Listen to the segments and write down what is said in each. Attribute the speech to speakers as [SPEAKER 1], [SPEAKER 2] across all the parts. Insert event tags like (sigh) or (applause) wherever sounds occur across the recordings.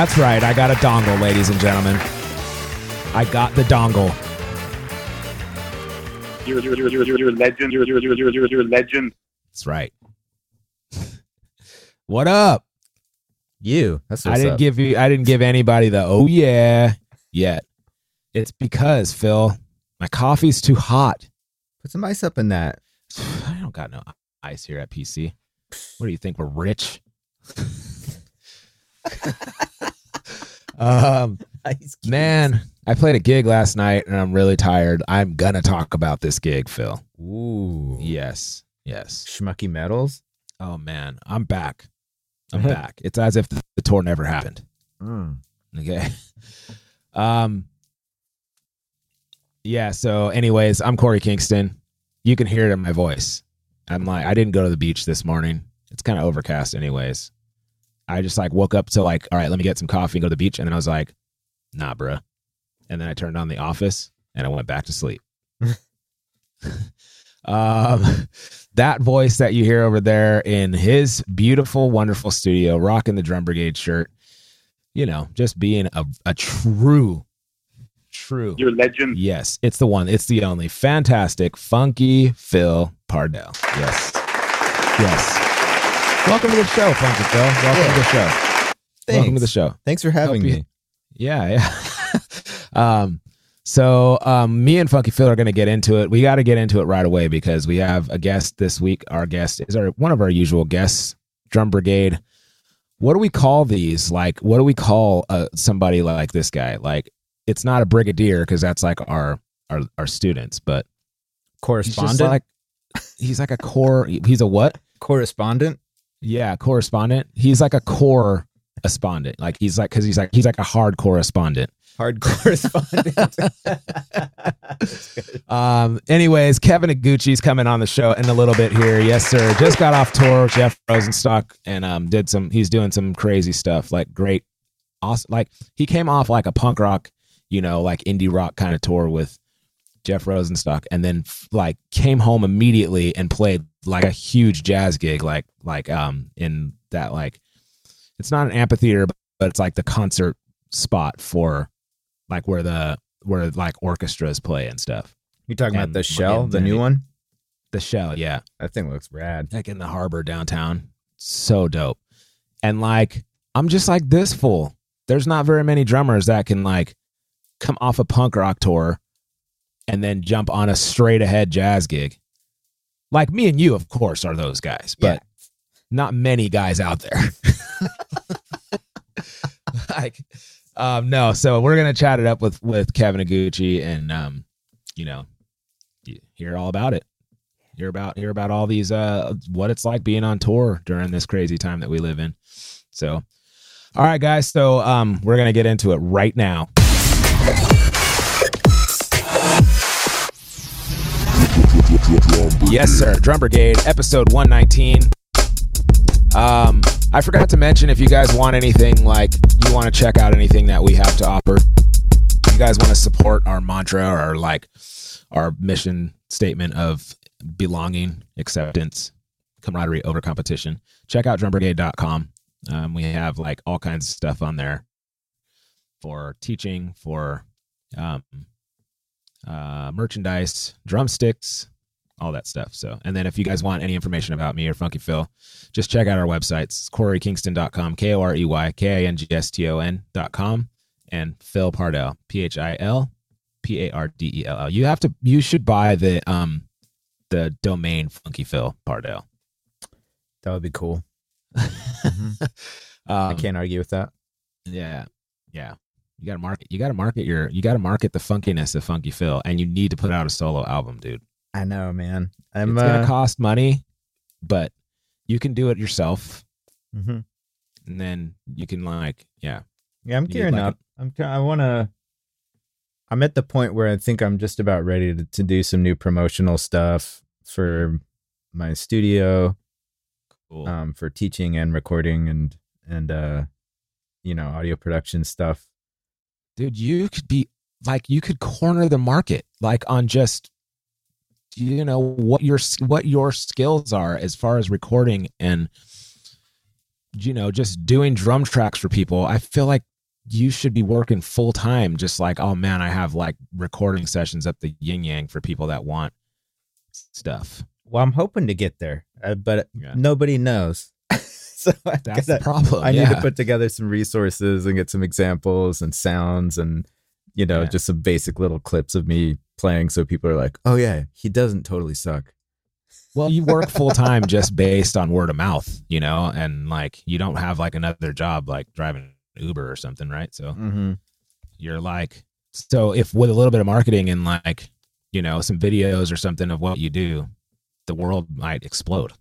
[SPEAKER 1] That's right. I got a dongle, ladies and gentlemen. I got the dongle.
[SPEAKER 2] You're, you're, you're, you're, you're a legend. You're, you're, you're, you're, you're, you're a legend.
[SPEAKER 1] That's right. (laughs) what up?
[SPEAKER 3] You. That's
[SPEAKER 1] I didn't
[SPEAKER 3] up.
[SPEAKER 1] give you. I didn't give anybody the oh yeah yet. It's because Phil, my coffee's too hot.
[SPEAKER 3] Put some ice up in that. (sighs)
[SPEAKER 1] I don't got no ice here at PC. What do you think? We're rich. (laughs) (laughs) um, (laughs)
[SPEAKER 3] Ice cubes.
[SPEAKER 1] man, I played a gig last night and I'm really tired. I'm gonna talk about this gig, Phil.
[SPEAKER 3] Ooh.
[SPEAKER 1] Yes, yes.
[SPEAKER 3] Schmucky metals.
[SPEAKER 1] Oh man, I'm back. I'm back. It's as if the, the tour never happened. Okay. (laughs) Um. Yeah. So, anyways, I'm Korey Kingston. You can hear it in my voice. I'm like, I didn't go to the beach this morning. It's kind of overcast, anyways. I just like woke up to like, all right, let me get some coffee and go to the beach, and then I was like, nah, bruh. And then I turned on The Office and I went back to sleep. (laughs) um, that voice that you hear over there in his beautiful, wonderful studio, rocking the Drum Brigade shirt, you know, just being a, a true, true.
[SPEAKER 2] You're legend.
[SPEAKER 1] Yes, it's the one. It's the only fantastic, funky Phil Pardell. Yes. Yes. Welcome to the show, Funky Phil. Welcome to the show. Welcome to the
[SPEAKER 3] Thanks.
[SPEAKER 1] show.
[SPEAKER 3] Thanks for having
[SPEAKER 1] Hope you-
[SPEAKER 3] me.
[SPEAKER 1] Yeah, yeah. (laughs) um, so um, me and Funky Phil are going to get into it. We got to get into it right away because we have a guest this week. Our guest is our one of our usual guests, Drum Brigade. What do we call these? Like, what do we call uh, somebody like this guy? Like, it's not a brigadier because that's like our our our students, but
[SPEAKER 3] Correspondent.
[SPEAKER 1] just like he's like a core. He's a what?
[SPEAKER 3] Correspondent.
[SPEAKER 1] Yeah, correspondent. He's like a core correspondent. Like he's like because he's like he's like a hard correspondent.
[SPEAKER 3] Hard correspondent. (laughs) (laughs)
[SPEAKER 1] Um. Anyways, Kevin Higuchi's coming on the show in a little bit here. Yes, sir. Just got off tour. with Jeff Rosenstock and um did some. He's doing some crazy stuff. Like great, awesome. Like he came off like a punk rock, you know, like indie rock kind of tour with Jeff Rosenstock, and then like came home immediately and played like a huge jazz gig. Like like um in that like it's not an amphitheater, but it's like the concert spot for like where the where like orchestras play and stuff.
[SPEAKER 3] you talking about the shell,
[SPEAKER 1] and
[SPEAKER 3] the new one?
[SPEAKER 1] The shell, yeah.
[SPEAKER 3] That thing looks rad.
[SPEAKER 1] Like in the harbor downtown. So dope. And like, I'm just like this fool. There's not very many drummers that can like come off a punk rock tour and then jump on a straight ahead jazz gig. Like me and you, of course, are those guys, but not many guys out there. (laughs) like, um, no. So we're gonna chat it up with with Kevin Higuchi and um, you know, hear all about it. Hear about hear about all these uh what it's like being on tour during this crazy time that we live in. So, all right, guys. So um, we're gonna get into it right now. Yes, sir. Drum Brigade, episode 119. Um, I forgot to mention if you guys want anything like you want to check out anything that we have to offer. You guys want to support our mantra or like our mission statement of belonging, acceptance, camaraderie over competition, check out drumbrigade.com. Um, we have like all kinds of stuff on there for teaching, for um, uh, merchandise, drumsticks, all that stuff. So, and then if you guys want any information about me or Funky Phil, just check out our websites. KoreyKingston.com, K O R E Y K I N G S T O N.com, and Phil Pardell, P H I L P A R D E L L. You have to, you should buy the, um, the domain Funky Phil Pardell.
[SPEAKER 3] That would be cool. (laughs) I
[SPEAKER 1] Um,
[SPEAKER 3] can't argue with that.
[SPEAKER 1] Yeah, yeah. You gotta market. You gotta market your. You gotta market the funkiness of Funky Phil, and you need to put out a solo album, dude.
[SPEAKER 3] I know, man. I'm
[SPEAKER 1] it's gonna
[SPEAKER 3] uh,
[SPEAKER 1] cost money, but you can do it yourself,
[SPEAKER 3] mhm.
[SPEAKER 1] and then you can like, yeah,
[SPEAKER 3] Yeah, I'm gearing
[SPEAKER 1] like,
[SPEAKER 3] up. I'm. I want to. I'm at the point where I think I'm just about ready to, to do some new promotional stuff for my studio,
[SPEAKER 1] cool.
[SPEAKER 3] um, for teaching and recording and and uh, you know, audio production stuff.
[SPEAKER 1] dude. You could be like, you could corner the market, like on just, you know, what your what your skills are as far as recording and you know, just doing drum tracks for people, I feel like you should be working full time. Just like, oh man, I have like recording sessions at the Yin Yang for people that want stuff.
[SPEAKER 3] Well, I'm hoping to get there, uh, but
[SPEAKER 1] Yeah.
[SPEAKER 3] nobody knows. (laughs) so I,
[SPEAKER 1] That's
[SPEAKER 3] gotta-
[SPEAKER 1] the problem.
[SPEAKER 3] I
[SPEAKER 1] yeah.
[SPEAKER 3] need to put together some resources and get some examples and sounds and you know
[SPEAKER 1] Yeah.
[SPEAKER 3] just some basic little clips of me playing so people are like, "Oh yeah, he doesn't totally suck."
[SPEAKER 1] Well, you work full time just based on word of mouth, you know, and like you don't have like another job like driving Uber or something, right? So
[SPEAKER 3] Mm-hmm.
[SPEAKER 1] you're like, so if with a little bit of marketing and like, you know, some videos or something of what you do, the world might explode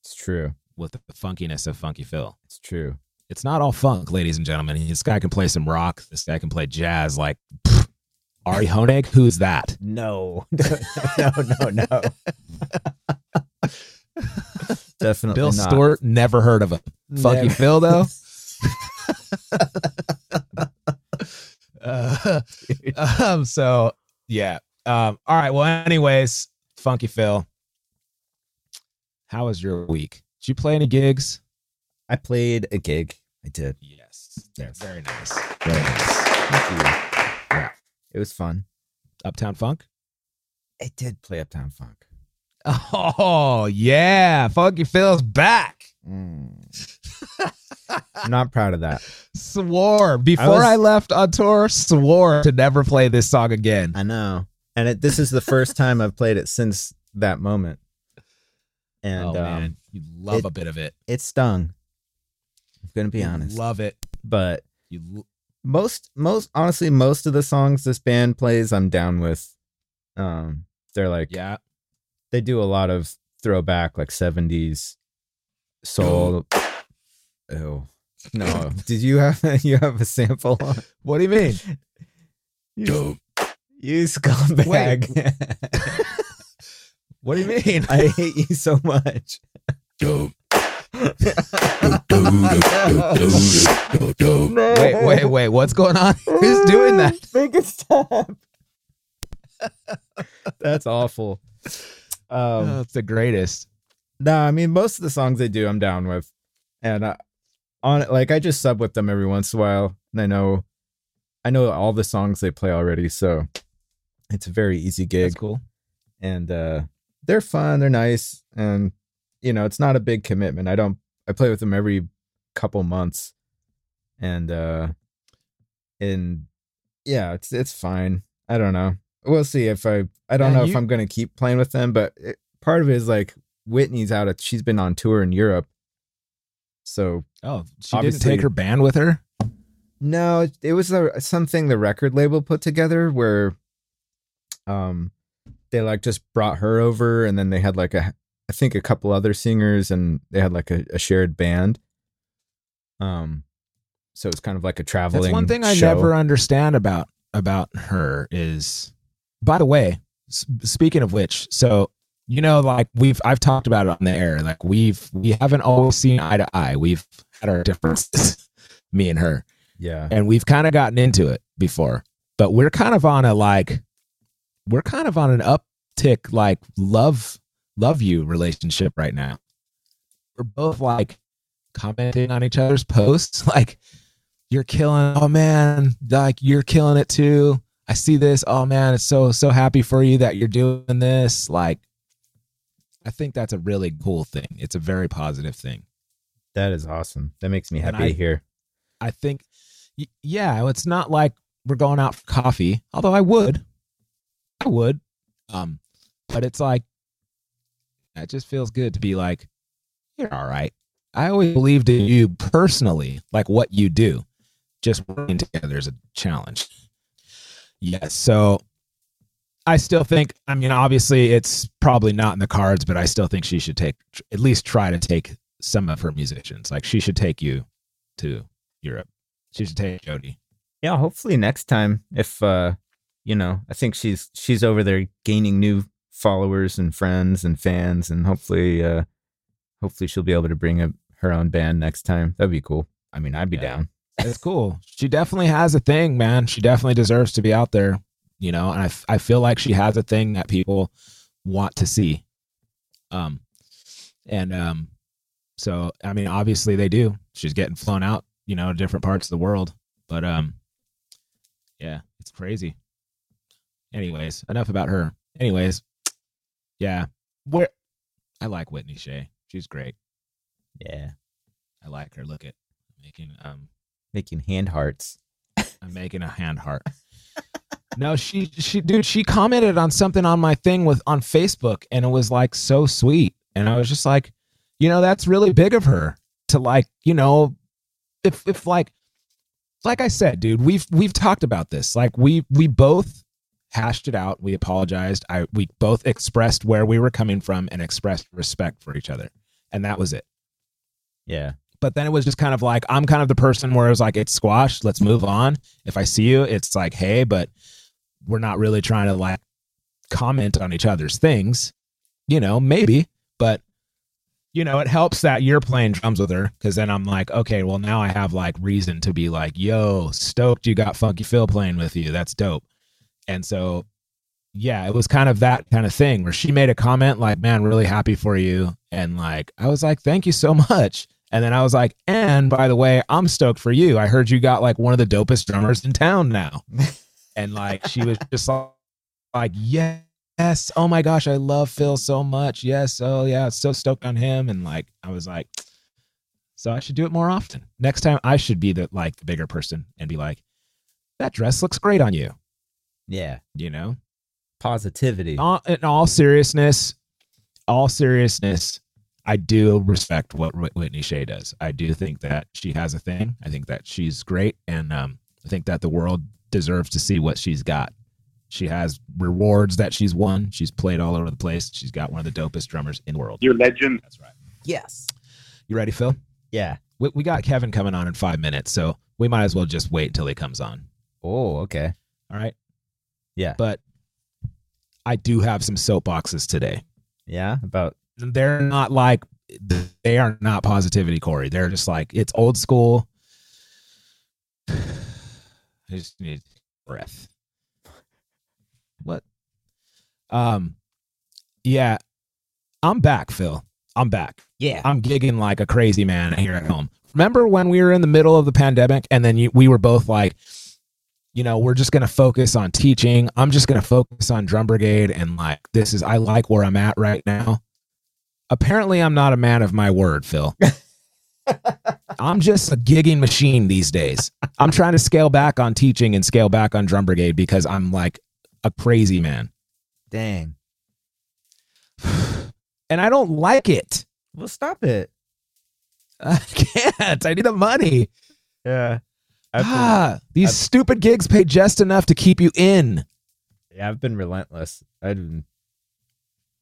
[SPEAKER 3] It's true.
[SPEAKER 1] with the funkiness of Funky Phil.
[SPEAKER 3] It's true.
[SPEAKER 1] It's not all funk, ladies and gentlemen. This guy can play some rock. This guy can play jazz. Like pfft, Ari Hoenig, who's that?
[SPEAKER 3] No, (laughs) no, no, no. (laughs) Definitely
[SPEAKER 1] Bill
[SPEAKER 3] not.
[SPEAKER 1] Stewart, never heard of him. Funky
[SPEAKER 3] Never.
[SPEAKER 1] Phil, though. (laughs) uh, um, so yeah. Um, all right. Well, anyways, Funky Phil, how was your week? Did you play any gigs?
[SPEAKER 3] I played a gig. I did.
[SPEAKER 1] Yes.
[SPEAKER 3] Yes.
[SPEAKER 1] Very nice. Very nice.
[SPEAKER 3] Thank you.
[SPEAKER 1] Yeah.
[SPEAKER 3] It was fun.
[SPEAKER 1] Uptown Funk.
[SPEAKER 3] I did play Uptown Funk.
[SPEAKER 1] Oh yeah, Funky Phil's back.
[SPEAKER 3] Mm. I'm (laughs) not proud of that.
[SPEAKER 1] Swore before
[SPEAKER 3] was-
[SPEAKER 1] I left on tour. Swore to never play this song again.
[SPEAKER 3] I know. And it, this is the first time I've played it since that moment. And
[SPEAKER 1] oh man,
[SPEAKER 3] um,
[SPEAKER 1] you love
[SPEAKER 3] it-
[SPEAKER 1] a bit of it.
[SPEAKER 3] it stung. I'm going to be honest.
[SPEAKER 1] love it.
[SPEAKER 3] but
[SPEAKER 1] You
[SPEAKER 3] most most honestly most of the songs this band plays I'm down with. Um they're like
[SPEAKER 1] yeah.
[SPEAKER 3] they do a lot of throwback like 70s soul. (gasps) Oh. No. (laughs) Did you have (laughs) you have a sample on? (laughs)
[SPEAKER 1] What do you mean?
[SPEAKER 3] You, you scumbag.
[SPEAKER 1] What do you mean?
[SPEAKER 3] I hate you so much.
[SPEAKER 1] Wait, wait, wait. What's going on? (laughs) Who's doing that? (laughs)
[SPEAKER 3] Make it stop. That's awful. Um,
[SPEAKER 1] oh, it's the greatest.
[SPEAKER 3] no, I mean most of the songs they do, I'm down with, and I, on like I just sub with them every once in a while, and I know, I know all the songs they play already, so it's a very easy gig.
[SPEAKER 1] That's cool.
[SPEAKER 3] and uh they're fun they're nice and you know it's not a big commitment. I don't i play with them every couple months. And uh and yeah it's it's fine. I don't know. We'll see if i i don't
[SPEAKER 1] Yeah,
[SPEAKER 3] know if i'm gonna keep playing with them but it, part of it is like whitney's out of she's been on tour in europe. So
[SPEAKER 1] Oh, she didn't take her band with her.
[SPEAKER 3] No, it, it was a, something the record label put together where um they like just brought her over and then they had like a I think a couple other singers and they had like a, a shared band. Um so it's kind of like a traveling
[SPEAKER 1] That's one thing I
[SPEAKER 3] show.
[SPEAKER 1] never understand about about her is. By the way, speaking of which, so you know, like we've I've talked about it on the air. Like we've we haven't always seen eye to eye. We've had our differences, (laughs) me and her,
[SPEAKER 3] Yeah.
[SPEAKER 1] and we've kind of gotten into it before. But we're kind of on a like, we're kind of on an uptick like love love you relationship right now. We're both like commenting on each other's posts, (laughs) like you're killing. Oh man, like you're killing it too. I see this. Oh man, it's so so happy for you that you're doing this. Like, I think that's a really cool thing. It's a very positive thing.
[SPEAKER 3] That is awesome. That makes me happy
[SPEAKER 1] I-
[SPEAKER 3] to hear.
[SPEAKER 1] I think, yeah, it's not like we're going out for coffee. Although I would, I would, um, but it's like it just feels good to be like, you're all right. I always believed in you personally, like what you do. Just working together is a challenge. Yes, so I still think. I mean, obviously, it's probably not in the cards, but I still think she should take at least try to take some of her musicians. Like she should take you to Europe. She should take Jody.
[SPEAKER 3] Yeah, hopefully next time if uh you know, I think she's she's over there gaining new followers and friends and fans and hopefully uh hopefully she'll be able to bring a, her own band next time. That'd be cool. I mean, I'd be
[SPEAKER 1] Yeah.
[SPEAKER 3] down.
[SPEAKER 1] It's cool. She definitely has a thing, man. She definitely deserves to be out there, you know. And I, f- I feel like she has a thing that people want to see. Um, and um, so I mean, obviously they do. She's getting flown out, you know, to different parts of the world. But um, yeah, it's crazy. Anyways, enough about her. Anyways, yeah, where I like Whitney Shea. She's great.
[SPEAKER 3] Yeah.
[SPEAKER 1] I like her. Look at making um
[SPEAKER 3] Making hand hearts. (laughs)
[SPEAKER 1] I'm making a hand heart. no, she she dude, she commented on something on my thing with on Facebook and it was like so sweet. And I was just like, you know, that's really big of her to like, you know, if if like like I said, dude, we've we've talked about this. Like we we both hashed it out. We apologized. I we both expressed where we were coming from and expressed respect for each other. And that was it.
[SPEAKER 3] Yeah.
[SPEAKER 1] But then it was just kind of like I'm kind of the person where it was like it's squashed. let's move on. If I see you, it's like, hey, but we're not really trying to like comment on each other's things. You know, maybe, but you know, it helps that you're playing drums with her because then I'm like, okay, well now I have like reason to be like, yo, stoked you got Funky Phil playing with you. That's dope. And so yeah, it was kind of that kind of thing where she made a comment like, man, really happy for you. And like, I was like, thank you so much. And then I was like, and by the way, I'm stoked for you. I heard you got like one of the dopest drummers in town now. (laughs) and like, she was just like, like yes. Oh my gosh, I love Phil so much. Yes. Oh yeah, so stoked on him. And like, I was like, so I should do it more often. Next time I should be the like the bigger person and be like, that dress looks great on you.
[SPEAKER 3] Yeah.
[SPEAKER 1] You know?
[SPEAKER 3] Positivity.
[SPEAKER 1] all, in all seriousness, all seriousness, I do respect what Whitney Shea does. I do think that she has a thing. I think that she's great, and um, I think that the world deserves to see what she's got. She has rewards that she's won. She's played all over the place. She's got one of the dopest drummers in the world.
[SPEAKER 2] You're legend.
[SPEAKER 1] That's right.
[SPEAKER 3] Yes.
[SPEAKER 1] You ready, Phil?
[SPEAKER 3] Yeah.
[SPEAKER 1] We, we got Kevin coming on in five minutes, so we might as well just wait until he comes on.
[SPEAKER 3] Oh, okay.
[SPEAKER 1] All right.
[SPEAKER 3] Yeah.
[SPEAKER 1] But I do have some soapboxes today.
[SPEAKER 3] Yeah. About
[SPEAKER 1] they're not like they are not positivity korey they're just like it's old school (sighs) i just need breath what um yeah i'm back phil i'm back
[SPEAKER 3] yeah.
[SPEAKER 1] i'm gigging like a crazy man here at home remember when we were in the middle of the pandemic and then you, we were both like you know we're just going to focus on teaching. I'm just going to focus on drum brigade and like this is i like where i'm at right now. Apparently i'm not a man of my word phil. (laughs) I'm just a gigging machine these days. I'm trying to scale back on teaching and scale back on drum brigade because i'm like a crazy man.
[SPEAKER 3] Dang. (sighs)
[SPEAKER 1] and i don't like it.
[SPEAKER 3] Well, stop it. (laughs)
[SPEAKER 1] i can't. I need the money.
[SPEAKER 3] Yeah.
[SPEAKER 1] Ah, these
[SPEAKER 3] I've-
[SPEAKER 1] stupid gigs pay just enough to keep you in.
[SPEAKER 3] Yeah, I've been relentless. I didn't.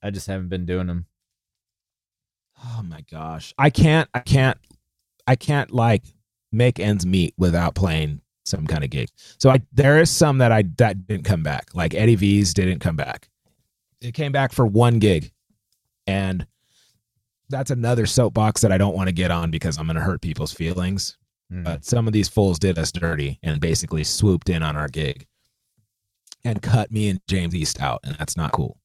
[SPEAKER 3] I just haven't been doing them.
[SPEAKER 1] oh my gosh. I can't i can't i can't like make ends meet without playing some kind of gig. So i there is some that i that didn't come back. Like eddie v's didn't come back. It came back for one gig. And that's another soapbox that i don't want to get on because i'm going to hurt people's feelings
[SPEAKER 3] Hmm.
[SPEAKER 1] but some of these fools did us dirty and basically swooped in on our gig and cut me and James East out, and that's not cool.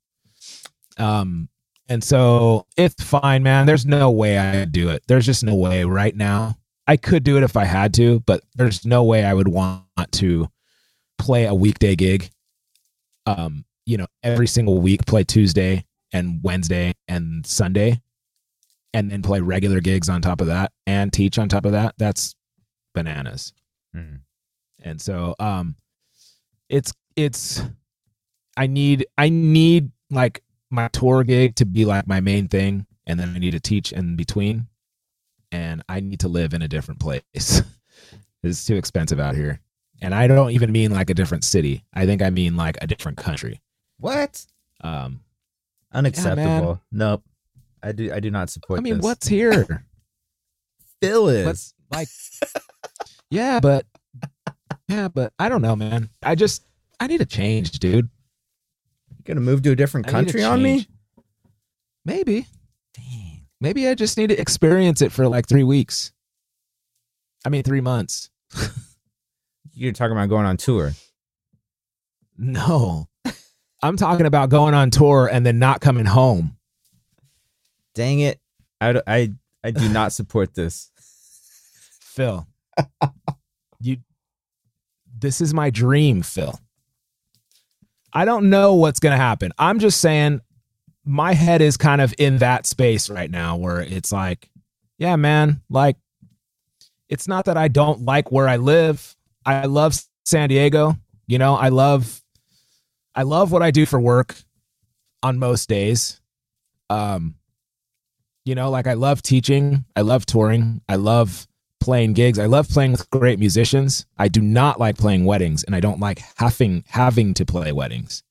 [SPEAKER 1] Um, and so it's fine, man. There's no way I'd do it. There's just no way right now. I could do it if I had to, but there's no way I would want to play a weekday gig. Um, you know, every single week, play Tuesday and Wednesday and Sunday, and then play regular gigs on top of that and teach on top of that. That's bananas.
[SPEAKER 3] Hmm.
[SPEAKER 1] And so um it's it's I need I need like my tour gig to be like my main thing and then I need to teach in between and I need to live in a different place. (laughs) it's too expensive out here. And I don't even mean like a different city. I think I mean like a different country.
[SPEAKER 3] What?
[SPEAKER 1] Um
[SPEAKER 3] Unacceptable. nope. I do. I do not support.
[SPEAKER 1] I mean,
[SPEAKER 3] this.
[SPEAKER 1] what's here? (laughs)
[SPEAKER 3] Phil is?
[SPEAKER 1] What's like (laughs) Yeah, but yeah, but I don't know, man. I just I need a change, dude.
[SPEAKER 3] you gonna move to a different
[SPEAKER 1] I need a
[SPEAKER 3] country on me?
[SPEAKER 1] Maybe.
[SPEAKER 3] Dang.
[SPEAKER 1] Maybe I just need to experience it for like three weeks. I mean, three months. (laughs)
[SPEAKER 3] You're talking about going on tour.
[SPEAKER 1] No. I'm talking about going on tour and then not coming home.
[SPEAKER 3] Dang it! I I I do not support this. (laughs)
[SPEAKER 1] Phil. You this is my dream, Phil. I don't know what's going to happen. I'm just saying my head is kind of in that space right now where it's like, yeah, man, like it's not that I don't like where I live. I love San Diego. You know, I love I love what I do for work on most days. Um you know, like I love teaching, I love touring, I love playing gigs. I love playing with great musicians. I do not like playing weddings and I don't like having having to play weddings.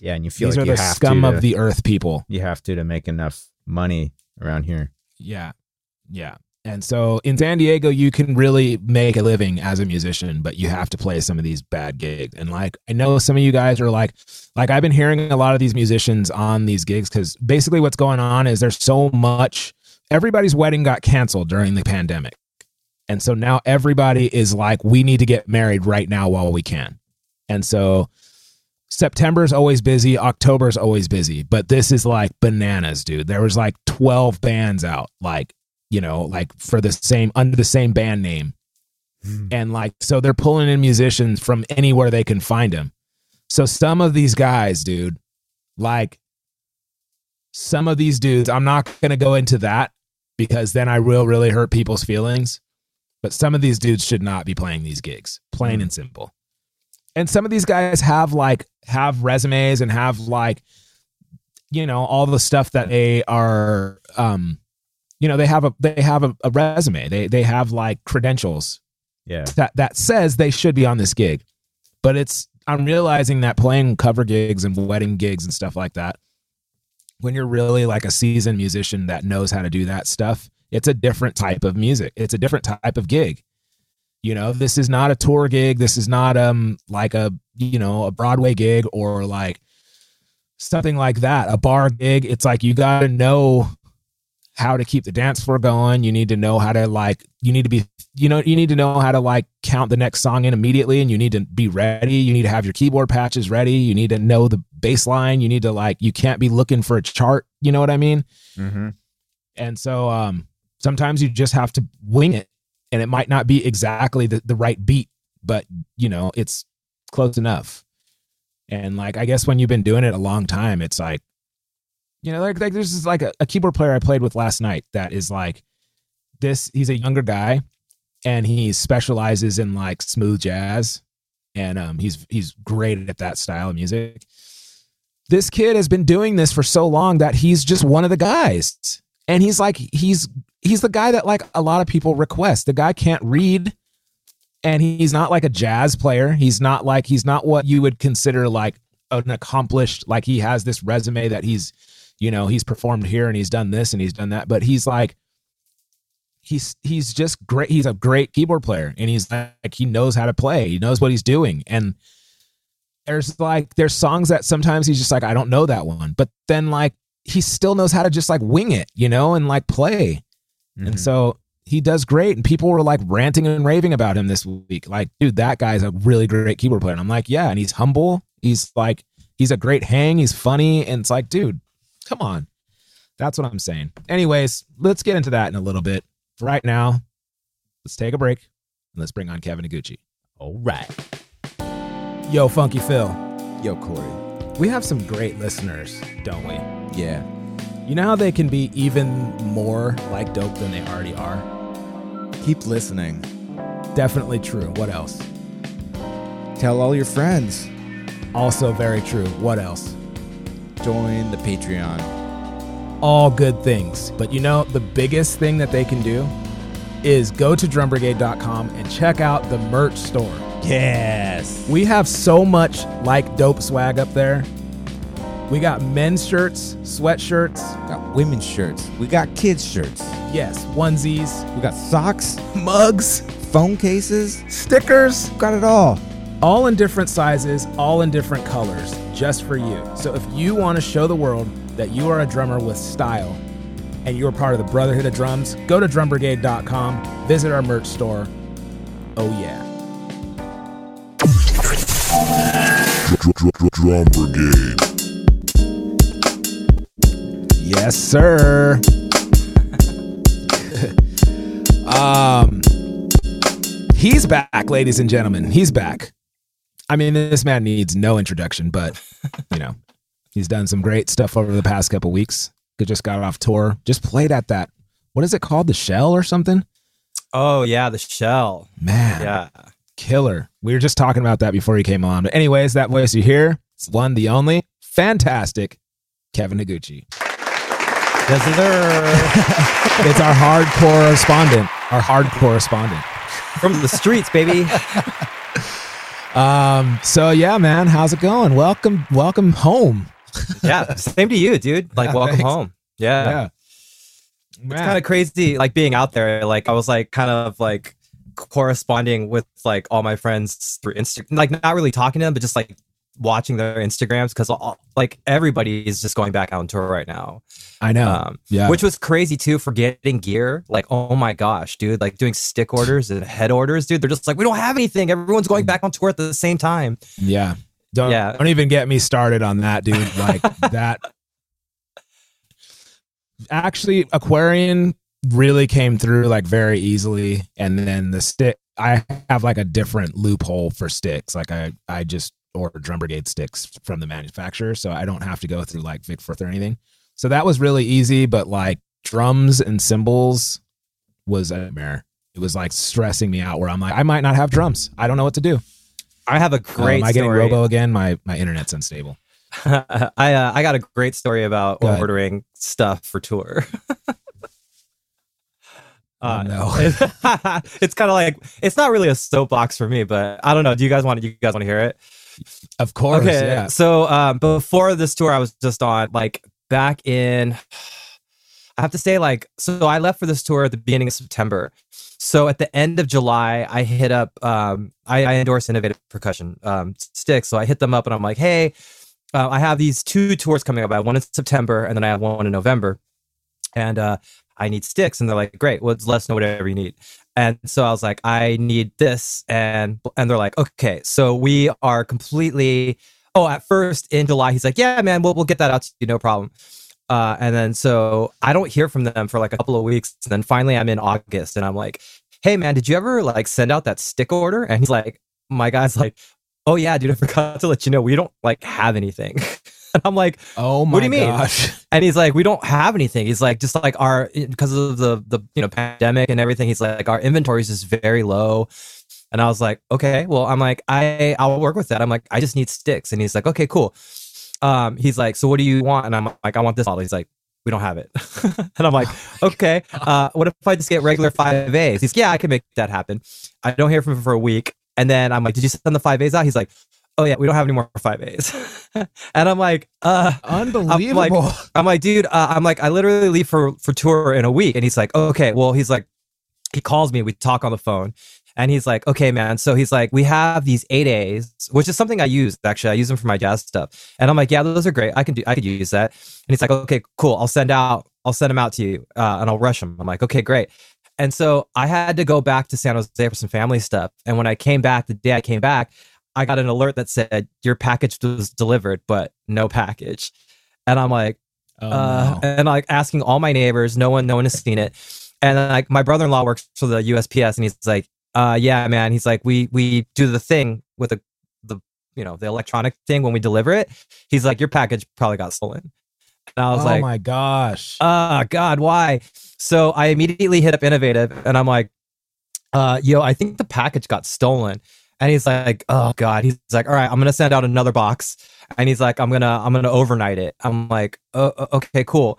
[SPEAKER 3] Yeah, and you feel
[SPEAKER 1] These
[SPEAKER 3] like
[SPEAKER 1] are
[SPEAKER 3] you
[SPEAKER 1] the
[SPEAKER 3] have
[SPEAKER 1] scum
[SPEAKER 3] to,
[SPEAKER 1] of the earth people.
[SPEAKER 3] you have to to make enough money around here.
[SPEAKER 1] Yeah. Yeah. And so in San Diego, you can really make a living as a musician, but you have to play some of these bad gigs. And like, I know some of you guys are like, like I've been hearing a lot of these musicians on these gigs because basically what's going on is there's so much, everybody's wedding got canceled during the pandemic. And so now everybody is like, we need to get married right now while we can. And so September's always busy, October's always busy, but this is like bananas, dude. There was like 12 bands out, like, you know, like for the same under the same band name. Hmm. And like so they're pulling in musicians from anywhere they can find them. So some of these guys, dude, like some of these dudes, I'm not going to go into that because then I will really hurt people's feelings. But some of these dudes should not be playing these gigs, plain and simple. And some of these guys have like have resumes and have like you know all the stuff that they are um you know they have a they have a, a resume. They they have like credentials
[SPEAKER 3] Yeah.
[SPEAKER 1] that that says they should be on this gig. But it's I'm realizing that playing cover gigs and wedding gigs and stuff like that, when you're really like a seasoned musician that knows how to do that stuff, it's a different type of music. It's a different type of gig. You know, this is not a tour gig. This is not um like a you know a Broadway gig or like something like that. A bar gig. It's like you got to know how to keep the dance floor going. You need to know how to like. You need to be. You know. You need to know how to like count the next song in immediately, and you need to be ready. You need to have your keyboard patches ready. You need to know the bass line. You need to like. You can't be looking for a chart. You know what I mean?
[SPEAKER 3] Mm-hmm.
[SPEAKER 1] And so um, sometimes you just have to wing it, and it might not be exactly the, the right beat, but you know it's close enough. And like I guess when you've been doing it a long time, it's like, you know, like, like there's like a, a keyboard player I played with last night that is like this. He's a younger guy, and he specializes in like smooth jazz, and um, he's he's great at that style of music. This kid has been doing this for so long that he's just one of the guys and he's like he's he's the guy that like a lot of people request. The guy can't read and he's not like a jazz player. He's not like he's not what you would consider like an accomplished like he has this resume that he's you know he's performed here and he's done this and he's done that. But he's like he's he's just great. He's a great keyboard player and he's like he knows how to play. He knows what he's doing. And there's like there's songs that sometimes he's just like I don't know that one. But then like he still knows how to just like wing it, you know, and like play.
[SPEAKER 3] Mm-hmm.
[SPEAKER 1] And so he does great. And people were like ranting and raving about him this week. Like, dude, that guy's a really great keyboard player. And I'm like, yeah. And he's humble. He's like, he's a great hang. He's funny. And it's like, dude, come on. That's what I'm saying. Anyways, let's get into that in a little bit. For right now, let's take a break and let's bring on Kevin Higuchi.
[SPEAKER 3] All right.
[SPEAKER 1] Yo, Funky Phil.
[SPEAKER 4] Yo, Korey.
[SPEAKER 1] We have some great listeners, don't we?
[SPEAKER 4] Yeah.
[SPEAKER 1] You know how they can be even more like dope than they already are?
[SPEAKER 4] Keep listening.
[SPEAKER 1] Definitely true. What else?
[SPEAKER 4] Tell all your friends.
[SPEAKER 1] Also very true. What else?
[SPEAKER 4] Join the Patreon.
[SPEAKER 1] All good things. But you know, the biggest thing that they can do is go to drumbrigade.com and check out the merch store.
[SPEAKER 4] Yes.
[SPEAKER 1] We have so much like dope swag up there. We got men's shirts, sweatshirts,
[SPEAKER 4] Got women's shirts. We got kids' shirts.
[SPEAKER 1] yes, onesies,
[SPEAKER 4] We got socks,
[SPEAKER 1] mugs,
[SPEAKER 4] phone cases.
[SPEAKER 1] stickers,
[SPEAKER 4] Got it all.
[SPEAKER 1] all in different sizes, all in different colors, just for you. So if you want to show the world that you are a drummer with style and you're part of the Brotherhood of Drums, go to drumbrigade.com, visit our merch store. Oh, yeah.
[SPEAKER 5] Drum Brigade.
[SPEAKER 1] Yes, sir. um, He's back, ladies and gentlemen. He's back. I mean, this man needs no introduction, but you know, he's done some great stuff over the past couple weeks. He just got off tour. Just played at that. What is it called? The Shell or something?
[SPEAKER 5] Oh yeah, the shell.
[SPEAKER 1] Man,
[SPEAKER 5] Yeah.
[SPEAKER 1] killer. We were just talking about that before he came on. But anyways, that voice you hear, it's one, the only, fantastic, Kevin Higuchi.
[SPEAKER 5] Yes, sir. (laughs)
[SPEAKER 1] It's our hard correspondent. Our hard correspondent.
[SPEAKER 5] From the streets, baby. (laughs)
[SPEAKER 1] Um. So yeah, man, how's it going? Welcome, welcome home.
[SPEAKER 5] Yeah. Same to you, dude. Like,
[SPEAKER 1] Yeah,
[SPEAKER 5] welcome
[SPEAKER 1] thanks.
[SPEAKER 5] home. Yeah.
[SPEAKER 1] Yeah.
[SPEAKER 5] It's kind of crazy, like being out there. Like, I was like, kind of like corresponding with like all my friends through Instagram, like not really talking to them, but just like watching their Instagrams because like everybody is just going back out on tour right now.
[SPEAKER 1] I know.
[SPEAKER 5] Um,
[SPEAKER 1] yeah.
[SPEAKER 5] which was crazy too for getting gear. Like, oh my gosh, dude, like doing stick orders and head orders, dude. They're just like, we don't have anything. Everyone's going back on tour at the same time.
[SPEAKER 1] yeah. Don't
[SPEAKER 5] Yeah.
[SPEAKER 1] don't even get me started on that, dude. Like (laughs) that. Actually, Aquarian really came through like very easily, and then the stick. I have like a different loophole for sticks. Like I, I just order Drum Brigade sticks from the manufacturer, so I don't have to go through like Vic Firth or anything. So that was really easy. But like drums and cymbals was a nightmare. It was like stressing me out. Where I'm like, I might not have drums. I don't know what to do.
[SPEAKER 5] I have a great
[SPEAKER 1] am I getting
[SPEAKER 5] story.
[SPEAKER 1] robo again? My my internet's unstable. (laughs)
[SPEAKER 5] I uh, I got a great story about
[SPEAKER 1] Go ahead.
[SPEAKER 5] ordering stuff for tour. (laughs)
[SPEAKER 1] Oh, no. (laughs)
[SPEAKER 5] it's, it's kind of like it's not really a soapbox for me, but I don't know. Do you guys want to? You guys want to hear it?
[SPEAKER 1] Of course,
[SPEAKER 5] okay.
[SPEAKER 1] yeah.
[SPEAKER 5] So um, before this tour, I was just on like back in. I have to say, like, so I left for this tour at the beginning of September. So at the end of July, I hit up. Um, I, I endorse Innovative Percussion um, sticks, so I hit them up and I'm like, hey, uh, I have these two tours coming up. I have one in September and then I have one in November, and uh, I need sticks. And they're like, great, well, let us know whatever you need. And so I was like, I need this, and and they're like, okay, so we are completely. Oh, at first in July, he's like, yeah, man, we'll we'll get that out to you, no problem. Uh, and then so I don't hear from them for like a couple of weeks. And then finally, I'm in August, and I'm like, hey, man, did you ever like send out that stick order? And he's like, my guy's like, oh yeah, dude, I forgot to let you know we don't like have anything. (laughs) (laughs) and I'm like,
[SPEAKER 1] Oh my
[SPEAKER 5] What do you mean?
[SPEAKER 1] gosh. (laughs)
[SPEAKER 5] and he's like, we don't have anything. He's like, just like our because of the the you know pandemic and everything. He's like, our inventory is just very low. And I was like, okay, well, I'm like, I I'll work with that. I'm like, I just need sticks. And he's like, okay, cool. Um, he's like, so what do you want? And I'm like, I want this model. He's like, we don't have it. (laughs) and I'm like, okay. Uh, what if I just get regular five A's? He's yeah, I can make that happen. I don't hear from him for a week, and then I'm like, did you send the five A's out? He's like, oh yeah, we don't have any more five A's. (laughs) and I'm like, uh,
[SPEAKER 1] Unbelievable.
[SPEAKER 5] I'm like, dude, uh, I'm like, I literally leave for for tour in a week, and he's like, okay, well, he's like, he calls me, we talk on the phone, and he's like, okay, man, so he's like, we have these eight A's, which is something I use actually, I use them for my jazz stuff, and I'm like, yeah, those are great, I can do, I could use that, and he's like, okay, cool, I'll send out, I'll send them out to you, uh, and I'll rush them. I'm like, okay, great. And so I had to go back to San Jose for some family stuff. And when I came back, the day I came back, I got an alert that said your package was delivered, but no package. And I'm like,
[SPEAKER 1] Oh,
[SPEAKER 5] uh,
[SPEAKER 1] no.
[SPEAKER 5] and like asking all my neighbors, no one, no one has seen it. And like my brother-in-law works for the USPS, and he's like, uh, yeah, man. He's like, we we do the thing with the the you know the electronic thing when we deliver it. He's like, your package probably got stolen. And I was
[SPEAKER 1] oh
[SPEAKER 5] like, oh
[SPEAKER 1] my gosh.
[SPEAKER 5] ah, God, why? So I immediately hit up Innovative and I'm like, uh, yo, I think the package got stolen. And he's like, oh God. He's like, all right, I'm gonna send out another box. And he's like, I'm gonna, I'm gonna overnight it. I'm like, oh, okay, cool.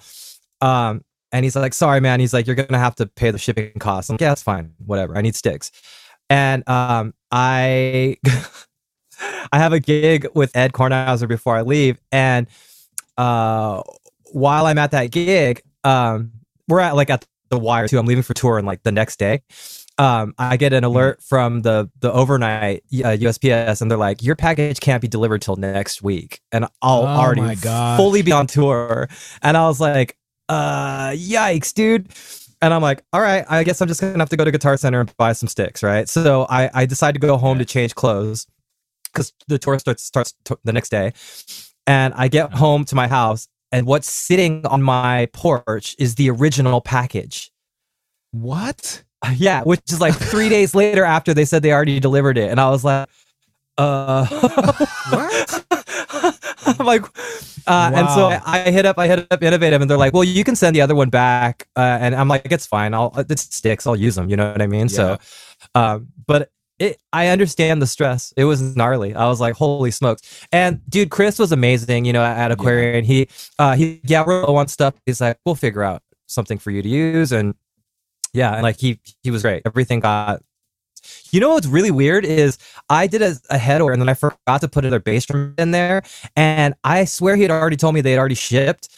[SPEAKER 5] Um, and he's like, sorry, man. He's like, you're gonna have to pay the shipping costs. I'm like, yeah, that's fine. Whatever. I need sticks. And um, I, (laughs) I have a gig with Ed Kornhauser before I leave, and uh, while I'm at that gig, um, we're at like at the wire too. I'm leaving for tour and like the next day. Um, I get an alert from the the overnight uh, USPS, and they're like, "Your package can't be delivered till next week," and I'll
[SPEAKER 1] Oh
[SPEAKER 5] already fully be on tour. And I was like, "Uh, yikes, dude!" And I'm like, "All right, I guess I'm just gonna have to go to Guitar Center and buy some sticks, right?" So I I decide to go home to change clothes because the tour starts starts t- the next day, and I get home to my house, and what's sitting on my porch is the original package.
[SPEAKER 1] what?
[SPEAKER 5] Yeah, which is like three days later after they said they already delivered it, and I was like, uh,
[SPEAKER 3] What? (laughs)
[SPEAKER 5] I'm like, uh, and so I, I hit up, I hit up Innovative, and they're like, well, you can send the other one back, uh, and I'm like, it's fine, I'll it sticks, I'll use them, you know what I mean? So, um, but. It, I understand the stress. It was gnarly. I was like, "Holy smokes!" And dude, Chris was amazing. You know, at Aquarian, he, uh, he, yeah, we're low on stuff. He's like, "We'll figure out something for you to use," and yeah, and like he, he was great. Everything got you know what's really weird is I did a, a head order and then I forgot to put another bass drum in there, and I swear he had already told me they had already shipped,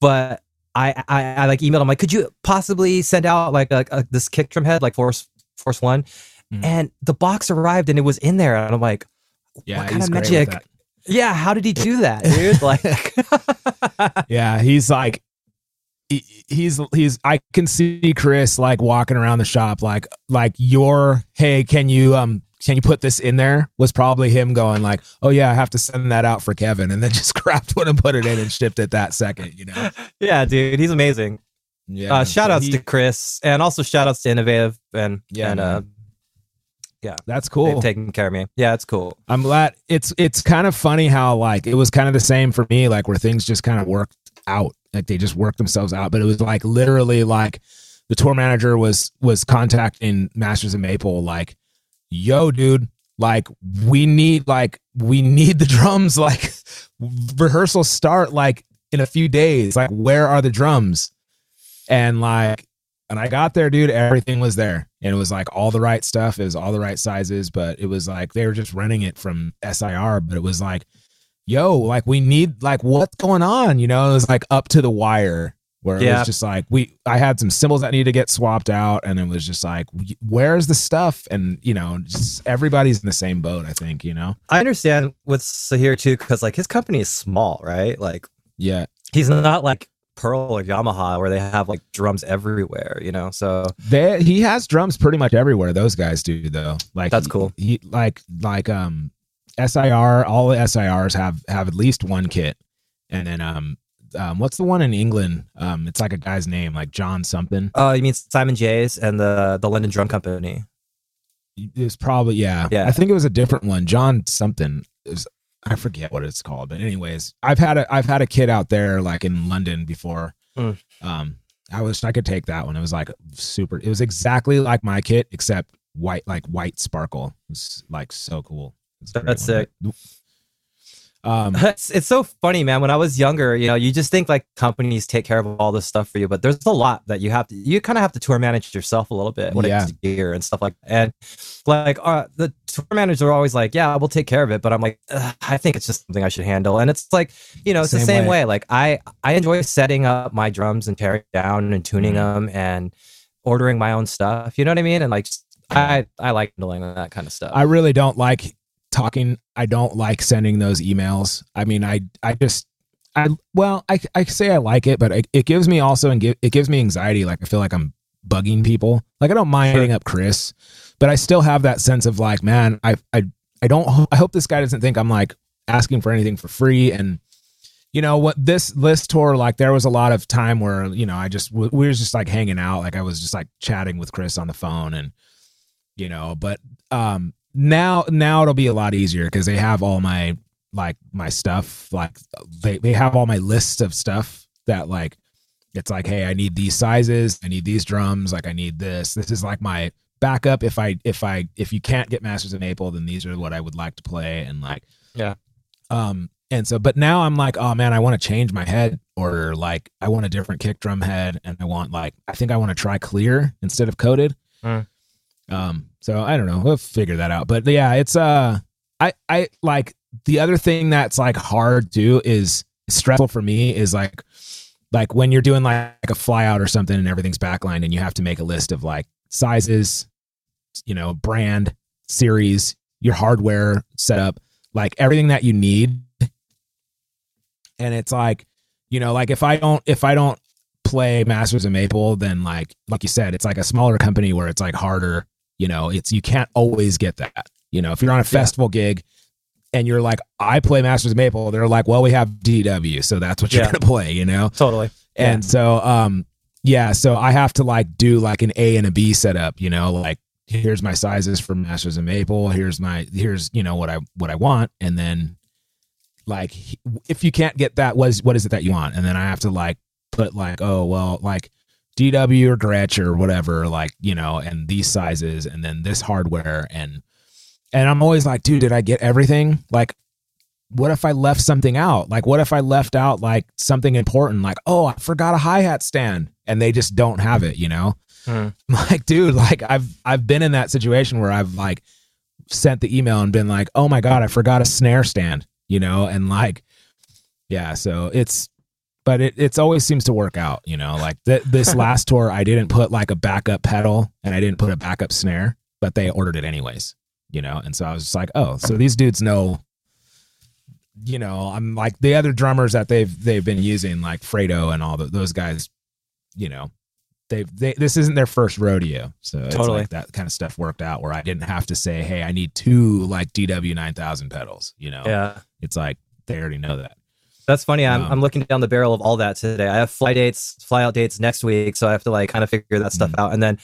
[SPEAKER 5] but I I, I like emailed him like, could you possibly send out like a, a, this kick drum head like Force Force One,
[SPEAKER 1] Mhm.
[SPEAKER 5] and the box arrived and it was in there, and I'm like,
[SPEAKER 1] Yeah,
[SPEAKER 5] what kind of magic? Yeah, how did he do that, dude? Like, (laughs)
[SPEAKER 1] Yeah, he's like he's he's I can see Chris like walking around the shop like like your hey, can you um can you put this in there? Was probably him going like, "Oh yeah, I have to send that out for Kevin." And then (laughs) just grabbed one and put it in and shipped it that second, you know. (laughs)
[SPEAKER 5] yeah, dude, he's amazing.
[SPEAKER 1] Yeah.
[SPEAKER 5] uh, shout
[SPEAKER 1] so
[SPEAKER 5] outs
[SPEAKER 1] he-
[SPEAKER 5] to Chris and also shout outs to Innovative and
[SPEAKER 1] Yeah,
[SPEAKER 5] and uh,
[SPEAKER 1] That's
[SPEAKER 5] they've
[SPEAKER 1] cool.
[SPEAKER 5] taken care of me. Yeah, it's cool.
[SPEAKER 1] I'm glad it's it's kind of funny how like it was kind of the same for me, like where things just kind of worked out. Like they just worked themselves out. But it was like literally like the tour manager was was contacting Masters of Maple, like, yo, dude, like we need like we need the drums, (laughs) like rehearsals start like in a few days. Like, where are the drums? And like and I got there, dude, everything was there. And it was like all the right stuff, it was all the right sizes, but it was like they were just running it from SIR, but it was like, yo, like we need like what's going on? You know, it was like up to the wire where it was just like we I had some cymbals that needed to get swapped out and it was just like where's the stuff? And you know, just everybody's in the same boat, I think, you know.
[SPEAKER 5] I understand with Sahir too, because like his company is small, right? Like
[SPEAKER 1] Yeah.
[SPEAKER 5] he's not like Pearl or Yamaha where they have like drums everywhere, you know. So
[SPEAKER 1] They he has drums pretty much everywhere. Those guys do though. Like
[SPEAKER 5] That's
[SPEAKER 1] he-
[SPEAKER 5] cool.
[SPEAKER 1] He like like um SIR. All the SIRs have have at least one kit, and then um um what's the one in England? Um, it's like a guy's name, like John something.
[SPEAKER 5] uh you mean Simon Jay's and the the London Drum Company.
[SPEAKER 1] It was probably yeah.
[SPEAKER 5] Yeah.
[SPEAKER 1] I think it was a different one. John something. Was, I forget what it's called, but anyways, I've had a I've had a kit out there like in London before.
[SPEAKER 5] Mm.
[SPEAKER 1] Um, I was I could take that one. It was like super. It was exactly like my kit except white, like white sparkle. It was like so cool. It's
[SPEAKER 5] That's
[SPEAKER 1] one. Um, (laughs)
[SPEAKER 5] it's, it's so funny, man. When I was younger, you know, you just think like companies take care of all this stuff for you, but there's a lot that you have to, you kind of have to tour manage yourself a little bit when
[SPEAKER 1] Yeah.
[SPEAKER 5] it comes to gear and stuff like that. And like, uh, the tour managers are always like, yeah, we'll take care of it. But I'm like, I think it's just something I should handle. And it's like, you know, it's the
[SPEAKER 1] Same
[SPEAKER 5] same
[SPEAKER 1] way.
[SPEAKER 5] way. Like I, I enjoy setting up my drums and tearing down and tuning
[SPEAKER 1] Mhm.
[SPEAKER 5] them and ordering my own stuff. You know what I mean? And like, just, I, I like handling that kind of stuff.
[SPEAKER 1] I really don't like talking. I don't like sending those emails. I mean, I I just I well, I I say I like it, but it, it gives me also and give, it gives me anxiety. Like I feel like I'm bugging people. Like I don't mind hitting up Chris, but I still have that sense of like, man, I I I don't. I hope this guy doesn't think I'm like asking for anything for free and. You know what? This list tour, like, there was a lot of time where you know I just we were just like hanging out, like I was just like chatting with Chris on the phone, and you know but um now now it'll be a lot easier because they have all my like my stuff like they, they have all my lists of stuff that like it's like hey i need these sizes i need these drums like i need this this is like my backup if i if i if you can't get masters in maple then these are what i would like to play and like
[SPEAKER 5] Yeah.
[SPEAKER 1] um and so but now i'm like oh man i want to change my head order like i want a different kick drum head and i want like i think i want to try clear instead of coated
[SPEAKER 5] Mm.
[SPEAKER 1] Um, so I don't know. We'll figure that out. But yeah, it's uh I I like the other thing that's like hard to is stressful for me is like like when you're doing like a flyout or something and everything's backlined and you have to make a list of like sizes, you know, brand, series, your hardware setup, like everything that you need. And it's like, you know, like if I don't if I don't play Masters of Maple, then like like you said, it's like a smaller company where it's like harder. You know, it's you can't always get that. You know, if you're on a festival gig and you're like, I play Masters of Maple, they're like, well, we have DW, so that's what you're
[SPEAKER 5] Yeah.
[SPEAKER 1] gonna play. You know,
[SPEAKER 5] totally.
[SPEAKER 1] and so um yeah, so I have to like do like an A and a B setup, you know, like here's my sizes for Masters of Maple, here's my here's you know what I what I want, and then like if you can't get that, what is what is it that you want, and then I have to like put like oh well like DW or Gretsch or whatever, like you know, and these sizes, and then this hardware, and and I'm always like, dude, did I get everything? Like what if I left something out? Like, what if I left out like something important? Like, oh, I forgot a hi hat stand, and they just don't have it. You know,
[SPEAKER 5] Hmm. (laughs)
[SPEAKER 1] like, dude, like I've I've been in that situation where I've like sent the email and been like, oh my god, I forgot a snare stand. You know, and like, yeah, so it's. But it it's always seems to work out, you know. Like th- this (laughs) last tour, I didn't put like a backup pedal and I didn't put a backup snare, but they ordered it anyways, you know. And so I was just like, oh, so these dudes know you know, I'm like the other drummers that they've they've been using, like Fredo and all the, those guys. You know, they've they this isn't their first rodeo, so it's
[SPEAKER 5] Totally.
[SPEAKER 1] like that kind of stuff worked out where I didn't have to say, hey, I need two like DW nine thousand pedals. You know,
[SPEAKER 5] Yeah.
[SPEAKER 1] it's like they already know that.
[SPEAKER 5] That's funny. I'm,
[SPEAKER 1] Um,
[SPEAKER 5] I'm looking down the barrel of all that today. I have fly dates, fly out dates next week, so I have to like kind of figure that stuff
[SPEAKER 1] Mm.
[SPEAKER 5] out, and then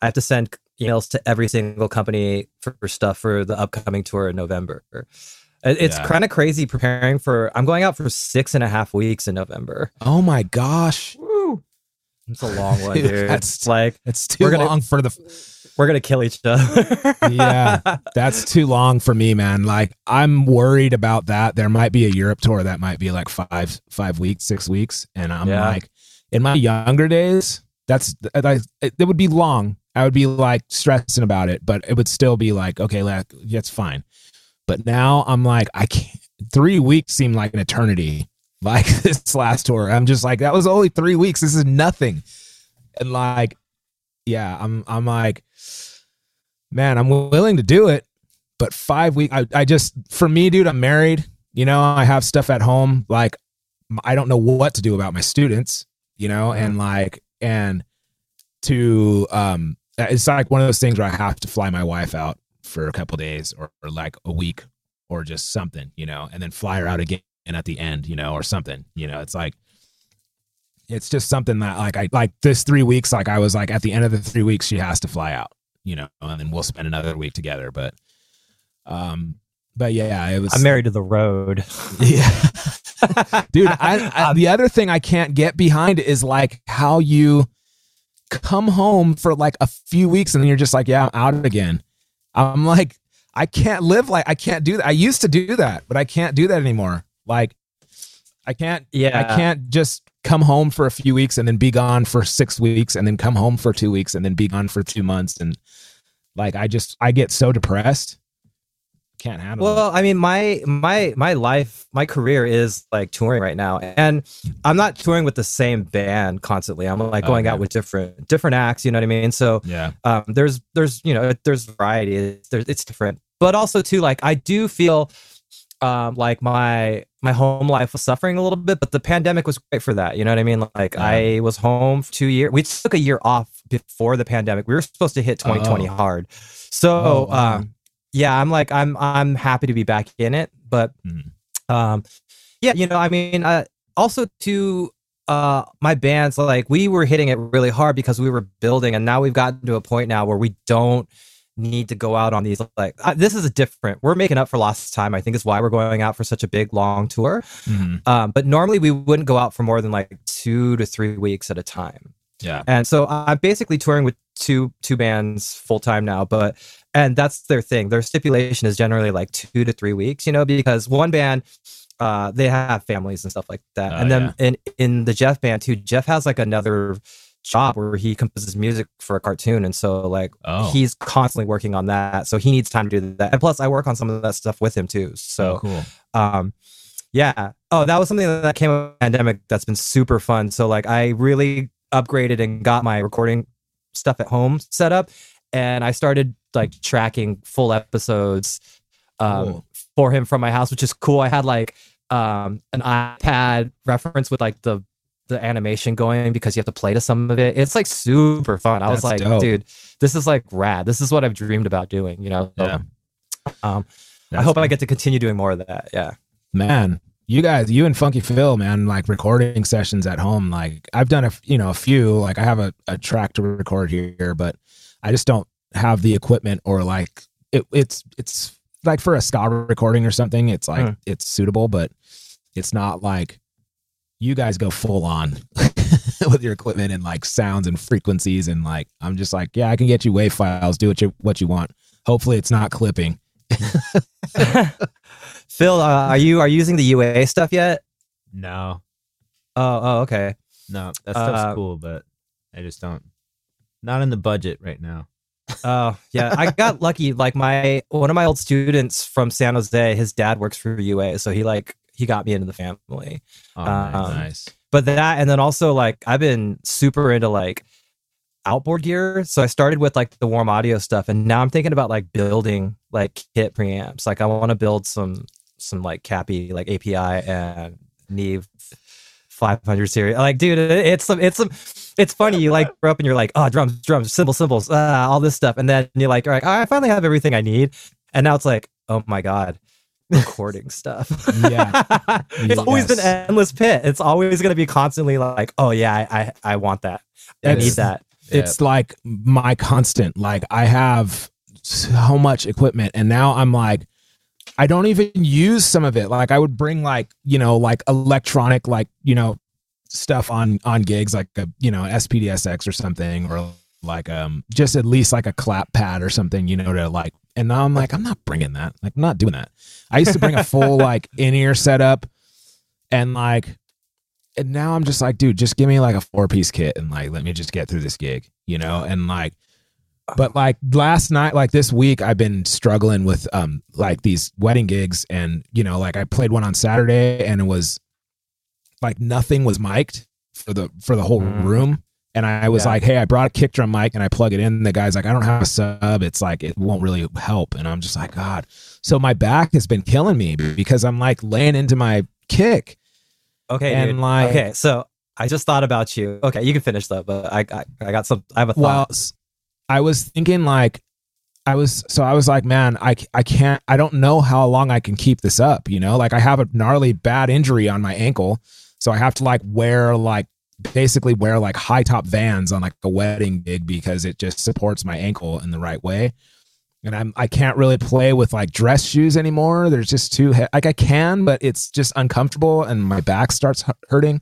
[SPEAKER 5] I have to send emails to every single company for, for stuff for the upcoming tour in November. It's
[SPEAKER 1] Yeah.
[SPEAKER 5] kind of crazy preparing for. I'm going out for six and a half weeks in November.
[SPEAKER 1] Oh my gosh,
[SPEAKER 5] It's a long one, (laughs)
[SPEAKER 1] Dude, that's-
[SPEAKER 5] It's like
[SPEAKER 1] it's too
[SPEAKER 5] We're gonna-
[SPEAKER 1] long for the.
[SPEAKER 5] We're gonna kill each other. (laughs)
[SPEAKER 1] Yeah. That's too long for me, man. Like I'm worried about that. There might be a Europe tour that might be like five five weeks, six weeks, and I'm
[SPEAKER 5] Yeah.
[SPEAKER 1] like, in my younger days, that's it, it would be long. I would be like stressing about it, but it would still be like, okay, like that's fine. But now I'm like, I can't. Three weeks seem like an eternity. Like (laughs) this last tour, I'm just like, that was only three weeks. This is nothing. And like, yeah, I'm I'm like, man, I'm willing to do it, but five weeks. I, I just for me, dude, I'm married. You know, I have stuff at home. Like, I don't know what to do about my students. You know, and like, and to um, it's like one of those things where I have to fly my wife out for a couple days or, or like a week or just something, you know, and then fly her out again at the end, you know, or something. You know, it's like it's just something that like I like this three weeks, like I was like at the end of the three weeks, she has to fly out, you know, and then we'll spend another week together. But um but yeah, it was
[SPEAKER 5] I'm married to the road. (laughs)
[SPEAKER 1] yeah. (laughs) Dude, I, I the other thing I can't get behind is like how you come home for like a few weeks and then you're just like, yeah, I'm out again. I'm like, I can't live like I can't do that. I used to do that, but I can't do that anymore. Like I can't
[SPEAKER 5] Yeah.
[SPEAKER 1] I can't just come home for a few weeks and then be gone for 6 weeks and then come home for 2 weeks and then be gone for 2 months and like I just I get so depressed. Can't handle it.
[SPEAKER 5] Well, I mean, my my my life, my career is like touring right now, and I'm not touring with the same band constantly. I'm like going out with different different acts. You know what I mean? So
[SPEAKER 1] Yeah.
[SPEAKER 5] um, there's there's you know there's variety. There's, it's different, but also too like I do feel um, like my my home life was suffering a little bit, but the pandemic was great for that. You know what I mean? Like
[SPEAKER 1] Yeah.
[SPEAKER 5] I was home for two years. We took a year off before the pandemic. We were supposed to hit 2020
[SPEAKER 1] Oh.
[SPEAKER 5] hard. So
[SPEAKER 1] Oh, wow.
[SPEAKER 5] um, yeah, I'm like I'm I'm happy to be back in it, but
[SPEAKER 1] Mhm.
[SPEAKER 5] um, yeah, you know, I mean, uh, also to uh my bands like we were hitting it really hard because we were building and now we've gotten to a point now where we don't need to go out on these like uh, this is a different we're making up for lost time i think is why we're going out for such a big long tour
[SPEAKER 1] Mhm.
[SPEAKER 5] um but normally we wouldn't go out for more than like two to three weeks at a time
[SPEAKER 1] Yeah.
[SPEAKER 5] and so I'm basically touring with two two bands full time now, but and that's their thing. Their stipulation is generally like two to three weeks, you know, because one band uh they have families and stuff like that.
[SPEAKER 1] Oh,
[SPEAKER 5] and then in in the Jeff band too, Jeff has like another job where he composes music for a cartoon and so like
[SPEAKER 1] Oh.
[SPEAKER 5] he's constantly working on that. So he needs time to do that. And plus I work on some of that stuff with him too. So
[SPEAKER 1] oh, cool.
[SPEAKER 5] um yeah oh that was something that came with the pandemic that's been super fun so like i really upgraded and got my recording stuff at home set up and i started like tracking full episodes um
[SPEAKER 1] Cool.
[SPEAKER 5] for him from my house which is cool i had like um an ipad reference with like the the animation going because you have to play to some of it it's like super fun i was like
[SPEAKER 1] dope.
[SPEAKER 5] dude this is like rad this is what i've dreamed about doing you know So,
[SPEAKER 1] Yeah.
[SPEAKER 5] um i
[SPEAKER 1] That's
[SPEAKER 5] hope i get to continue doing more of that yeah
[SPEAKER 1] man you guys, you and Funky Phil, man, like recording sessions at home. Like I've done a, you know, a few. Like I have a, a track to record here, but I just don't have the equipment or like it, it's it's like for a ska recording or something. It's like
[SPEAKER 5] Hmm.
[SPEAKER 1] it's suitable, but it's not like you guys go full on (laughs) with your equipment and like sounds and frequencies and like I'm just like, yeah, I can get you wave files. Do what you what you want. Hopefully, it's not clipping. (laughs)
[SPEAKER 5] Phil, uh, are you are you using the UA stuff yet?
[SPEAKER 3] No,
[SPEAKER 5] Oh, oh, okay.
[SPEAKER 3] no, that stuff's
[SPEAKER 5] Uh,
[SPEAKER 3] cool, but I just don't. Not in the budget right now.
[SPEAKER 5] Oh, yeah. I got lucky. Like my one of my old students from San Jose, his dad works for UA, so he like he got me into the family.
[SPEAKER 3] Oh,
[SPEAKER 5] Um,
[SPEAKER 3] nice.
[SPEAKER 5] But that, and then also like I've been super into like outboard gear. So I started with like the warm audio stuff, and now I'm thinking about like building like kit preamps. Like I want to build some some like Cappy like API and Neve 500 series. Like, dude, it's some it's some it's funny. You like grow up and you're like, oh, drums, drums, cymbals, cymbals, ah, all this stuff, and then you're like, all right, I finally have everything I need, and now it's like, oh my god. Recording stuff.
[SPEAKER 1] Yeah. (laughs)
[SPEAKER 5] it's always
[SPEAKER 1] an
[SPEAKER 5] endless pit. It's always going to be constantly like, oh yeah, I I, I want that. I
[SPEAKER 1] It's-
[SPEAKER 5] need that.
[SPEAKER 1] it's like my constant like i have so much equipment and now i'm like i don't even use some of it like i would bring like you know like electronic like you know stuff on on gigs like a you know SPD-SX or something or like um just at least like a clap pad or something you know to like and now i'm like i'm not bringing that like i'm not doing that i used to bring a full (laughs) like in-ear setup and like and now I'm just like, dude, just give me like a four piece kit and like let me just get through this gig, you know? And like but like last night, like this week, I've been struggling with um like these wedding gigs and you know, like I played one on Saturday and it was like nothing was mic'd for the for the whole
[SPEAKER 5] Mm.
[SPEAKER 1] room. And I was
[SPEAKER 5] Yeah.
[SPEAKER 1] like, hey, I brought a kick drum mic and I plug it in. The guy's like, I don't have a sub. It's like it won't really help. And I'm just like, God. So my back has been killing me because I'm like laying into my kick.
[SPEAKER 5] Okay,
[SPEAKER 1] And,
[SPEAKER 5] dude.
[SPEAKER 1] like-
[SPEAKER 5] okay, so I just thought about you. Okay, you can finish though, but I I, I got some. I have a
[SPEAKER 1] well
[SPEAKER 5] thought.
[SPEAKER 1] s- i was thinking like i was so i was like man I I can't i don't know how long i can keep this up you know like i have a gnarly bad injury on my ankle so i have to like wear like basically wear like high top vans on like a wedding gig because it just supports my ankle in the right way and i'm i can't really play with like dress shoes anymore there's just too he- like i can but it's just uncomfortable and my back starts hurting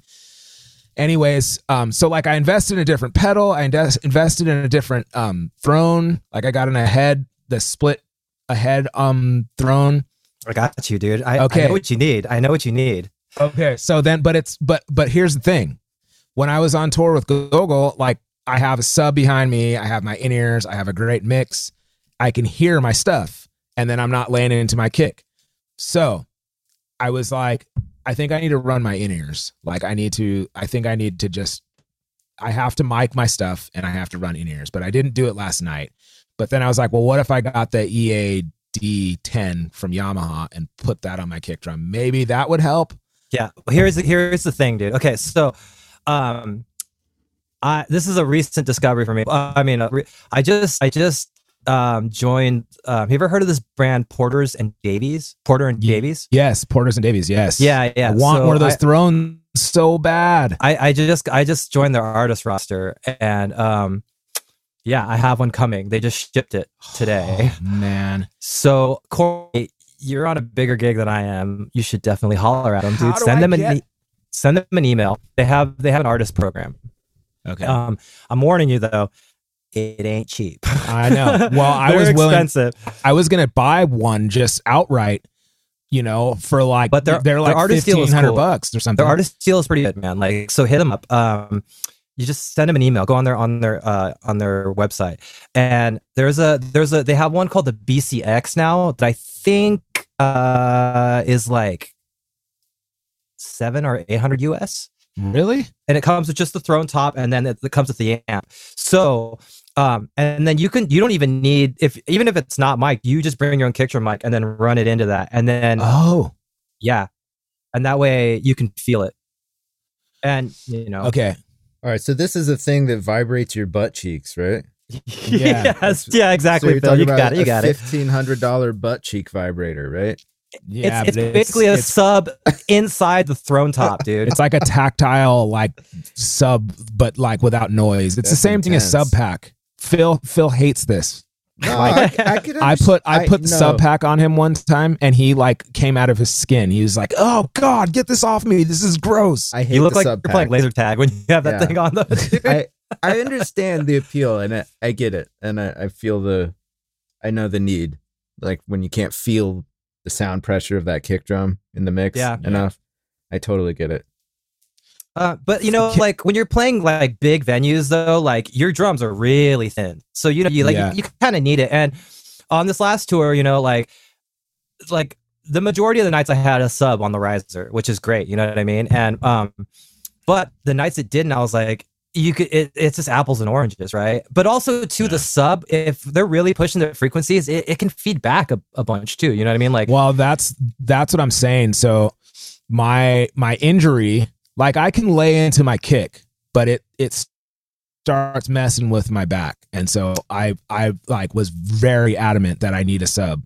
[SPEAKER 1] anyways um so like i invested in a different pedal i invest, invested in a different um throne like i got in a head the split ahead um throne
[SPEAKER 5] I got you, dude. I, I
[SPEAKER 1] Okay.
[SPEAKER 5] know what you need. I know what you need.
[SPEAKER 1] okay so then but it's but but here's the thing when i was on tour with Google, like i have a sub behind me i have my in-ears i have a great mix. I can hear my stuff and then i'm not laying into my kick. So i was like i think i need to run my in-ears. Like i need to i think i need to just i have to mic my stuff and i have to run in-ears but i didn't do it last night. But then i was like well what if i got the E ead10 from yamaha and put that on my kick drum? Maybe that would help.
[SPEAKER 5] Yeah. Here's the, here's the thing, dude. Okay, so um, I this is a recent discovery for me. Uh, I mean, I just I just um joined. Um, have you ever heard of this brand Porters and Davies? Porter and Davies.
[SPEAKER 1] Yes, Porters and Davies. Yes.
[SPEAKER 5] Yeah, yeah.
[SPEAKER 1] I want
[SPEAKER 5] So
[SPEAKER 1] one of those
[SPEAKER 5] I-
[SPEAKER 1] thrones so bad.
[SPEAKER 5] I, I just I just joined their artist roster and um yeah, I have one coming. They just shipped it today.
[SPEAKER 1] Oh, man.
[SPEAKER 5] So Korey, you're on a bigger gig than I am. You should definitely holler at them, dude. Send
[SPEAKER 1] I
[SPEAKER 5] them an
[SPEAKER 1] get-
[SPEAKER 5] send them an email. They have they have an artist program.
[SPEAKER 1] Okay.
[SPEAKER 5] Um, I'm warning you though, it ain't cheap.
[SPEAKER 1] I know. Well, (laughs) I
[SPEAKER 5] They're
[SPEAKER 1] was willing-
[SPEAKER 5] expensive.
[SPEAKER 1] I was gonna buy one just outright, you know, for like
[SPEAKER 5] But their-
[SPEAKER 1] they're like
[SPEAKER 5] artist deal is
[SPEAKER 1] fifteen hundred
[SPEAKER 5] cool.
[SPEAKER 1] bucks or something.
[SPEAKER 5] Their artist deal is pretty good, man. Like, so hit them up. Um, you just send them an email. Go on their on their uh, on their website, and there's a there's a they have one called the BCX now that I think uh is like seven or eight hundred US,
[SPEAKER 1] really?
[SPEAKER 5] and it comes with just the throne top, and then it, it comes with the amp. So. Um, and then you can you don't even need if even if it's not mic, you just bring your own kick drum mic and then run it into that, and then
[SPEAKER 1] Oh,
[SPEAKER 5] yeah, and that way you can feel it. And you know,
[SPEAKER 1] okay.
[SPEAKER 3] All right, so this is a thing that vibrates your butt cheeks, right? (laughs)
[SPEAKER 1] Yeah.
[SPEAKER 5] yes, yeah, exactly.
[SPEAKER 3] So
[SPEAKER 5] Phil. You got it. You got it.
[SPEAKER 3] fifteen hundred dollar butt cheek vibrator, right?
[SPEAKER 1] Yeah,
[SPEAKER 5] it's, it's
[SPEAKER 1] but
[SPEAKER 5] basically a
[SPEAKER 1] it's,
[SPEAKER 5] sub inside the throne top, (laughs) dude.
[SPEAKER 1] it's like a tactile like sub, but like without noise. It's the
[SPEAKER 3] That's
[SPEAKER 1] same thing as
[SPEAKER 3] intense.
[SPEAKER 1] sub pack. Phil Phil hates this.
[SPEAKER 3] No,
[SPEAKER 1] Like,
[SPEAKER 3] I, I,
[SPEAKER 1] I put I
[SPEAKER 3] underst-
[SPEAKER 1] put the
[SPEAKER 3] no.
[SPEAKER 1] sub pack on him one time, and he like came out of his skin. He was like, "Oh God, get this off me! This is gross."
[SPEAKER 3] I hate
[SPEAKER 5] you look
[SPEAKER 3] the
[SPEAKER 5] like you're playing laser tag when you have that
[SPEAKER 3] Yeah.
[SPEAKER 5] thing on. Though. (laughs)
[SPEAKER 3] I I understand the appeal and I, I get it and I, I feel the I know the need like when you can't feel the sound pressure of that kick drum in the mix
[SPEAKER 5] Yeah.
[SPEAKER 3] enough. I totally get it.
[SPEAKER 5] Uh, but you know, like when you're playing like big venues, though, like your drums are really thin, so you know you like
[SPEAKER 1] Yeah.
[SPEAKER 5] you, kind of need it. And on this last tour, you know, like like the majority of the nights I had a sub on the riser, which is great. You know what I mean? And um, but the nights it didn't, I was like, you could it, it's just apples and oranges, right? But also to the sub, if they're really pushing the frequencies, it, it can feed back a, a bunch too. You know what I mean? Like
[SPEAKER 1] Well, that's that's what I'm saying. So my my injury, like I can lay into my kick, but it it starts messing with my back, and so I I like was very adamant that I need a sub,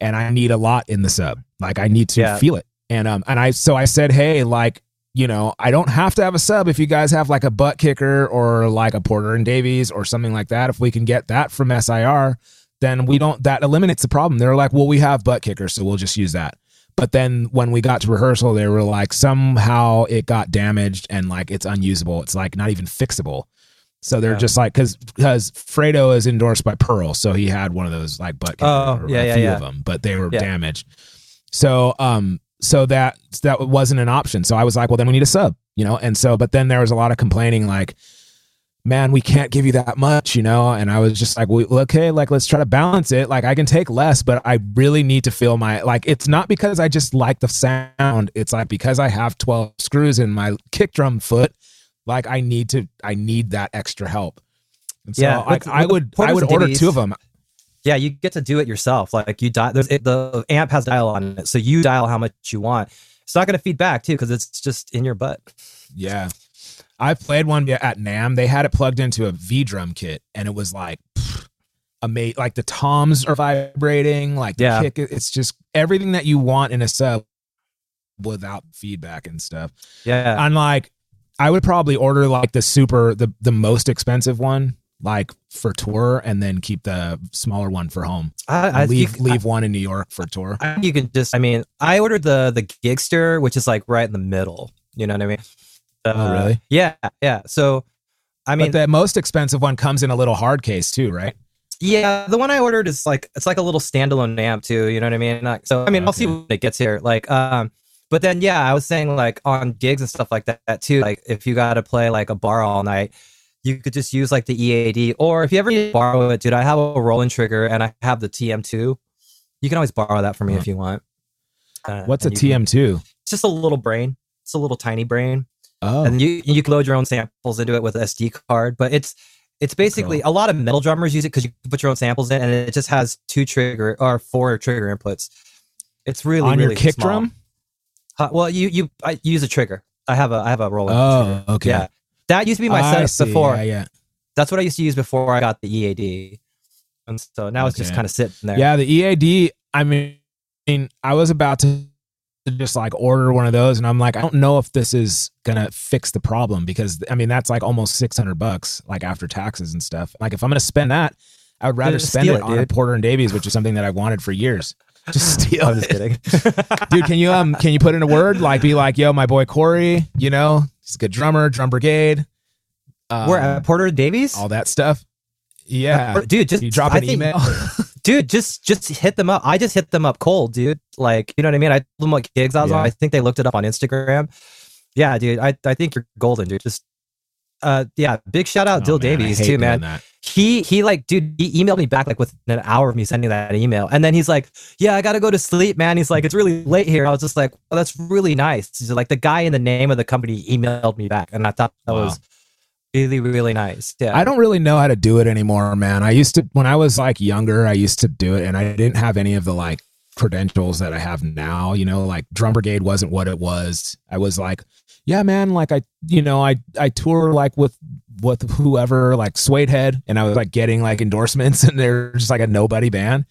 [SPEAKER 1] and I need a lot in the sub. Like I need to
[SPEAKER 5] Yeah.
[SPEAKER 1] feel it, and um and I so I said, hey, like you know, I don't have to have a sub if you guys have like a butt kicker or like a Porter and Davies or something like that. If we can get that from SIR, then we don't that eliminates the problem. They're like, well, we have butt kickers, so we'll just use that. But then when we got to rehearsal, they were like, somehow it got damaged and like it's unusable. It's like not even fixable. So they're
[SPEAKER 5] Yeah.
[SPEAKER 1] just like because because Fredo is endorsed by Pearl, so he had one of those like butt kickers,
[SPEAKER 5] Oh, yeah,
[SPEAKER 1] a
[SPEAKER 5] yeah,
[SPEAKER 1] few
[SPEAKER 5] yeah.
[SPEAKER 1] of them, but they were damaged. So um so that that wasn't an option. So I was like, well, then we need a sub, you know. And so, but then there was a lot of complaining, like, man, we can't give you that much, you know. And I was just like, well, okay, like let's try to balance it. Like I can take less, but I really need to feel my like. It's not because I just like the sound. It's like because I have twelve screws in my kick drum foot. Like I need to, I need that extra help. And so
[SPEAKER 5] Yeah, with-
[SPEAKER 1] I would, I would order two of them.
[SPEAKER 5] Yeah, you get to do it yourself. Like you dial, there's it, the amp has dial on it, so you dial how much you want. It's not going to feed back too because it's just in your butt.
[SPEAKER 1] Yeah. I played one at NAMM. They had it plugged into a V drum kit and it was like amazing. Like the toms are vibrating, like the
[SPEAKER 5] Yeah.
[SPEAKER 1] kick. It's just everything that you want in a sub without feedback and stuff.
[SPEAKER 5] Yeah,
[SPEAKER 1] Unlike, I would probably order like the super, the, the most expensive one, like for tour, and then keep the smaller one for home.
[SPEAKER 5] I, I
[SPEAKER 1] leave leave one in New York for tour.
[SPEAKER 5] I, you can just. I mean, I ordered the the Gigster, which is like right in the middle. You know what I mean?
[SPEAKER 1] Oh, really?
[SPEAKER 5] Yeah, yeah. So, I mean,
[SPEAKER 1] but the most expensive one comes in a little hard case too, right?
[SPEAKER 5] Yeah, the one I ordered is like it's like a little standalone amp too. You know what I mean? So I mean, I'll see
[SPEAKER 1] Okay.
[SPEAKER 5] when it gets here. Like, um, but then yeah, I was saying like on gigs and stuff like that, that too. Like if you got to play like a bar all night, you could just use like the EAD, or if you ever need to borrow it, dude, I have a Roland trigger and I have the TM2. You can always borrow that from me if you want. Uh,
[SPEAKER 1] What's a
[SPEAKER 5] and you can-
[SPEAKER 1] TM2?
[SPEAKER 5] It's just a little brain. It's a little tiny brain
[SPEAKER 1] Oh,
[SPEAKER 5] and you you can load your own samples into it with an SD card. But it's it's basically a lot of metal drummers use it because you can put your own samples in, and it just has two trigger or four trigger inputs. It's really
[SPEAKER 1] on
[SPEAKER 5] really
[SPEAKER 1] your kick
[SPEAKER 5] small.
[SPEAKER 1] drum?
[SPEAKER 5] Uh, well, you you I use a trigger. I have a I have a Roland.
[SPEAKER 1] Oh,
[SPEAKER 5] trigger.
[SPEAKER 1] okay.
[SPEAKER 5] Yeah, that used to be my
[SPEAKER 1] I
[SPEAKER 5] setup
[SPEAKER 1] see.
[SPEAKER 5] before.
[SPEAKER 1] Yeah, yeah.
[SPEAKER 5] That's what I used to use before I got the EAD, and so now it's just kind of sitting there.
[SPEAKER 1] Yeah, the EAD, I mean, I was about to just like order one of those and I'm like, I don't know if this is going to fix the problem because I mean, that's like almost 600 bucks like after taxes and stuff. Like if I'm going to spend that, I would rather
[SPEAKER 5] Just
[SPEAKER 1] spend it,
[SPEAKER 5] it,
[SPEAKER 1] on. Porter and Davies, which is something that I've wanted for years. (laughs) Just steal
[SPEAKER 5] I'm just kidding.
[SPEAKER 1] Dude, can you um can you put in a word like be like, "Yo, my boy Korey, you know, he's a good drummer, drum brigade." Um,
[SPEAKER 5] We're at Porter Davies.
[SPEAKER 1] all that stuff. Yeah.
[SPEAKER 5] dude, just
[SPEAKER 1] you drop
[SPEAKER 5] I
[SPEAKER 1] an
[SPEAKER 5] think-
[SPEAKER 1] email. (laughs)
[SPEAKER 5] dude just just hit them up i just hit them up cold dude like you know what i mean i told them what gigs i was
[SPEAKER 1] Yeah.
[SPEAKER 5] on i think they looked it up on instagram yeah dude i, I think you're golden dude just uh yeah big shout out
[SPEAKER 1] Oh,
[SPEAKER 5] dill
[SPEAKER 1] man,
[SPEAKER 5] davies too man
[SPEAKER 1] that.
[SPEAKER 5] he he like dude he emailed me back like within an hour of me sending that email and then he's like yeah i gotta go to sleep man he's like it's really late here i was just like well that's really nice he's like the guy in the name of the company emailed me back and i thought that
[SPEAKER 1] Wow.
[SPEAKER 5] was really really nice yeah
[SPEAKER 1] I don't really know how to do it anymore, man. I used to when I was like younger, I used to do it and I didn't have any of the like credentials that I have now, you know, like drum brigade wasn't what it was. I was like, yeah, man, like I you know, I I tour like with with whoever, like Suede Head, and I was like getting like endorsements (laughs) and they're just like a nobody band.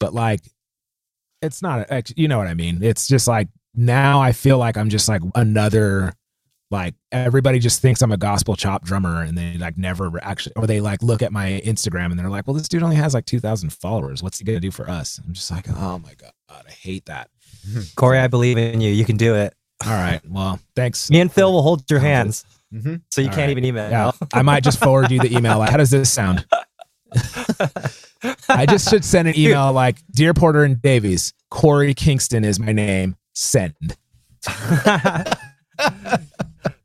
[SPEAKER 1] But like it's not a, you know what I mean. It's just like now I feel like I'm just like another like everybody just thinks I'm a gospel chop drummer and they like never actually or they like look at my Instagram and they're like, well, this dude only has like two thousand followers. What's he gonna do for us? I'm just like, oh my god, I hate that. (laughs)
[SPEAKER 5] Korey, I believe in you. You can do it.
[SPEAKER 1] All right, well, thanks.
[SPEAKER 5] Me and Phil will hold your hands,
[SPEAKER 3] Mm-hmm.
[SPEAKER 5] so you
[SPEAKER 1] All
[SPEAKER 5] can't
[SPEAKER 1] right.
[SPEAKER 5] even email.
[SPEAKER 1] Yeah, I might just forward you the email. How does this sound? (laughs) I just should send an email like, dear Porter and Davies, Korey Kingston is my name. Send. (laughs)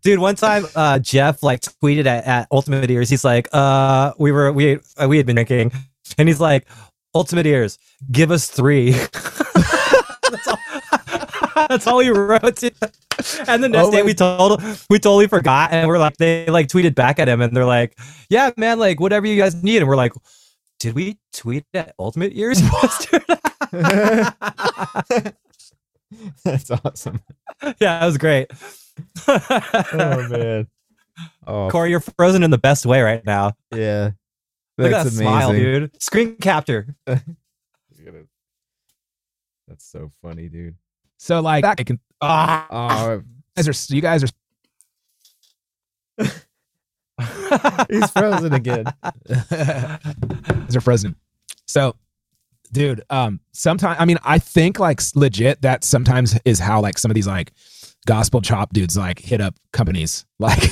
[SPEAKER 5] Dude, one time uh, Jeff like tweeted at, at Ultimate Ears. He's like, uh, we were we uh, we had been drinking, and he's like, Ultimate Ears, give us three. (laughs) (laughs) that's, all, he wrote. to- And the next
[SPEAKER 1] Oh
[SPEAKER 5] day we told we totally forgot, and we're like, they like tweeted back at him, and they're like, yeah, man, like whatever you guys need, and we're like, did we tweet at Ultimate Ears? (laughs)
[SPEAKER 3] That's awesome.
[SPEAKER 5] yeah, that was great.
[SPEAKER 3] Oh man. Oh
[SPEAKER 5] Korey, you're frozen in the best way right now.
[SPEAKER 3] yeah.
[SPEAKER 5] Look at
[SPEAKER 3] That's
[SPEAKER 5] that
[SPEAKER 3] amazing.
[SPEAKER 5] smile, dude. Screen capture. (laughs)
[SPEAKER 3] That's so funny, dude.
[SPEAKER 1] So like that can ah
[SPEAKER 3] Oh, (laughs)
[SPEAKER 1] you guys are you guys are (laughs) (laughs)
[SPEAKER 3] he's frozen again.
[SPEAKER 1] Mr. frozen. So, dude, um, sometimes I mean, I think like legit that sometimes is how like some of these like gospel chop dudes like hit up companies, like,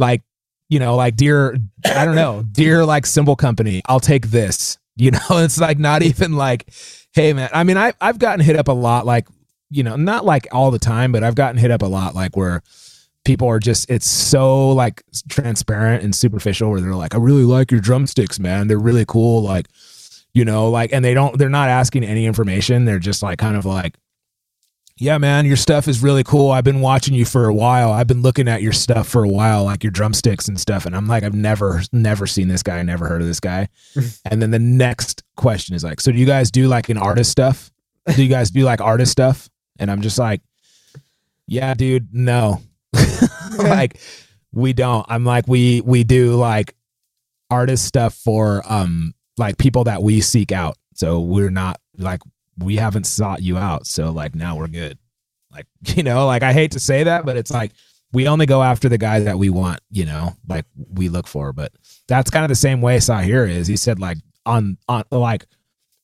[SPEAKER 1] like you know, like dear, I don't know, dear like cymbal company, I'll take this. You know, it's like not even like, hey man. I mean, I I've gotten hit up a lot, like you know, not like all the time, but I've gotten hit up a lot, like where people are just it's so like transparent and superficial where they're like i really like your drumsticks man. They're really cool like you know like and they don't they're not asking any information. They're just like kind of like yeah man your stuff is really cool. I've been watching you for a while. I've been looking at your stuff for a while like your drumsticks and stuff. And i'm like i've never never seen this guy. Never heard of this guy. (laughs) And then the next question is like so do you guys do like an artist stuff? Do you guys do like artist stuff and i'm just like yeah dude no. (laughs) Like we don't. I'm like we we do like artist stuff for um like people that we seek out. So we're not like we haven't sought you out. So like now we're good. Like (laughs) you know like i hate to say that but it's like we only go after the guy that we want you know like we look for. But that's kind of the same way sahir is. He said like on on like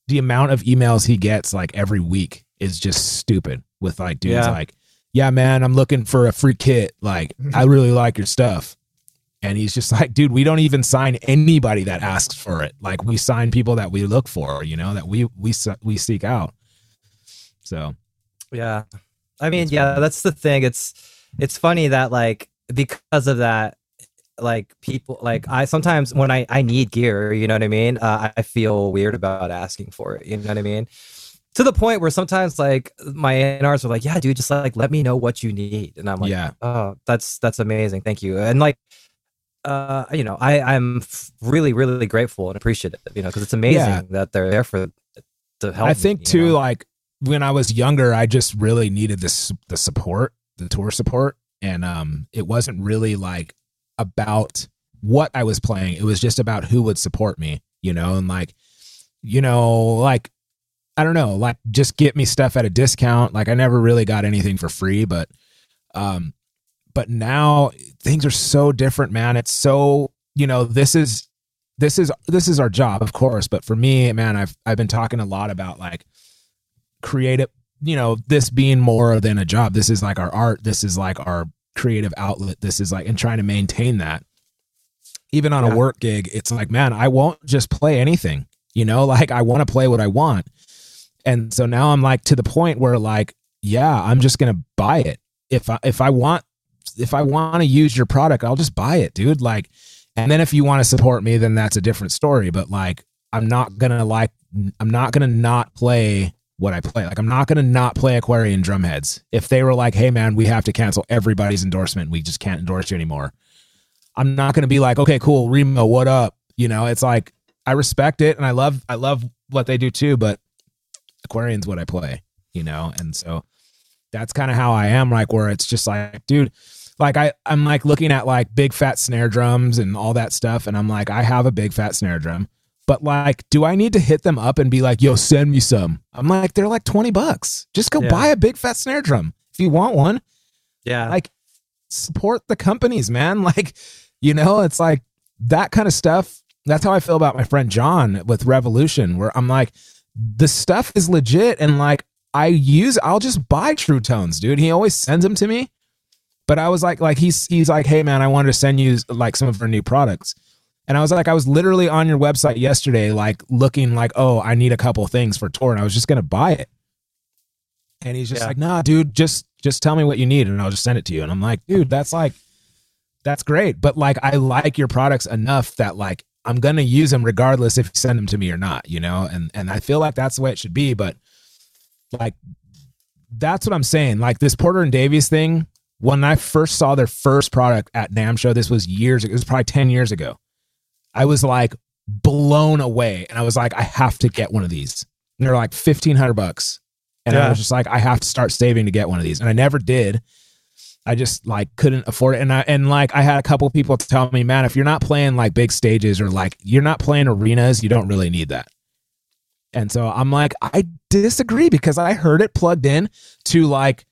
[SPEAKER 1] the amount of emails he gets like every week is just stupid with like dudes
[SPEAKER 5] Yeah.
[SPEAKER 1] like yeah man i'm looking for a free kit like (laughs) i really like your stuff and he's just like dude we don't even sign anybody that asks for it like we sign people that we look for you know that we we we seek out so
[SPEAKER 5] Yeah. I mean, yeah, that's the thing. It's it's funny that like because of that like people like I sometimes when I I need gear, you know what I mean? Uh, I feel weird about asking for it, you know what I mean? To the point where sometimes like my NRs are like, "Yeah, dude, just like let me know what you need." And I'm like,
[SPEAKER 1] yeah
[SPEAKER 5] "Oh, that's that's amazing. Thank you." And like uh you know, I I'm really really grateful and appreciative, you know, because it's amazing
[SPEAKER 1] Yeah.
[SPEAKER 5] that they're there for to help
[SPEAKER 1] I think
[SPEAKER 5] you
[SPEAKER 1] too,
[SPEAKER 5] know?
[SPEAKER 1] like when I was younger, I just really needed this the support, the tour support, and um, it wasn't really like about what I was playing. It was just about who would support me, you know, and like, you know, like I don't know, like just get me stuff at a discount. Like I never really got anything for free, but um, but now things are so different, man. It's so you know, this is this is this is our job, of course. But for me, man, I've I've been talking a lot about like creative, you know, this being more than a job. This is like our art. This is like our creative outlet. This is like and trying to maintain that. Even on
[SPEAKER 5] Yeah.
[SPEAKER 1] a work gig, it's like, man, I won't just play anything. You know, like I want to play what I want. And so now I'm like to the point where like, yeah, I'm just gonna buy it. If I if I want if I want to use your product, I'll just buy it, dude. Like, and then if you want to support me, then that's a different story. But like, I'm not gonna like, I'm not gonna not play what I play. Like, I'm not gonna not play Aquarian Drumheads. If they were like, hey man, we have to cancel everybody's endorsement, we just can't endorse you anymore. I'm not gonna be like, okay, cool, Remo, what up? You know, it's like I respect it and I love, I love what they do too, but Aquarian's what I play, you know, and so that's kind of how I am. Like, where it's just like, dude, like I, I'm like looking at like big fat snare drums and all that stuff, and I'm like, I have a big fat snare drum. But like, do I need to hit them up and be like, yo, send me some? I'm like, they're like 20 bucks. Just go
[SPEAKER 5] Yeah.
[SPEAKER 1] buy a big fat snare drum if you want one.
[SPEAKER 5] Yeah.
[SPEAKER 1] Like, support the companies, man. (laughs) Like, you know, it's like that kind of stuff. That's how I feel about my friend John with Revolution, where I'm like, the stuff is legit. And like, I use, I'll just buy True Tones, dude. He always sends them to me. But I was like, like he's he's like, hey man, I wanted to send you like some of our new products. And I was like, I was literally on your website yesterday, like looking like, oh, I need a couple things for tour, and I was just gonna buy it. And he's just
[SPEAKER 5] Yeah.
[SPEAKER 1] like, nah, dude, just just tell me what you need, and I'll just send it to you. And I'm like, dude, that's like, that's great, but like, I like your products enough that like I'm gonna use them regardless if you send them to me or not, you know. And and I feel like that's the way it should be, but like, that's what I'm saying. Like this Porter and Davies thing. When I first saw their first product at NAMM show, this was years ago. It was probably 10 years ago. I was like blown away. And I was like, I have to get one of these. And they're like 1500 bucks. And I was just like, I have to start saving to get one of these. And I never did. I just like couldn't afford it. And I, and like, I had a couple people tell me, man, if you're not playing like big stages or like you're not playing arenas, you don't really need that. And so I'm like, I disagree because I heard it plugged in to like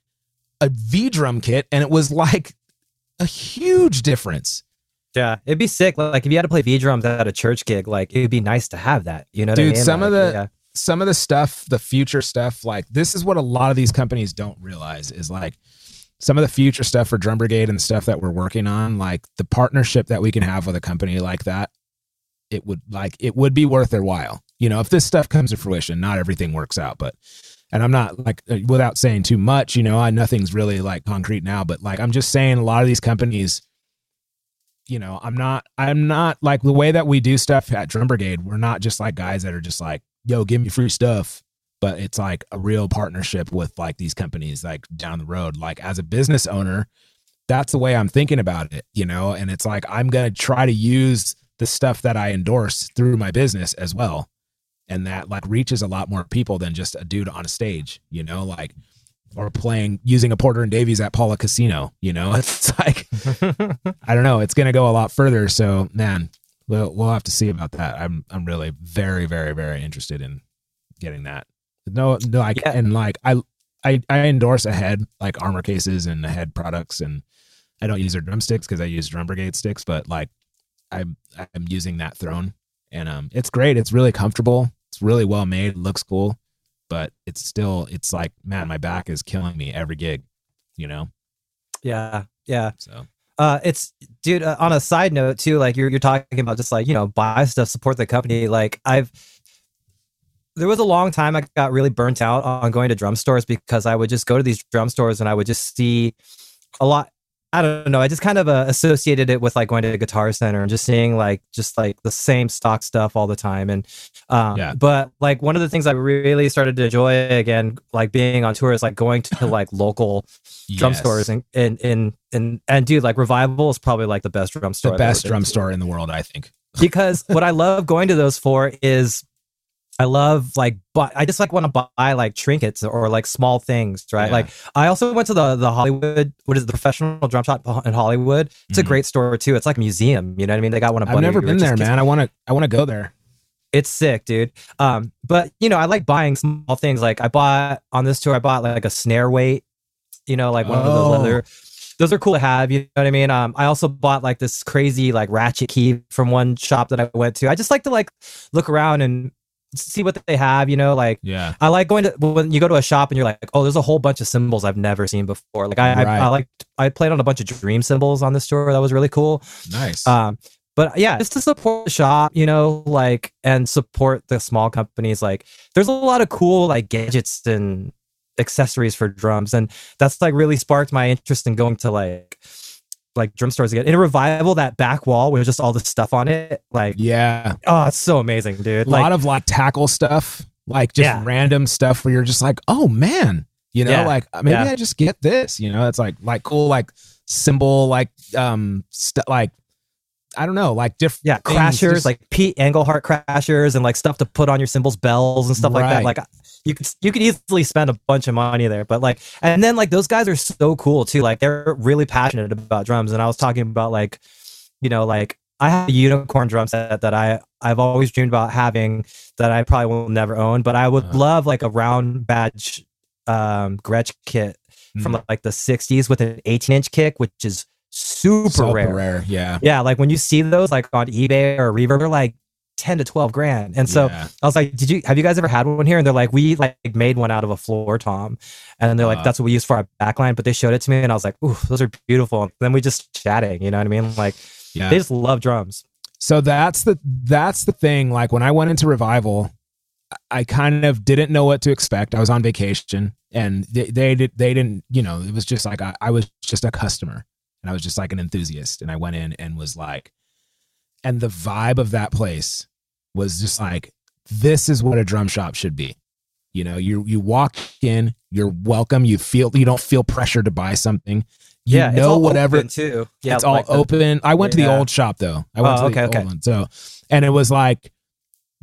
[SPEAKER 1] a V drum kit and it was like a huge difference.
[SPEAKER 5] yeah. It'd be sick. Like if you had to play V drums at a church gig, like it'd be nice to have that. You know what I
[SPEAKER 1] Dude,
[SPEAKER 5] mean?
[SPEAKER 1] some of the-
[SPEAKER 5] yeah.
[SPEAKER 1] some of the stuff, the future stuff, like this is what a lot of these companies don't realize is like some of the future stuff for Drum Brigade and stuff that we're working on, like the partnership that we can have with a company like that, it would like it would be worth their while. You know, if this stuff comes to fruition, not everything works out, but and I'm not like uh, without saying too much, you know, I nothing's really like concrete now, but like I'm just saying a lot of these companies you know, I'm not, I'm not like the way that we do stuff at Drum Brigade. We're not just like guys that are just like, yo, give me free stuff. But it's like a real partnership with like these companies like down the road. Like as a business owner, that's the way I'm thinking about it, you know? And it's like, I'm going to try to use the stuff that I endorse through my business as well. And that like reaches a lot more people than just a dude on a stage, you know, like, or playing using a Porter and Davies at Pala Casino, you know, (laughs) it's like, (laughs) I don't know. It's going to go a lot further. So, man, we'll we'll have to see about that. I'm I'm really very very very interested in getting that. No, no, like
[SPEAKER 5] Yeah.
[SPEAKER 1] and like I I I endorse ahead like armor cases and ahead products, and I don't use their drumsticks because I use Drum Brigade sticks, but like I'm I'm using that throne, and um, it's great. It's really comfortable. It's really well made. Looks cool, but it's still it's like man, my back is killing me every gig, you know.
[SPEAKER 5] Yeah. Yeah.
[SPEAKER 1] So
[SPEAKER 5] Uh, it's dude. Uh, on a side note too, like you're you're talking about just like you know buy stuff, support the company. Like I've there was a long time I got really burnt out on going to drum stores because I would just go to these drum stores and I would just see a lot. I don't know. I just kind of uh, associated it with like going to a guitar center and just seeing like just like the same stock stuff all the time. And um,
[SPEAKER 1] Yeah.
[SPEAKER 5] but like one of the things I really started to enjoy again, like being on tour, is like going to (laughs) like local drum stores and and and and and dude, like Revival is probably like the best drum store.
[SPEAKER 1] the best drum store in the world, I think. (laughs)
[SPEAKER 5] because what I love going to those for is I love like but I just like want to buy like trinkets or like small things, right?
[SPEAKER 1] Yeah.
[SPEAKER 5] Like I also went to the the Hollywood, what is it, the professional drum shop in Hollywood. It's
[SPEAKER 1] Mhm.
[SPEAKER 5] a great store too. It's like a museum, you know what I mean? They got one of
[SPEAKER 1] I've never been there, man. I want to. I want to go there.
[SPEAKER 5] It's sick, dude. Um, but you know, I like buying small things. Like I bought on this tour, I bought like a snare weight, you know, like one of
[SPEAKER 1] Oh.
[SPEAKER 5] those leather. Those are cool to have, you know what I mean? Um, I also bought like this crazy like ratchet key from one shop that I went to. I just like to like look around and see what they have, you know, like
[SPEAKER 1] Yeah.
[SPEAKER 5] I like going to when you go to a shop and you're like, oh, there's a whole bunch of cymbals I've never seen before. Like I,
[SPEAKER 1] Right.
[SPEAKER 5] I, I like I played on a bunch of dream cymbals on this tour. That was really cool.
[SPEAKER 1] Nice.
[SPEAKER 5] Um, but yeah, just to support the shop, you know, like and support the small companies. Like, there's a lot of cool like gadgets and accessories for drums, and that's like really sparked my interest in going to like like drum stores again. In a revival, that back wall with just all the stuff on it, like
[SPEAKER 1] yeah.
[SPEAKER 5] oh, it's so amazing, dude.
[SPEAKER 1] A
[SPEAKER 5] Like,
[SPEAKER 1] lot of like tackle stuff, like just
[SPEAKER 5] Yeah.
[SPEAKER 1] random stuff where you're just like, oh man, you know,
[SPEAKER 5] Yeah.
[SPEAKER 1] like uh, maybe
[SPEAKER 5] Yeah.
[SPEAKER 1] I just get this. You know, it's like like cool like cymbal like um st- like I don't know like different
[SPEAKER 5] yeah, crashers, like Pete Engelhart crashers, and like stuff to put on your cymbals, bells, and stuff like that. Like you could you could easily spend a bunch of money there, but like, and then like those guys are so cool too. Like they're really passionate about drums, and I was talking about like, you know, like I have a unicorn drum set that I I've always dreamed about having that I probably will never own, but I would
[SPEAKER 1] Uh-huh.
[SPEAKER 5] love like a round badge um Gretsch kit from
[SPEAKER 1] Mhm.
[SPEAKER 5] like the 60s with an 18 inch kick, which is super,
[SPEAKER 1] Super
[SPEAKER 5] rare.
[SPEAKER 1] Yeah.
[SPEAKER 5] Yeah, like when you see those like on eBay or Reverb, they're like 10 to 12 grand. And so
[SPEAKER 1] Yeah.
[SPEAKER 5] I was like, "Did you have you guys ever had one here?" And they're like, "We like made one out of a floor tom," and they're like,
[SPEAKER 1] Uh.
[SPEAKER 5] "That's what we use for our backline." But they showed it to me, and I was like, "Ooh, those are beautiful." And then we just chatting, you know what I mean? Like
[SPEAKER 1] yeah.
[SPEAKER 5] they just love drums.
[SPEAKER 1] So that's the that's the thing. Like when I went into revival, I kind of didn't know what to expect. I was on vacation, and they they, did, they didn't. You know, it was just like I, I was just a customer, and I was just like an enthusiast, and I went in and was like, and the vibe of that place was just like this is what a drum shop should be. You know, you you walk in, you're welcome. You feel you don't feel pressure to buy something. You
[SPEAKER 5] yeah, it's
[SPEAKER 1] know whatever
[SPEAKER 5] open, too. Yeah,
[SPEAKER 1] it's all
[SPEAKER 5] like the-
[SPEAKER 1] open. I went to the old shop though. I went
[SPEAKER 5] Oh,
[SPEAKER 1] to the
[SPEAKER 5] okay,
[SPEAKER 1] old
[SPEAKER 5] okay.
[SPEAKER 1] one. So, and it was like,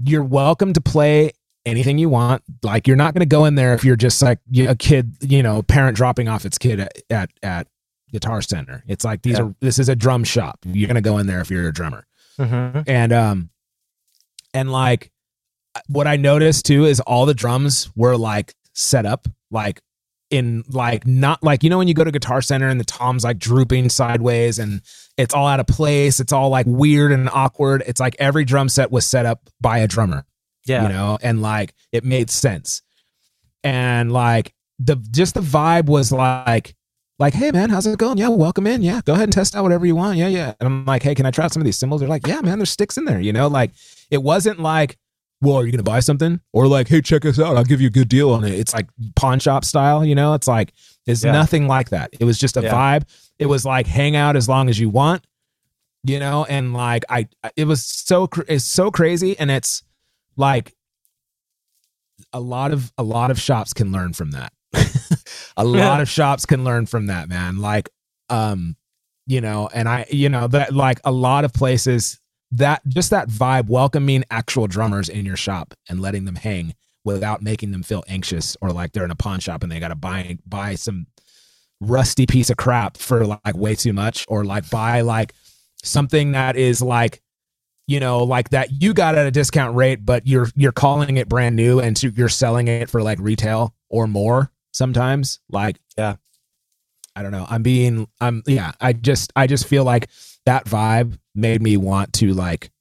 [SPEAKER 1] you're welcome to play anything you want. Like, you're not going to go in there if you're just like a kid, you know, parent dropping off its kid at at, at Guitar Center. It's like these
[SPEAKER 5] Yeah.
[SPEAKER 1] are this is a drum shop. You're going to go in there if you're a drummer.
[SPEAKER 5] Mhm.
[SPEAKER 1] And um, and like, what I noticed too is all the drums were like set up like in like not like you know when you go to guitar center and the tom's like drooping sideways and it's all out of place it's all like weird and awkward. It's like every drum set was set up by a drummer
[SPEAKER 5] Yeah,
[SPEAKER 1] you know and like it made sense. And like the just the vibe was like like hey man how's it going? Yeah welcome in. Yeah go ahead and test out whatever you want. Yeah yeah. And i'm like hey can i try out some of these cymbals? they're like yeah man there's sticks in there you know? Like it wasn't like well are you gonna buy something? Or like hey check us out. I'll give you a good deal on it. It's like pawn shop style you know? It's like it's
[SPEAKER 5] Yeah.
[SPEAKER 1] nothing like that. It was just a
[SPEAKER 5] Yeah.
[SPEAKER 1] vibe. It was like hang out as long as you want you know? And like i it was so it's so crazy and it's like a lot of a lot of shops can learn from that (laughs) a lot of shops can learn from that man. Like um you know and i you know that like a lot of places that just that vibe welcoming actual drummers in your shop and letting them hang without making them feel anxious or like they're in a pawn shop and they got to buy buy some rusty piece of crap for like way too much or like buy like something that is like you know like that you got at a discount rate but you're you're calling it brand new and you're selling it for like retail or more sometimes like
[SPEAKER 5] Yeah.
[SPEAKER 1] i don't know i'm being i'm yeah i just i just feel like that vibe made me want to like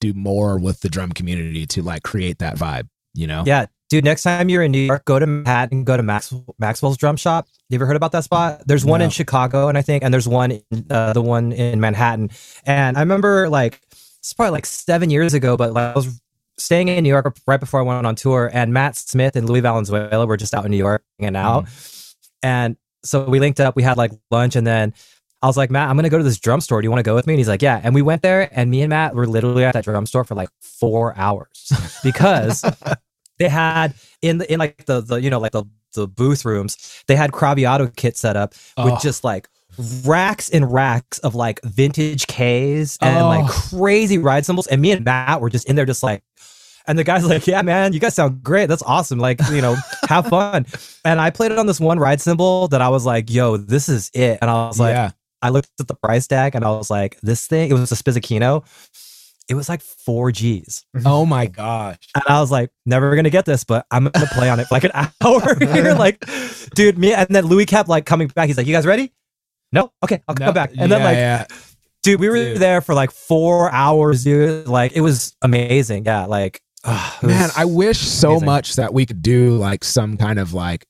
[SPEAKER 1] do more with the drum community to like create that vibe you know
[SPEAKER 5] yeah, dude. Next time you're in New York, go to Manhattan, go to Max, Maxwell's Drum Shop. You ever heard about that spot? There's one
[SPEAKER 1] No.
[SPEAKER 5] in Chicago, and I think, and there's one, in, uh, the one in Manhattan. And I remember like it's probably like seven years ago, but like I was staying in New York right before I went on tour, and Matt Smith and Louis Valenzuela were just out in New York hanging out, mm-hmm. and so we linked up. We had like lunch, and then. I was like, Matt, I'm gonna go to this drum store. Do you want to go with me? And he's like, Yeah. And we went there, and me and Matt were literally at that drum store for like four hours (laughs) because (laughs) they had in the in like the the you know like the the booth rooms they had Craviotto kit set up with
[SPEAKER 1] Oh.
[SPEAKER 5] just like racks and racks of like vintage K's and oh. like
[SPEAKER 1] Oh.
[SPEAKER 5] crazy ride cymbals and me and Matt were just in there just like and the guy's like yeah man you guys sound great that's awesome like you know have (laughs) fun and I played it on this one ride cymbal that I was like yo this is it and I was like
[SPEAKER 1] yeah
[SPEAKER 5] I looked at the price tag and I was like this thing it was a Spizzichino it was like four G's (laughs)
[SPEAKER 1] oh my gosh
[SPEAKER 5] and I was like, never gonna get this, but I'm gonna play on it for like an (laughs) hour here. like, dude, me and then Louis kept like coming back. He's like, You guys ready? No? Okay, I'll
[SPEAKER 1] No,
[SPEAKER 5] come back. And then like,
[SPEAKER 1] yeah.
[SPEAKER 5] dude, we were
[SPEAKER 1] Dude.
[SPEAKER 5] there for like four hours, dude. Like it was amazing. Yeah, like it
[SPEAKER 1] man i wish so
[SPEAKER 5] amazing.
[SPEAKER 1] much that we could do like some kind of like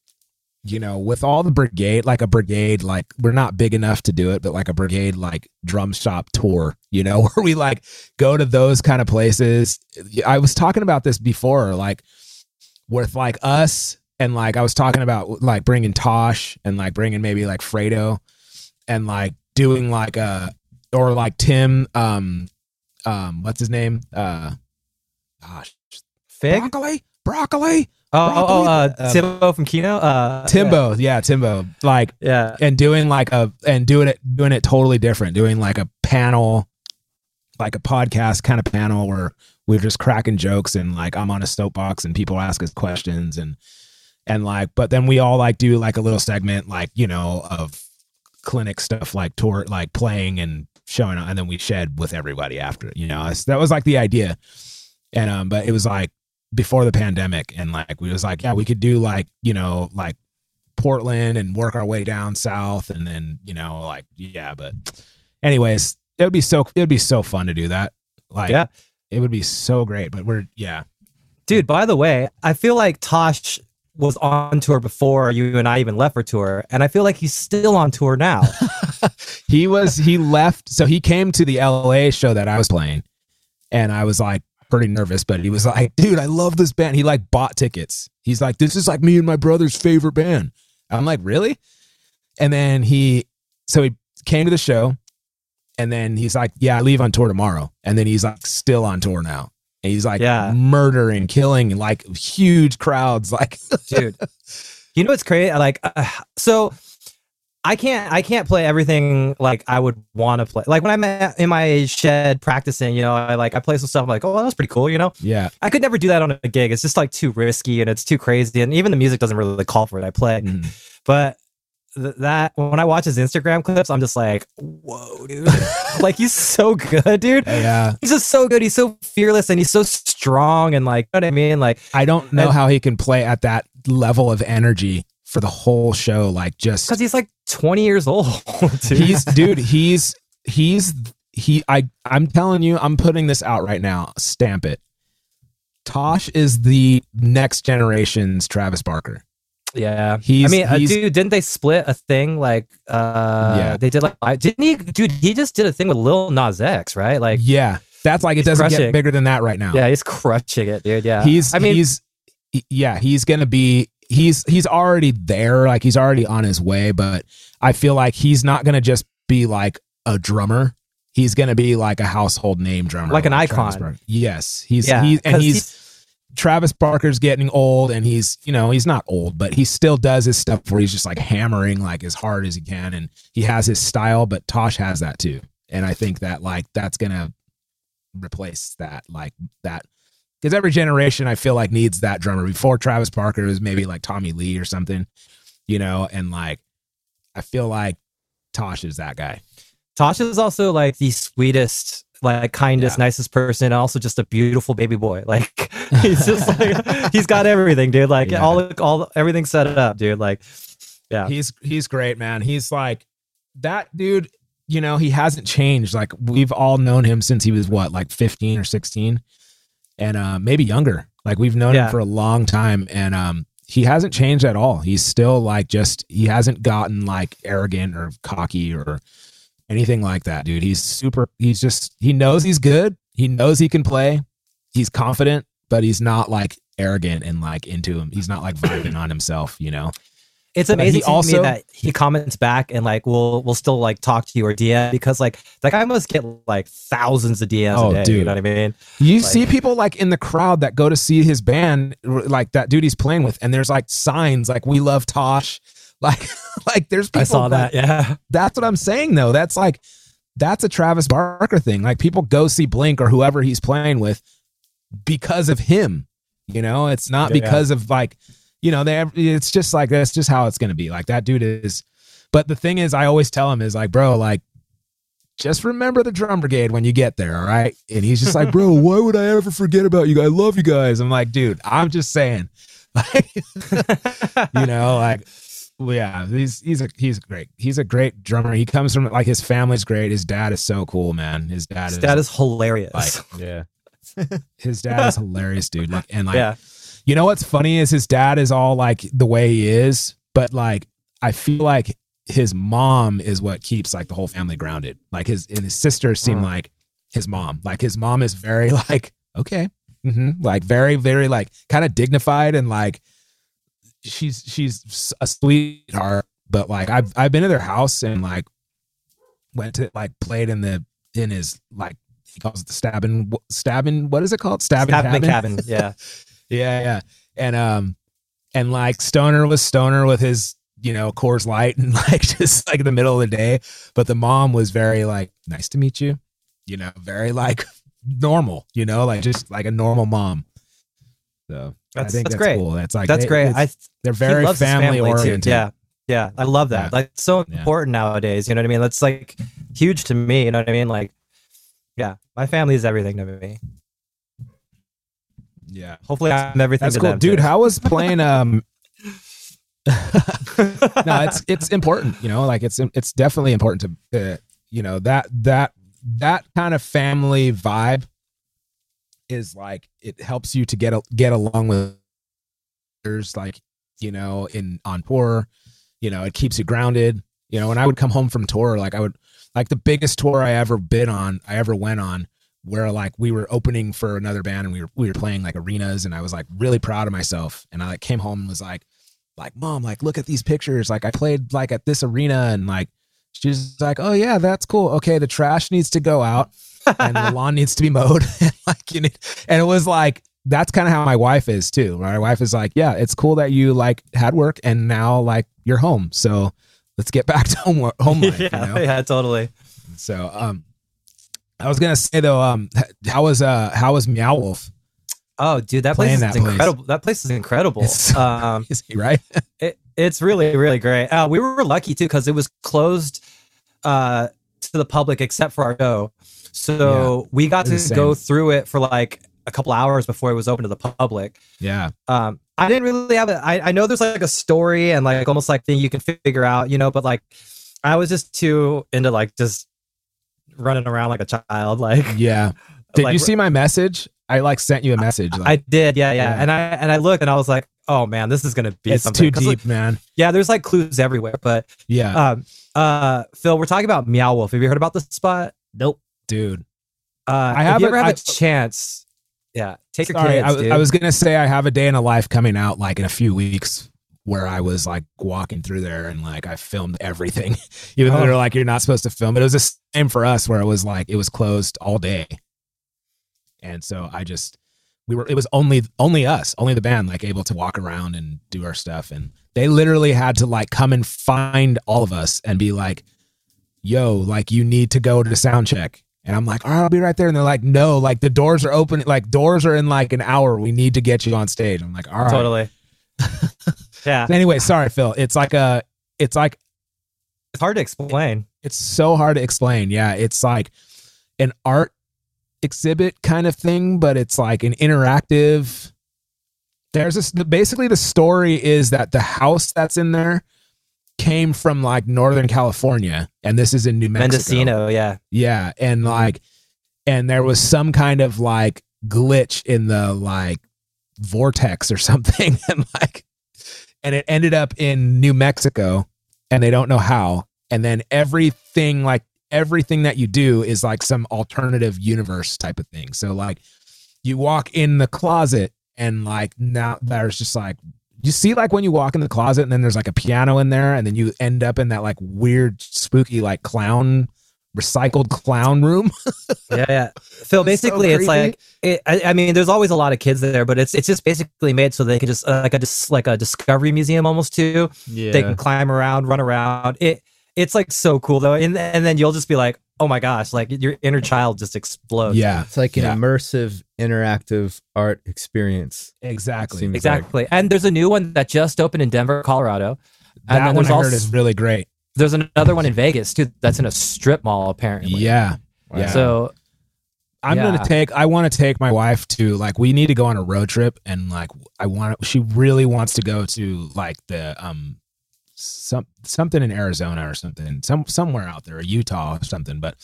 [SPEAKER 1] you know with all the brigade like a brigade like we're not big enough to do it but like a brigade like drum shop tour you know (laughs) where we like go to those kind of places i was talking about this before like with like us and like i was talking about like bringing tosh and like bringing maybe like fredo and like doing like a or like tim um um what's his name uh gosh
[SPEAKER 5] Fig?
[SPEAKER 1] broccoli broccoli
[SPEAKER 5] Oh, oh, oh, uh,
[SPEAKER 1] broccoli?
[SPEAKER 5] Timbo from Kino. Uh,
[SPEAKER 1] timbo yeah timbo like
[SPEAKER 5] Yeah.
[SPEAKER 1] and doing like a and doing it doing it totally different doing like a panel like a podcast kind of panel where we're just cracking jokes and like i'm on a soapbox and people ask us questions and and like but then we all like do like a little segment like you know of clinic stuff like tour like playing and showing up, and then we shed with everybody after. You know, that was like the idea. And um, but it was like before the pandemic, and like we was like, yeah, we could do like you know like Portland and work our way down south, and then you know like yeah, but anyways, it would be so it would be so fun to do that. Like
[SPEAKER 5] Yeah.
[SPEAKER 1] it would be so great. But we're yeah,
[SPEAKER 5] Dude, by the way, I feel like Tosh was on tour before you and I even left for tour, and I feel like he's still on tour now. (laughs)
[SPEAKER 1] he was he left so he came to the la show that i was playing and i was like pretty nervous but he was like dude i love this band he like bought tickets he's like this is like me and my brother's favorite band i'm like really and then he so he came to the show and then he's like yeah i leave on tour tomorrow and then he's like still on tour now and he's like
[SPEAKER 5] Yeah.
[SPEAKER 1] murdering killing like huge crowds like
[SPEAKER 5] dude. (laughs) You know what's crazy? Like, uh, so I can't, I can't play everything like I would want to play. Like when I'm at, in my shed practicing, you know, I like I play some stuff. I'm like, oh, that was pretty cool, you know.
[SPEAKER 1] yeah
[SPEAKER 5] I could never do that on a gig. It's just like too risky and it's too crazy, and even the music doesn't really call for it. I play,
[SPEAKER 1] Mhm.
[SPEAKER 5] but th- that when I watch his Instagram clips, I'm just like, whoa, dude! (laughs) like he's so good, dude.
[SPEAKER 1] yeah
[SPEAKER 5] He's just so good. He's so fearless and he's so strong and like, you know what I mean? Like,
[SPEAKER 1] I don't know
[SPEAKER 5] And-
[SPEAKER 1] how he can play at that level of energy for the whole show. Like just
[SPEAKER 5] because he's like 20 years old. (laughs) Dude.
[SPEAKER 1] he's dude, he's he's he I I'm telling you, I'm putting this out right now. Stamp it. Tosh is the next generation's Travis Barker.
[SPEAKER 5] yeah.
[SPEAKER 1] He's-
[SPEAKER 5] I mean, uh,
[SPEAKER 1] he's-
[SPEAKER 5] dude, didn't they split a thing? Like, uh,
[SPEAKER 1] Yeah.
[SPEAKER 5] they did like, I- didn't he, dude? He just did a thing with Lil Nas X, right? Like,
[SPEAKER 1] yeah. That's like it doesn't get bigger than that right now.
[SPEAKER 5] yeah, he's crushing it, dude. Yeah,
[SPEAKER 1] He's
[SPEAKER 5] I mean,
[SPEAKER 1] he's yeah, he's gonna be he's he's already there, like he's already on his way, but I feel like he's not gonna just be like a drummer. He's gonna be like a household name drummer.
[SPEAKER 5] Like an icon.
[SPEAKER 1] Yes. He's
[SPEAKER 5] Yeah,
[SPEAKER 1] he and
[SPEAKER 5] 'cause
[SPEAKER 1] he's Travis Barker's getting old and he's, you know, he's not old, but he still does his stuff where he's just like hammering like as hard as he can and he has his style, but Tosh has that too. And I think that like that's gonna replace that like that because every generation I feel like needs that drummer. Before Travis Barker it was maybe like Tommy Lee or something, you know, and like I feel like Tosh is that guy.
[SPEAKER 5] Tosh is also like the sweetest, like kindest,
[SPEAKER 1] Yeah.
[SPEAKER 5] nicest person, and also just a beautiful baby boy. (laughs) Like (laughs) he's just like he's got everything, dude. Like
[SPEAKER 1] Yeah.
[SPEAKER 5] all all everything set up, dude. Like yeah,
[SPEAKER 1] He's he's great, man. He's like that dude, you know, he hasn't changed. Like we've all known him since he was what, like 15 or 16 and uh maybe younger. Like we've known
[SPEAKER 5] Yeah.
[SPEAKER 1] him for a long time and um he hasn't changed at all. He's still like just he hasn't gotten like arrogant or cocky or anything like that, dude. He's super he's just he knows he's good. He knows he can play. He's confident, but he's not like arrogant and like into him. He's not like vibing on himself, you know.
[SPEAKER 5] It's amazing to
[SPEAKER 1] also-
[SPEAKER 5] me that he comments back and like we'll we'll still like talk to you or DM because like that guy must get like thousands of DMs
[SPEAKER 1] Oh,
[SPEAKER 5] a day. You know what I mean?
[SPEAKER 1] You
[SPEAKER 5] Like-
[SPEAKER 1] see people like in the crowd that go to see his band, like that dude he's playing with, and there's like signs like "We love Tosh," (laughs) like like there's people.
[SPEAKER 5] I saw
[SPEAKER 1] like-
[SPEAKER 5] that. Yeah.
[SPEAKER 1] That's what I'm saying though. That's like that's a Travis Barker thing. Like people go see Blink or whoever he's playing with because of him. You know, it's not
[SPEAKER 5] Yeah.
[SPEAKER 1] because of like, you know, they. have- It's just like that's just how it's gonna be. Like that dude is. But the thing is, I always tell him is like, bro, like just remember the drum brigade when you get there, all right? And he's just like, bro, (laughs) why would I ever forget about you guys? I love you guys. I'm like, dude, I'm just saying, like, (laughs) you know, like, well, yeah, he's he's a he's great. He's a great drummer. He comes from like his family's great. His dad is so cool, man. His dad
[SPEAKER 5] His
[SPEAKER 1] is
[SPEAKER 5] dad is hilarious.
[SPEAKER 1] like-
[SPEAKER 3] Yeah.
[SPEAKER 1] his dad is hilarious, dude. Like, and like,
[SPEAKER 5] yeah.
[SPEAKER 1] You know what's funny is his dad is all like the way he is, but like I feel like his mom is what keeps like the whole family grounded. Like his and his sisters seem
[SPEAKER 5] Mm.
[SPEAKER 1] like his mom. Like his mom is very (laughs) like okay, hmm like very very like kind of dignified and like she's she's a sweetheart. But like I've I've been to their house and like went to like played in the in his like he calls it the stabbing stabbing what is it called stabbing,
[SPEAKER 5] Cabin,
[SPEAKER 1] cabin?
[SPEAKER 5] cabin. Yeah. (laughs)
[SPEAKER 1] Yeah, yeah. And um and like Stoner was Stoner with his, you know, Coors Light and (laughs) like just like in the middle of the day. But the mom was very like, nice to meet you. You know, very like (laughs) normal, you know, like just like a normal mom. So
[SPEAKER 5] That's-
[SPEAKER 1] I think
[SPEAKER 5] that's
[SPEAKER 1] that's,
[SPEAKER 5] great.
[SPEAKER 1] cool. That's like
[SPEAKER 5] That's
[SPEAKER 1] they-
[SPEAKER 5] great. I
[SPEAKER 1] they're very family
[SPEAKER 5] family, too.
[SPEAKER 1] oriented.
[SPEAKER 5] Yeah. Yeah. I love that.
[SPEAKER 1] Yeah.
[SPEAKER 5] Like so
[SPEAKER 1] Yeah.
[SPEAKER 5] important nowadays. You know what I mean? That's like huge to me. You know what I mean? Like, yeah, my family is everything to me.
[SPEAKER 1] Yeah.
[SPEAKER 5] Hopefully, I'm everything
[SPEAKER 1] That's cool, dude.
[SPEAKER 5] too.
[SPEAKER 1] How was playing? Um, (laughs) no, it's it's important. You know, like it's it's definitely important to uh, you know that that that kind of family vibe is like it helps you to get a, get along with others. Like you know, in on tour, you know, it keeps you grounded. You know, when I would come home from tour, like I would like the biggest tour I ever been on, I ever went on where like we were opening for another band and we were we were playing like arenas and I was like really proud of myself. And I like came home and was like like mom like look at these pictures. Like I played like at this arena and like she's like oh yeah that's cool. Okay the trash needs to go out and the lawn needs to be mowed. (laughs) And like you need and it was like that's kind of how my wife is too. My wife is like yeah it's cool that you like had work and now like you're home. So let's get back to home home (laughs) life you
[SPEAKER 5] yeah,
[SPEAKER 1] know?
[SPEAKER 5] yeah, totally.
[SPEAKER 1] So um I was gonna say though, um how was uh how was Meow Wolf?
[SPEAKER 5] Oh, dude, that place is
[SPEAKER 1] that place.
[SPEAKER 5] incredible. That place is incredible.
[SPEAKER 1] It's so
[SPEAKER 5] um,
[SPEAKER 1] crazy, right? (laughs)
[SPEAKER 5] it, it's really, really great. Uh, we were lucky too because it was closed uh, to the public except for our show. So we got to go through it for like a couple hours before it was open to the public.
[SPEAKER 1] yeah.
[SPEAKER 5] Um, I didn't really have it. I, I know there's like a story and like almost like thing you can figure out, you know, but like I was just too into like just running around like a child. Like
[SPEAKER 1] Yeah. Did
[SPEAKER 5] like,
[SPEAKER 1] you see my message? I like sent you a message. Like,
[SPEAKER 5] I did, yeah, yeah,
[SPEAKER 1] Yeah.
[SPEAKER 5] And I and I looked and I was like, oh man, this is gonna be
[SPEAKER 1] it's
[SPEAKER 5] something.
[SPEAKER 1] too
[SPEAKER 5] 'Cause, like,
[SPEAKER 1] deep, man.
[SPEAKER 5] yeah, there's like clues everywhere. But
[SPEAKER 1] Yeah.
[SPEAKER 5] um, uh, Phil, we're talking about Meow Wolf. Have you heard about this spot?
[SPEAKER 4] Nope.
[SPEAKER 1] Dude.
[SPEAKER 5] Uh,
[SPEAKER 1] I
[SPEAKER 5] if you
[SPEAKER 1] haven't-
[SPEAKER 5] ever have
[SPEAKER 1] I-
[SPEAKER 5] a chance, yeah, take your
[SPEAKER 1] Sorry,
[SPEAKER 5] kids.
[SPEAKER 1] I,
[SPEAKER 5] dude.
[SPEAKER 1] I was gonna say I have a day in a life coming out like in a few weeks where I was like walking through there and like I filmed everything. (laughs) Even though
[SPEAKER 5] Oh.
[SPEAKER 1] they're like you're not supposed to film, but it was the same for us where it was like it was closed all day. And so I just we were it was only only us, only the band like able to walk around and do our stuff and they literally had to like come and find all of us and be like, "Yo, like you need to go to the sound check." And I'm like, "All right, I'll be right there." And they're like, "No, like the doors are open. Like doors are in like an hour. We need to get you on stage." I'm like, "All right."
[SPEAKER 5] totally. (laughs) yeah,
[SPEAKER 1] Anyway, sorry, Phil. It's like a, it's like
[SPEAKER 5] it's hard to explain.
[SPEAKER 1] it's so hard to explain. Yeah, it's like an art exhibit kind of thing, but it's like an interactive. There's this basically the story is that the house that's in there came from like Northern California, and this is in New Mexico.
[SPEAKER 5] Mendocino, yeah,
[SPEAKER 1] Yeah, and like, and there was some kind of like glitch in the like vortex or something, (laughs) and like, and it ended up in New Mexico, and they don't know how. And then everything, like everything that you do, is like some alternative universe type of thing. So like, you walk in the closet, and like now there's just like. You see, like when you walk in the closet, and then there's like a piano in there, and then you end up in that like weird, spooky, like clown recycled clown room. (laughs)
[SPEAKER 5] yeah, yeah. Phil,
[SPEAKER 1] It's so
[SPEAKER 5] basically, it's like it, I, I mean, there's always a lot of kids there, but it's it's just basically made so they can just uh, like a just like a discovery museum almost too.
[SPEAKER 3] Yeah.
[SPEAKER 5] They can climb around, run around. It it's like so cool though, and and then you'll just be like, oh my gosh, like your inner child just explodes.
[SPEAKER 1] yeah,
[SPEAKER 3] It's like an
[SPEAKER 1] Yeah.
[SPEAKER 3] immersive, interactive art experience.
[SPEAKER 1] exactly.
[SPEAKER 3] Seems
[SPEAKER 5] exactly. And there's a new one that just opened in Denver, Colorado. And
[SPEAKER 1] That
[SPEAKER 5] then
[SPEAKER 1] one
[SPEAKER 5] there's
[SPEAKER 1] I heard is really great.
[SPEAKER 5] There's another one in Vegas too. That's in a strip mall apparently.
[SPEAKER 1] Yeah, yeah.
[SPEAKER 5] So
[SPEAKER 1] I'm
[SPEAKER 5] yeah.
[SPEAKER 1] gonna take. I want to take my wife to like. We need to go on a road trip, and like, I want. She really wants to go to like the um, some something in Arizona or something, some somewhere out there, or Utah or something. But,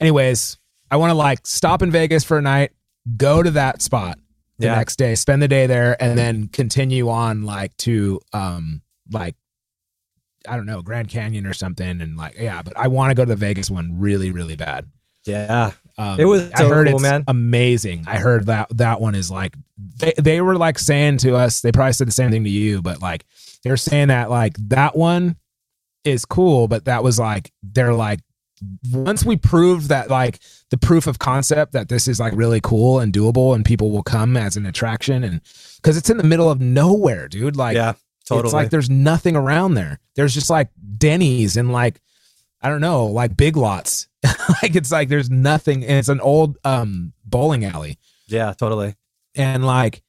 [SPEAKER 1] anyways, I want to like stop in Vegas for a night, go to that spot the
[SPEAKER 5] Yeah.
[SPEAKER 1] next day, spend the day there, and then continue on like to um like I don't know Grand Canyon or something, and like yeah. But I want to go to the Vegas one really, really bad.
[SPEAKER 5] yeah.
[SPEAKER 1] Um,
[SPEAKER 5] It was
[SPEAKER 1] I heard
[SPEAKER 5] cool,
[SPEAKER 1] it's
[SPEAKER 5] man.
[SPEAKER 1] amazing. I heard that that one is like they they were like saying to us. They probably said the same thing to you, but like they're saying that like that one is cool, but that was like they're like once we proved that like the proof of concept that this is like really cool and doable and people will come as an attraction and because it's in the middle of nowhere, dude. Like
[SPEAKER 5] yeah. Totally.
[SPEAKER 1] it's like there's nothing around there. There's just like Denny's and like I don't know, like big lots. (laughs) like it's like there's nothing and it's an old um bowling alley.
[SPEAKER 5] yeah, totally.
[SPEAKER 1] And like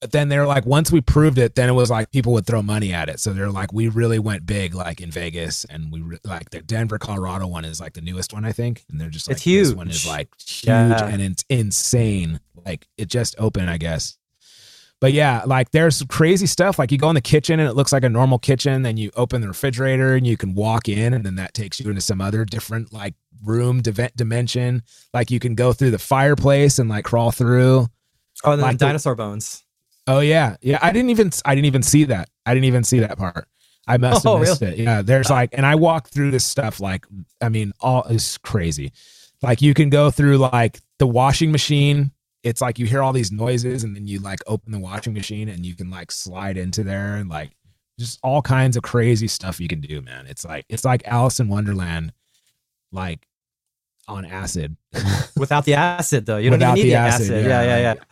[SPEAKER 1] But then they're like, once we proved it, then it was like people would throw money at it. So they're like, we really went big, like in Vegas, and we re- like the Denver, Colorado one is like the newest one, I think. And they're just like,
[SPEAKER 5] It's
[SPEAKER 1] This one is like huge
[SPEAKER 5] Yeah.
[SPEAKER 1] and it's insane. Like it just opened, I guess. But yeah, like there's crazy stuff. Like you go in the kitchen and it looks like a normal kitchen. Then you open the refrigerator and you can walk in, and then that takes you into some other different like room dimension. Like you can go through the fireplace and like crawl through.
[SPEAKER 5] Oh, and then
[SPEAKER 1] Like
[SPEAKER 5] the dinosaur bones.
[SPEAKER 1] Oh yeah, yeah. I didn't even I didn't even see that. I didn't even see that part. I must oh, have
[SPEAKER 5] Oh,
[SPEAKER 1] missed it. Yeah, there's like, and I walked through this stuff like, I mean, all is crazy. Like you can go through like the washing machine. It's like you hear all these noises, and then you like open the washing machine, and you can like slide into there, and like just all kinds of crazy stuff you can do, man. It's like it's like Alice in Wonderland, like on acid. (laughs)
[SPEAKER 5] Without the acid, though. You don't
[SPEAKER 1] Without
[SPEAKER 5] even need
[SPEAKER 1] the
[SPEAKER 5] the
[SPEAKER 1] acid,
[SPEAKER 5] acid.
[SPEAKER 1] yeah.
[SPEAKER 5] Yeah, yeah, yeah.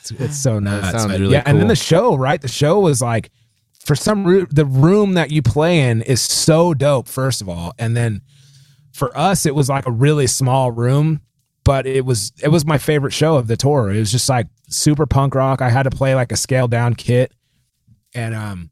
[SPEAKER 1] It's, it's so nuts.
[SPEAKER 3] sounds really
[SPEAKER 1] yeah, and then the show, right? The show was like, for some root, the room that you play in is so dope. First of all, and then for us, it was like a really small room, but it was it was my favorite show of the tour. It was just like super punk rock. I had to play like a scaled down kit, and um,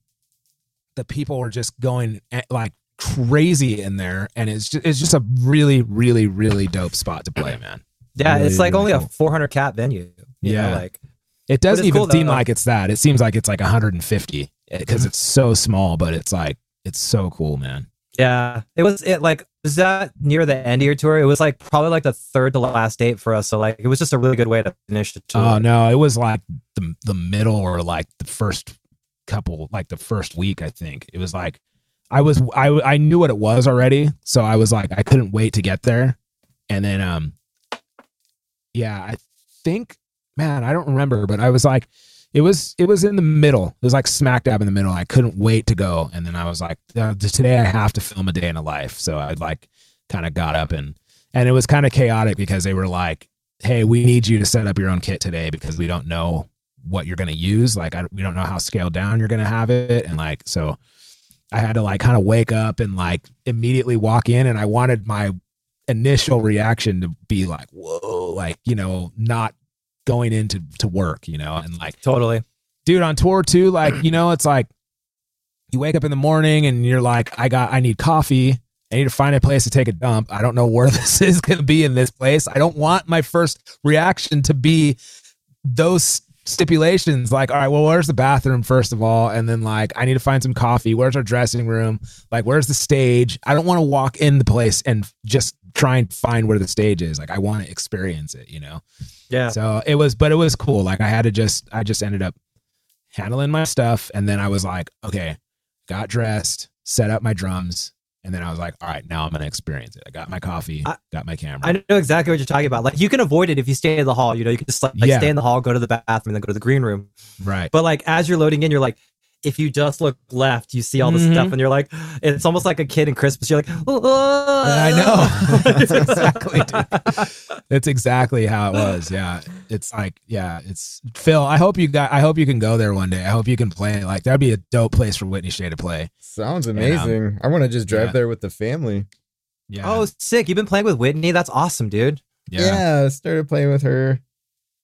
[SPEAKER 1] the people were just going eh, like crazy in there, and it's just it's just a really really really dope spot to play, man.
[SPEAKER 5] Yeah,
[SPEAKER 1] Really,
[SPEAKER 5] it's like
[SPEAKER 1] really
[SPEAKER 5] only
[SPEAKER 1] cool.
[SPEAKER 5] a 400 cap venue. You
[SPEAKER 1] Yeah.
[SPEAKER 5] know, like
[SPEAKER 1] It doesn't even
[SPEAKER 5] cool,
[SPEAKER 1] seem
[SPEAKER 5] though.
[SPEAKER 1] like it's that. It seems like it's like 150 because it's so small, but it's like it's so cool, man.
[SPEAKER 5] Yeah, it was it like was that near the end of your tour? It was like probably like the third to last date for us. So like it was just a really good way to finish the tour.
[SPEAKER 1] Oh no, it was like the the middle or like the first couple, like the first week. I think it was like I was I I knew what it was already, so I was like I couldn't wait to get there, and then um yeah, I think man, I don't remember, but I was like. It was it was in the middle. It was like smack dab in the middle. I couldn't wait to go, and then I was like, uh, today I have to film a day in a life. So I like kind of got up and and it was kind of chaotic because they were like, hey, we need you to set up your own kit today because we don't know what you're going to use. Like, I, we don't know how scaled down you're going to have it. And like, so I had to like kind of wake up and like immediately walk in. And I wanted my initial reaction to be like, whoa, like, you know, not going into to work, you know, and like,
[SPEAKER 5] Totally.
[SPEAKER 1] dude on tour too like you know it's like you wake up in the morning and you're like i got i need coffee. I need to find a place to take a dump. I don't know where (laughs) this is going to be in this place. I don't want my first reaction to be those stipulations like all right well where's the bathroom first of all? And then like i need to find some coffee. Where's our dressing room? Like where's the stage? I don't want to walk in the place and just try and find where the stage is. Like i want to experience it you know
[SPEAKER 5] Yeah.
[SPEAKER 1] so it was, but it was cool. Like I had to just, I just ended up handling my stuff. And then I was like, okay, got dressed, set up my drums. And then I was like, all right, now I'm going to experience it. I got my coffee,
[SPEAKER 5] I-
[SPEAKER 1] got my camera.
[SPEAKER 5] I know exactly what you're talking about. Like you can avoid it if you stay in the hall. You know, you can just like, like,
[SPEAKER 1] Yeah.
[SPEAKER 5] stay in the hall, go to the bathroom, and then go to the green room.
[SPEAKER 1] right.
[SPEAKER 5] But like as you're loading in, you're like, if you just look left, you see all the
[SPEAKER 1] Mhm.
[SPEAKER 5] stuff, and you're like, (gasps) it's almost like a kid in Christmas. You're like,
[SPEAKER 1] I know. (laughs) (laughs) That's exactly, dude. (laughs) That's exactly how it was. Yeah. It's like, yeah, it's Phil. I hope you got, I hope you can go there one day. I hope you can play. Like that'd be a dope place for Whitney Shay to play.
[SPEAKER 3] Sounds
[SPEAKER 1] um,
[SPEAKER 3] amazing. I want to just drive
[SPEAKER 1] yeah.
[SPEAKER 3] there with the family.
[SPEAKER 1] Yeah.
[SPEAKER 5] Oh, sick! You've been playing with Whitney. That's awesome, dude.
[SPEAKER 3] Yeah. I started playing with her.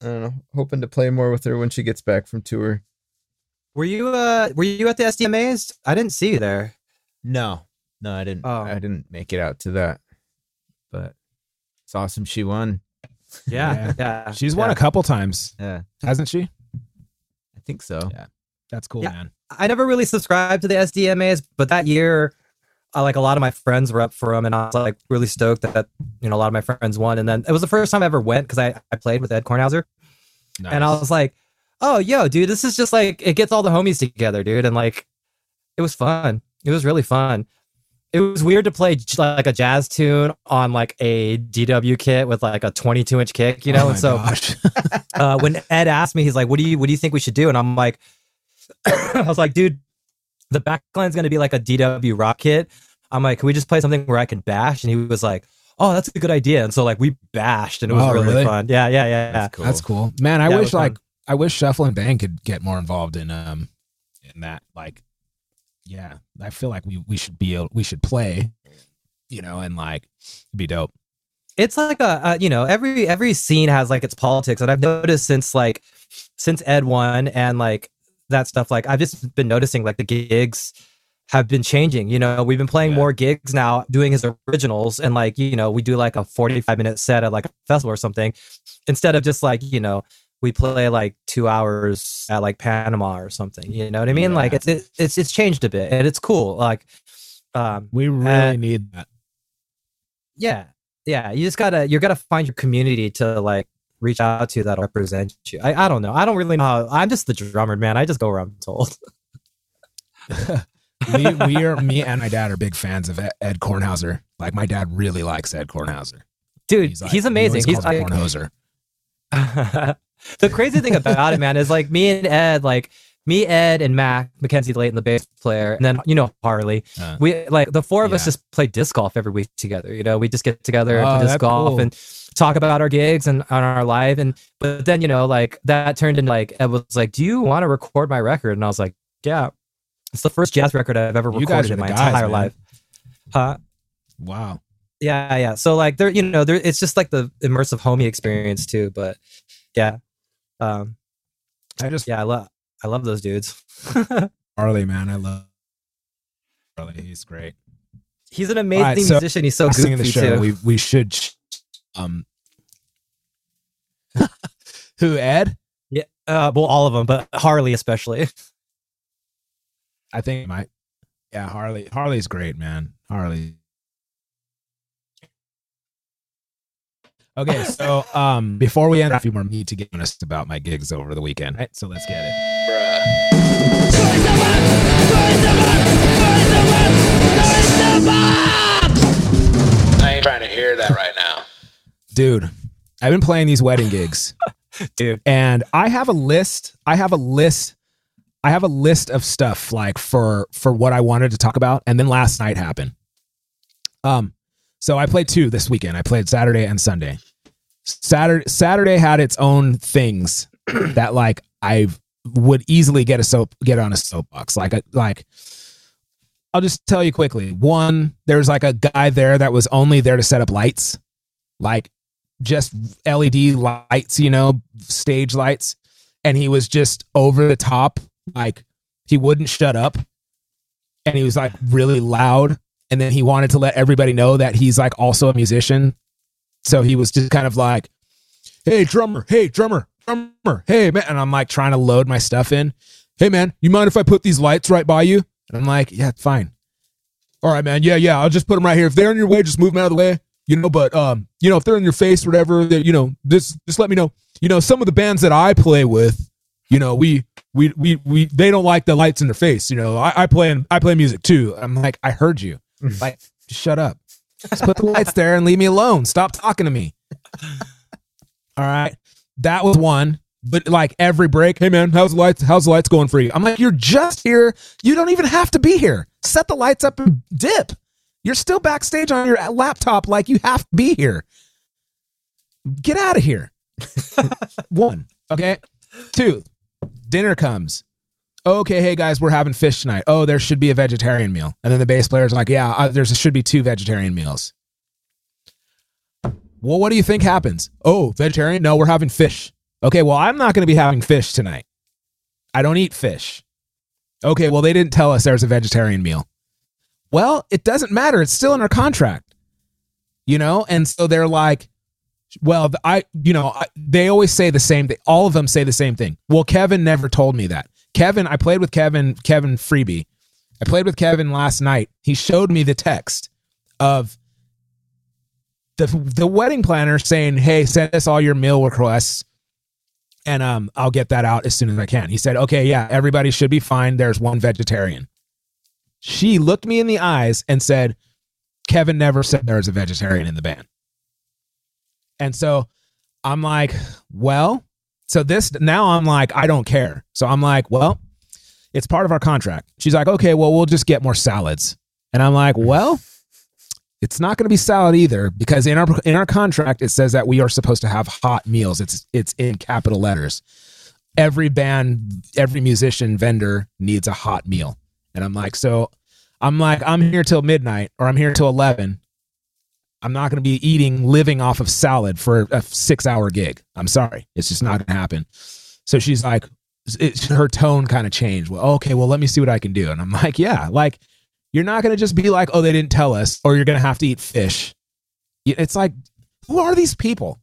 [SPEAKER 3] I don't know, hoping to play more with her when she gets back from tour.
[SPEAKER 5] Were you uh were you at the SDMAs? I didn't see you there.
[SPEAKER 3] No, no, I didn't.
[SPEAKER 5] Oh.
[SPEAKER 3] I didn't make it out to that, but it's awesome. She won.
[SPEAKER 5] Yeah, (laughs) yeah.
[SPEAKER 1] She's won
[SPEAKER 5] yeah.
[SPEAKER 1] a couple times,
[SPEAKER 3] Yeah,
[SPEAKER 1] hasn't she?
[SPEAKER 3] I think so.
[SPEAKER 1] Yeah. That's cool,
[SPEAKER 5] Yeah.
[SPEAKER 1] man.
[SPEAKER 5] I never really subscribed to the SDMAs, but that year, I, like a lot of my friends were up for them, and I was like really stoked that you know a lot of my friends won. And then it was the first time I ever went because I, I played with Ed Kornhauser, and I was like, oh, yo, dude, this is just like it gets all the homies together, dude, and like it was fun. It was really fun. It was weird to play j- like a jazz tune on like a DW kit with like a 22 inch kick, you know.
[SPEAKER 1] Oh
[SPEAKER 5] and so (laughs) uh, when Ed asked me, he's like, "What do you What do you think we should do?" And I'm like, (coughs) I was like, "Dude, the backline's going to be like a DW rock kit." I'm like, "Can we just play something where I can bash?" And he was like, "Oh, that's a good idea." And so like we bashed, and it was
[SPEAKER 1] Oh,
[SPEAKER 5] really,
[SPEAKER 1] really?
[SPEAKER 5] fun. Yeah, yeah, yeah. yeah.
[SPEAKER 3] cool.
[SPEAKER 1] That's cool, man. I
[SPEAKER 5] Yeah,
[SPEAKER 1] wish
[SPEAKER 5] like fun.
[SPEAKER 1] I wish Shuffle and Bang could get more involved in um in that. Like, yeah, I feel like we we should be able, we should play, you know, and like be dope.
[SPEAKER 5] it's like a, a you know every every scene has like its politics, and I've noticed since like since Ed won and like that stuff. Like I've just been noticing like the gigs have been changing. You know, we've been playing
[SPEAKER 1] Yeah.
[SPEAKER 5] more gigs now, doing his originals, and like you know, we do like a forty-five minute set at like a festival or something, instead of just like you know, we play like two hours at like Panama or something. You know what I mean? Like it's it, it's it's changed a bit, and it's cool. Like, um,
[SPEAKER 1] We really
[SPEAKER 5] Uh,
[SPEAKER 1] need that.
[SPEAKER 5] yeah, yeah. You just gotta you gotta find your community to like reach out to that'll represent you. I, I don't know. I don't really know how. I'm just the drummer, man. I just go where (laughs) I'm told. (laughs)
[SPEAKER 1] we, we are me and my dad are big fans of Ed, Kornhauser. Like my dad really likes Ed Kornhauser.
[SPEAKER 5] Dude, he's,
[SPEAKER 1] like- he
[SPEAKER 5] amazing.
[SPEAKER 1] always
[SPEAKER 5] He's like,
[SPEAKER 1] Kornhauser. (laughs)
[SPEAKER 5] the crazy thing about it, man, is like me and Ed, like me, Ed, and Mac Mackenzie Leighton, the bass player, and then you know Harley.
[SPEAKER 1] Uh,
[SPEAKER 5] We like the four of us just play disc golf every week together. You know, we just get together and
[SPEAKER 1] Oh,
[SPEAKER 5] play disc golf
[SPEAKER 1] cool.
[SPEAKER 5] and talk about our gigs and on our live. And but then you know, like that turned into like Ed was like, "Do you want to record my record?" And I was like, "Yeah." It's the first jazz record I've ever
[SPEAKER 1] You
[SPEAKER 5] recorded in my
[SPEAKER 1] guys,
[SPEAKER 5] entire
[SPEAKER 1] man.
[SPEAKER 5] life. Huh?
[SPEAKER 1] wow.
[SPEAKER 5] Yeah, yeah. So like there, you know, there it's just like the immersive homie experience too. But yeah, um,
[SPEAKER 1] I just
[SPEAKER 5] yeah, I love I love those dudes. (laughs)
[SPEAKER 1] Harley, man. I love Harley. He's great.
[SPEAKER 5] He's an amazing
[SPEAKER 1] Alright, so
[SPEAKER 5] musician. He's so
[SPEAKER 1] Last thing in
[SPEAKER 5] goofy
[SPEAKER 1] the show,
[SPEAKER 5] too.
[SPEAKER 1] we we should um (laughs) who Ed?
[SPEAKER 5] yeah, uh, well, all of them, but Harley especially. (laughs)
[SPEAKER 1] I think might. Yeah, Harley. Harley's great, man. Harley. Okay, (laughs) so um, before we end, a few more need to get honest about my gigs over the weekend. Right, so let's get it. I ain't trying to hear that right now, dude. I've been playing these wedding gigs (laughs)
[SPEAKER 5] Dude,
[SPEAKER 1] and I have a list. I have a list. I have a list of stuff like for for what I wanted to talk about, and then last night happened. Um, so I played two this weekend. I played Saturday and Sunday. Saturday Saturday had its own things (clears throat) that like I would easily get a soap get on a soapbox. Like a, like I'll just tell you quickly. One, there's like a guy there that was only there to set up lights, like just LED lights, you know, stage lights. And he was just over the top, like he wouldn't shut up. And he was like really loud. And then he wanted to let everybody know that he's like also a musician. So he was just kind of like, hey, drummer, hey, drummer, drummer, hey, man. And I'm like trying to load my stuff in. Hey, man, you mind if I put these lights right by you? And I'm like, yeah, fine. All right, man. Yeah, yeah. I'll just put them right here. If they're in your way, just move them out of the way. You know, but um, you know, if they're in your face whatever, you know, this just let me know. You know, some of the bands that I play with, you know, we we we we they don't like the lights in their face. You know, I, I play and I play music too. I'm like, I heard you. Like, shut up. Just put the lights there and leave me alone. Stop talking to me. All right. That was one. But like every break, hey man, how's the lights? How's the lights going for you? I'm like, you're just here. You don't even have to be here. Set the lights up and dip. You're still backstage on your laptop like you have to be here. Get out of here. (laughs) one. Okay. Two. Dinner comes. Okay, hey guys, we're having fish tonight. Oh, there should be a vegetarian meal. And then the bass player's like, yeah, uh, there should be two vegetarian meals. Well, what do you think happens? Oh, vegetarian? No, we're having fish. Okay, well, I'm not going to be having fish tonight. I don't eat fish. Okay, well, they didn't tell us there's a vegetarian meal. Well, it doesn't matter. It's still in our contract. You know? And so they're like, well, I, you know, I, they always say the same thing. All of them say the same thing. Well, Kevin never told me that. Kevin, I played with Kevin, Kevin Freebie. I played with Kevin last night. He showed me the text of the the wedding planner saying, "Hey, send us all your meal requests, and um, I'll get that out as soon as I can." He said, "Okay, yeah, everybody should be fine. There's one vegetarian." She looked me in the eyes and said, "Kevin never said there was a vegetarian in the band." And so I'm like, "Well." So this now I'm like, I don't care. So I'm like, well, it's part of our contract. She's like, okay, well, we'll just get more salads. And I'm like, well, it's not going to be salad either because in our in our contract it says that we are supposed to have hot meals. It's it's in capital letters. Every band, every musician, vendor needs a hot meal. And I'm like, so I'm like, I'm here till midnight or I'm here till 11. I'm not going to be eating, living off of salad for a six hour gig. I'm sorry. It's just not going to happen. So she's like, it, her tone kind of changed. Well, okay, well, let me see what I can do. And I'm like, yeah, like, you're not going to just be like, oh, they didn't tell us, or you're going to have to eat fish. It's like, who are these people?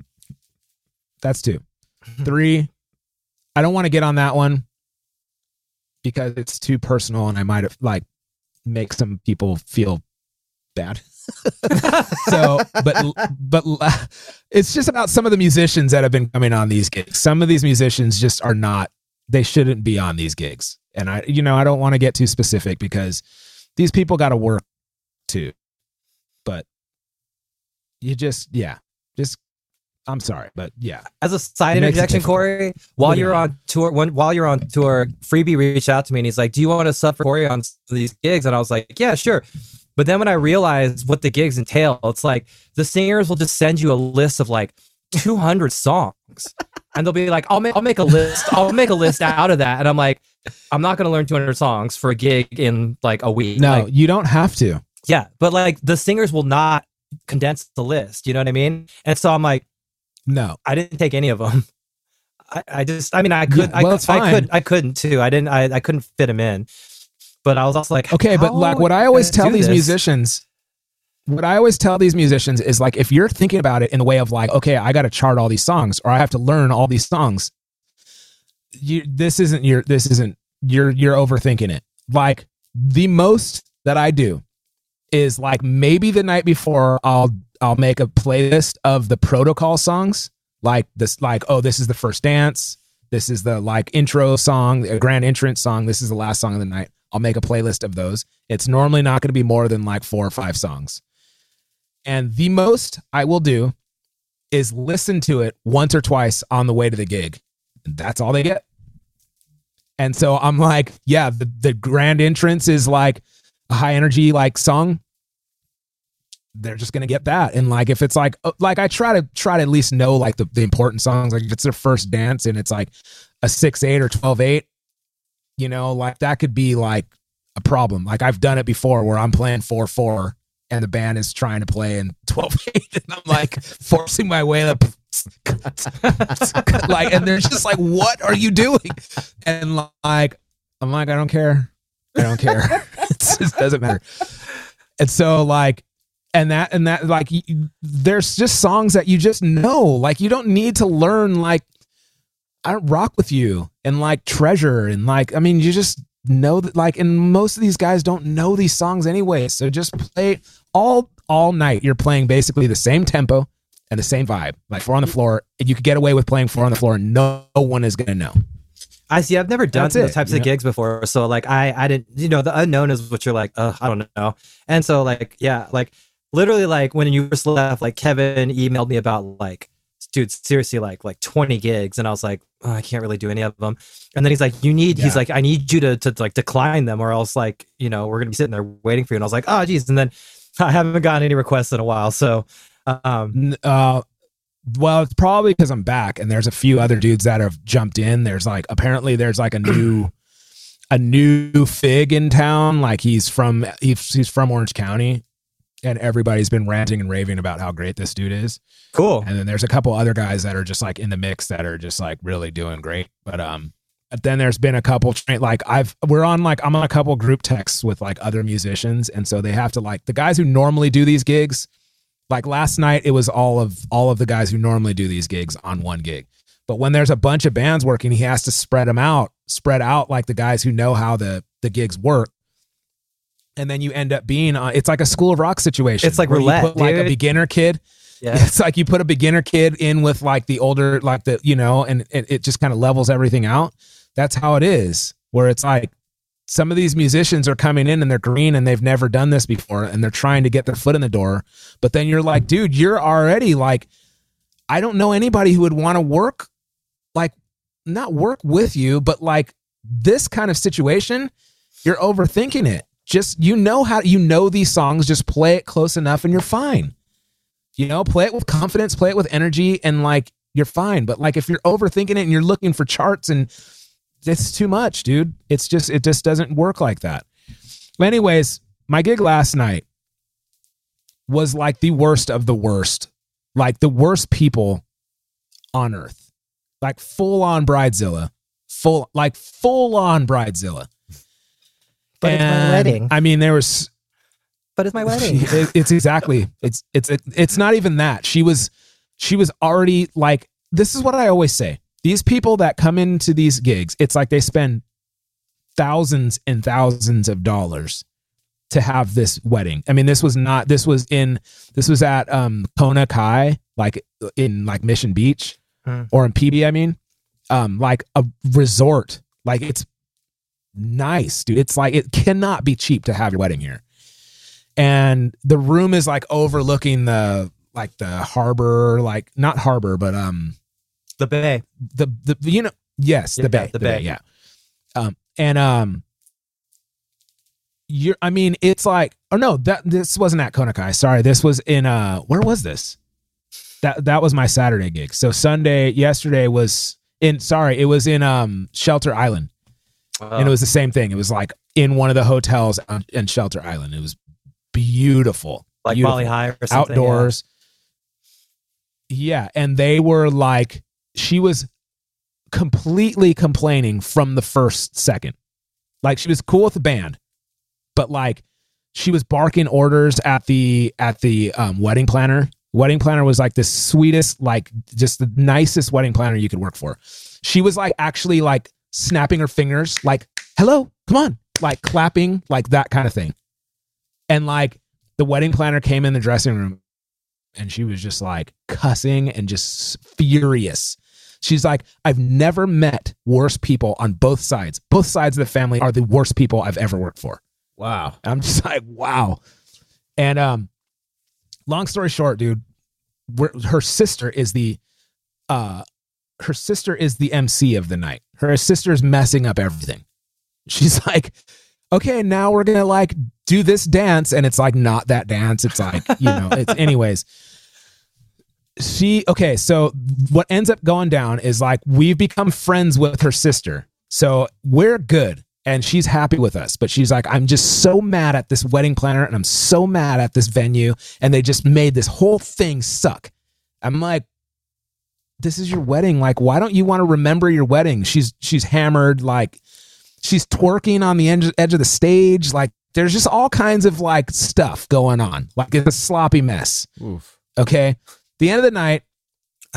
[SPEAKER 1] (laughs) That's two. Three, I don't want to get on that one because it's too personal and I might have like make some people feel bad. So, but but it's just about some of the musicians that have been coming on these gigs. Some of these musicians just are not. They shouldn't be on these gigs. And I, you know, I don't want to get too specific because these people got to work too. But you just, yeah, just. I'm sorry, but yeah,
[SPEAKER 5] As a side interjection. Korey, while
[SPEAKER 1] do
[SPEAKER 5] you're on tour, when while you're on tour, Freebie reached out to me and he's like, "Do you want to suffer Korey on these gigs?" And I was like, "Yeah, sure." But then when I realized what the gigs entail, it's like the singers will just send you a list of like 200 songs, and they'll be like, "I'll make I'll make a list. I'll make a list out of that." And I'm like, "I'm not going to learn 200 songs for a gig in like a week."
[SPEAKER 1] no,
[SPEAKER 5] Like,
[SPEAKER 1] you don't have to.
[SPEAKER 5] yeah, but like the singers will not condense the list. You know what I mean? And so I'm like.
[SPEAKER 1] No,
[SPEAKER 5] I didn't take any of them. I, I just, I mean, I could,
[SPEAKER 1] well,
[SPEAKER 5] I, I could, I couldn't too. I didn't, I, I couldn't fit them in. But I was also like,
[SPEAKER 1] Okay, but like what I always tell these
[SPEAKER 5] this?
[SPEAKER 1] musicians, what I always tell these musicians is like if you're thinking about it in the way of like, okay, I got to chart all these songs or I have to learn all these songs. You this isn't your this isn't you're you're overthinking it. Like the most that I do is like maybe the night before I'll I'll make a playlist of the protocol songs like this like oh this is the first dance this is the like intro song a grand entrance song this is the last song of the night I'll make a playlist of those. It's normally not going to be more than like four or five songs. And the most I will do is listen to it once or twice on the way to the gig. That's all they get. And so I'm like yeah the, the grand entrance is like a high energy like song. They're just gonna get that. And like if it's like uh, like i try to try to at least know like the, the important songs. Like if it's their first dance and it's like a 6-8 or 12-8 you know like that could be like a problem. Like i've done it before where i'm playing 4-4 and the band is trying to play in 12-8 (laughs) and i'm like forcing my way up. (laughs) Like and they're just like what are you doing? And like i'm like i don't care. I don't care. (laughs) It just doesn't matter. And so like and that and that like y- y- there's just songs that you just know. Like you don't need to learn like i don't rock with you and like treasure and like i mean you just know that like and most of these guys don't know these songs anyway so just play all all night you're playing basically the same tempo and the same vibe like four on the mm. floor and you could get away with playing four on the floor and no one is gonna know
[SPEAKER 5] I see. I've never done
[SPEAKER 1] That's
[SPEAKER 5] those
[SPEAKER 1] it,
[SPEAKER 5] types of
[SPEAKER 1] know?
[SPEAKER 5] gigs before, so like I, I didn't, you know, the unknown is what you're like. Ugh, I don't know. And so like, yeah, like literally, like when you first left, like Kevin emailed me about like, dude, seriously, like like 20 gigs, and I was like, oh, I can't really do any of them. And then he's like, you need, he's like, I need you to to like decline them, or else like, you know, we're gonna be sitting there waiting for you. And I was like, oh, geez. And then (laughs) I haven't gotten any requests in a while, so um,
[SPEAKER 1] uh well it's probably because i'm back and there's a few other dudes that have jumped in there's like apparently there's like a (clears throat) new a new fig in town like he's from he's, he's from orange county and everybody's been ranting and raving about how great this dude is.
[SPEAKER 5] Cool.
[SPEAKER 1] and then there's a couple other guys that are just like in the mix that are just like really doing great. But um but then there's been a couple like i've we're on like i'm on a couple group texts with like other musicians. And so they have to like the guys who normally do these gigs like last night it was all of all of the guys who normally do these gigs on one gig. But when there's a bunch of bands working he has to spread them out spread out like the guys who know how the the gigs work and then you end up being on it's like a school of rock situation
[SPEAKER 5] It's like roulette,
[SPEAKER 1] put like a beginner kid (laughs)
[SPEAKER 5] Yeah.
[SPEAKER 1] it's like you put a beginner kid in with like the older like the you know and it, it just kind of levels everything out. That's how it is where it's like some of these musicians are coming in and they're green and they've never done this before and they're trying to get their foot in the door but then you're like dude you're already like i don't know anybody who would want to work like not work with you but like this kind of situation you're overthinking it just you know how you know these songs just play it close enough and you're fine. You know play it with confidence play it with energy and like you're fine. But like if you're overthinking it and you're looking for charts and it's too much dude. It's just it just doesn't work like that. But anyways my gig last night was like the worst of the worst, like the worst people on earth, like full on bridezilla, full like full on bridezilla.
[SPEAKER 5] But it's my wedding.
[SPEAKER 1] I mean, there was
[SPEAKER 5] But it's my (laughs) wedding.
[SPEAKER 1] it- it's exactly it's it's it's not even that she was she was already like this is what i always say these people that come into these gigs it's like they spend thousands and thousands of dollars to have this wedding i mean this was not this was in this was at um kona kai like in like mission beach
[SPEAKER 5] Hmm.
[SPEAKER 1] or in pb i mean um like a resort like it's nice dude. It's like it cannot be cheap to have your wedding here. And the room is like overlooking the like the harbor like not harbor but um
[SPEAKER 5] the bay.
[SPEAKER 1] the the you know yes the bay
[SPEAKER 5] the bay.
[SPEAKER 1] yeah. Um and um you're i mean it's like oh no that this wasn't at konakai. Sorry this was in uh where was this? That that was my saturday gig. So sunday yesterday was in sorry it was in um shelter island and it was the same thing it was like in one of the hotels on, in shelter island it was beautiful
[SPEAKER 5] like
[SPEAKER 1] beautiful
[SPEAKER 5] Molly High or something.
[SPEAKER 1] outdoors. Yeah. and they were like, she was completely complaining from the first second. Like she was cool with the band, but like she was barking orders at the at the um, wedding planner. Wedding planner was like the sweetest, like just the nicest wedding planner you could work for. She was like actually like snapping her fingers, like "Hello, come on," like clapping, like that kind of thing. And like the wedding planner came in the dressing room and she was just like cussing and just furious. She's like, I've never met worse people on both sides. Both sides of the family are the worst people I've ever worked for.
[SPEAKER 3] Wow.
[SPEAKER 1] I'm just (laughs) like, wow. And um, long story short, dude, her sister is the uh, her sister is the MC of the night. Her sister's messing up everything. She's (laughs) like, okay, now we're gonna like do this dance, and it's like not that dance. It's like you know, it's (laughs) anyways. She okay, so what ends up going down is like we've become friends with her sister, so we're good, and she's happy with us. But she's like, I'm just so mad at this wedding planner, and I'm so mad at this venue, and they just made this whole thing suck. I'm like, this is your wedding. Like, why don't you want to remember your wedding? She's she's hammered, like she's twerking on the edge, edge of the stage. Like, there's just all kinds of like stuff going on. Like it's a sloppy mess.
[SPEAKER 3] Oof.
[SPEAKER 1] Okay. The end of the night,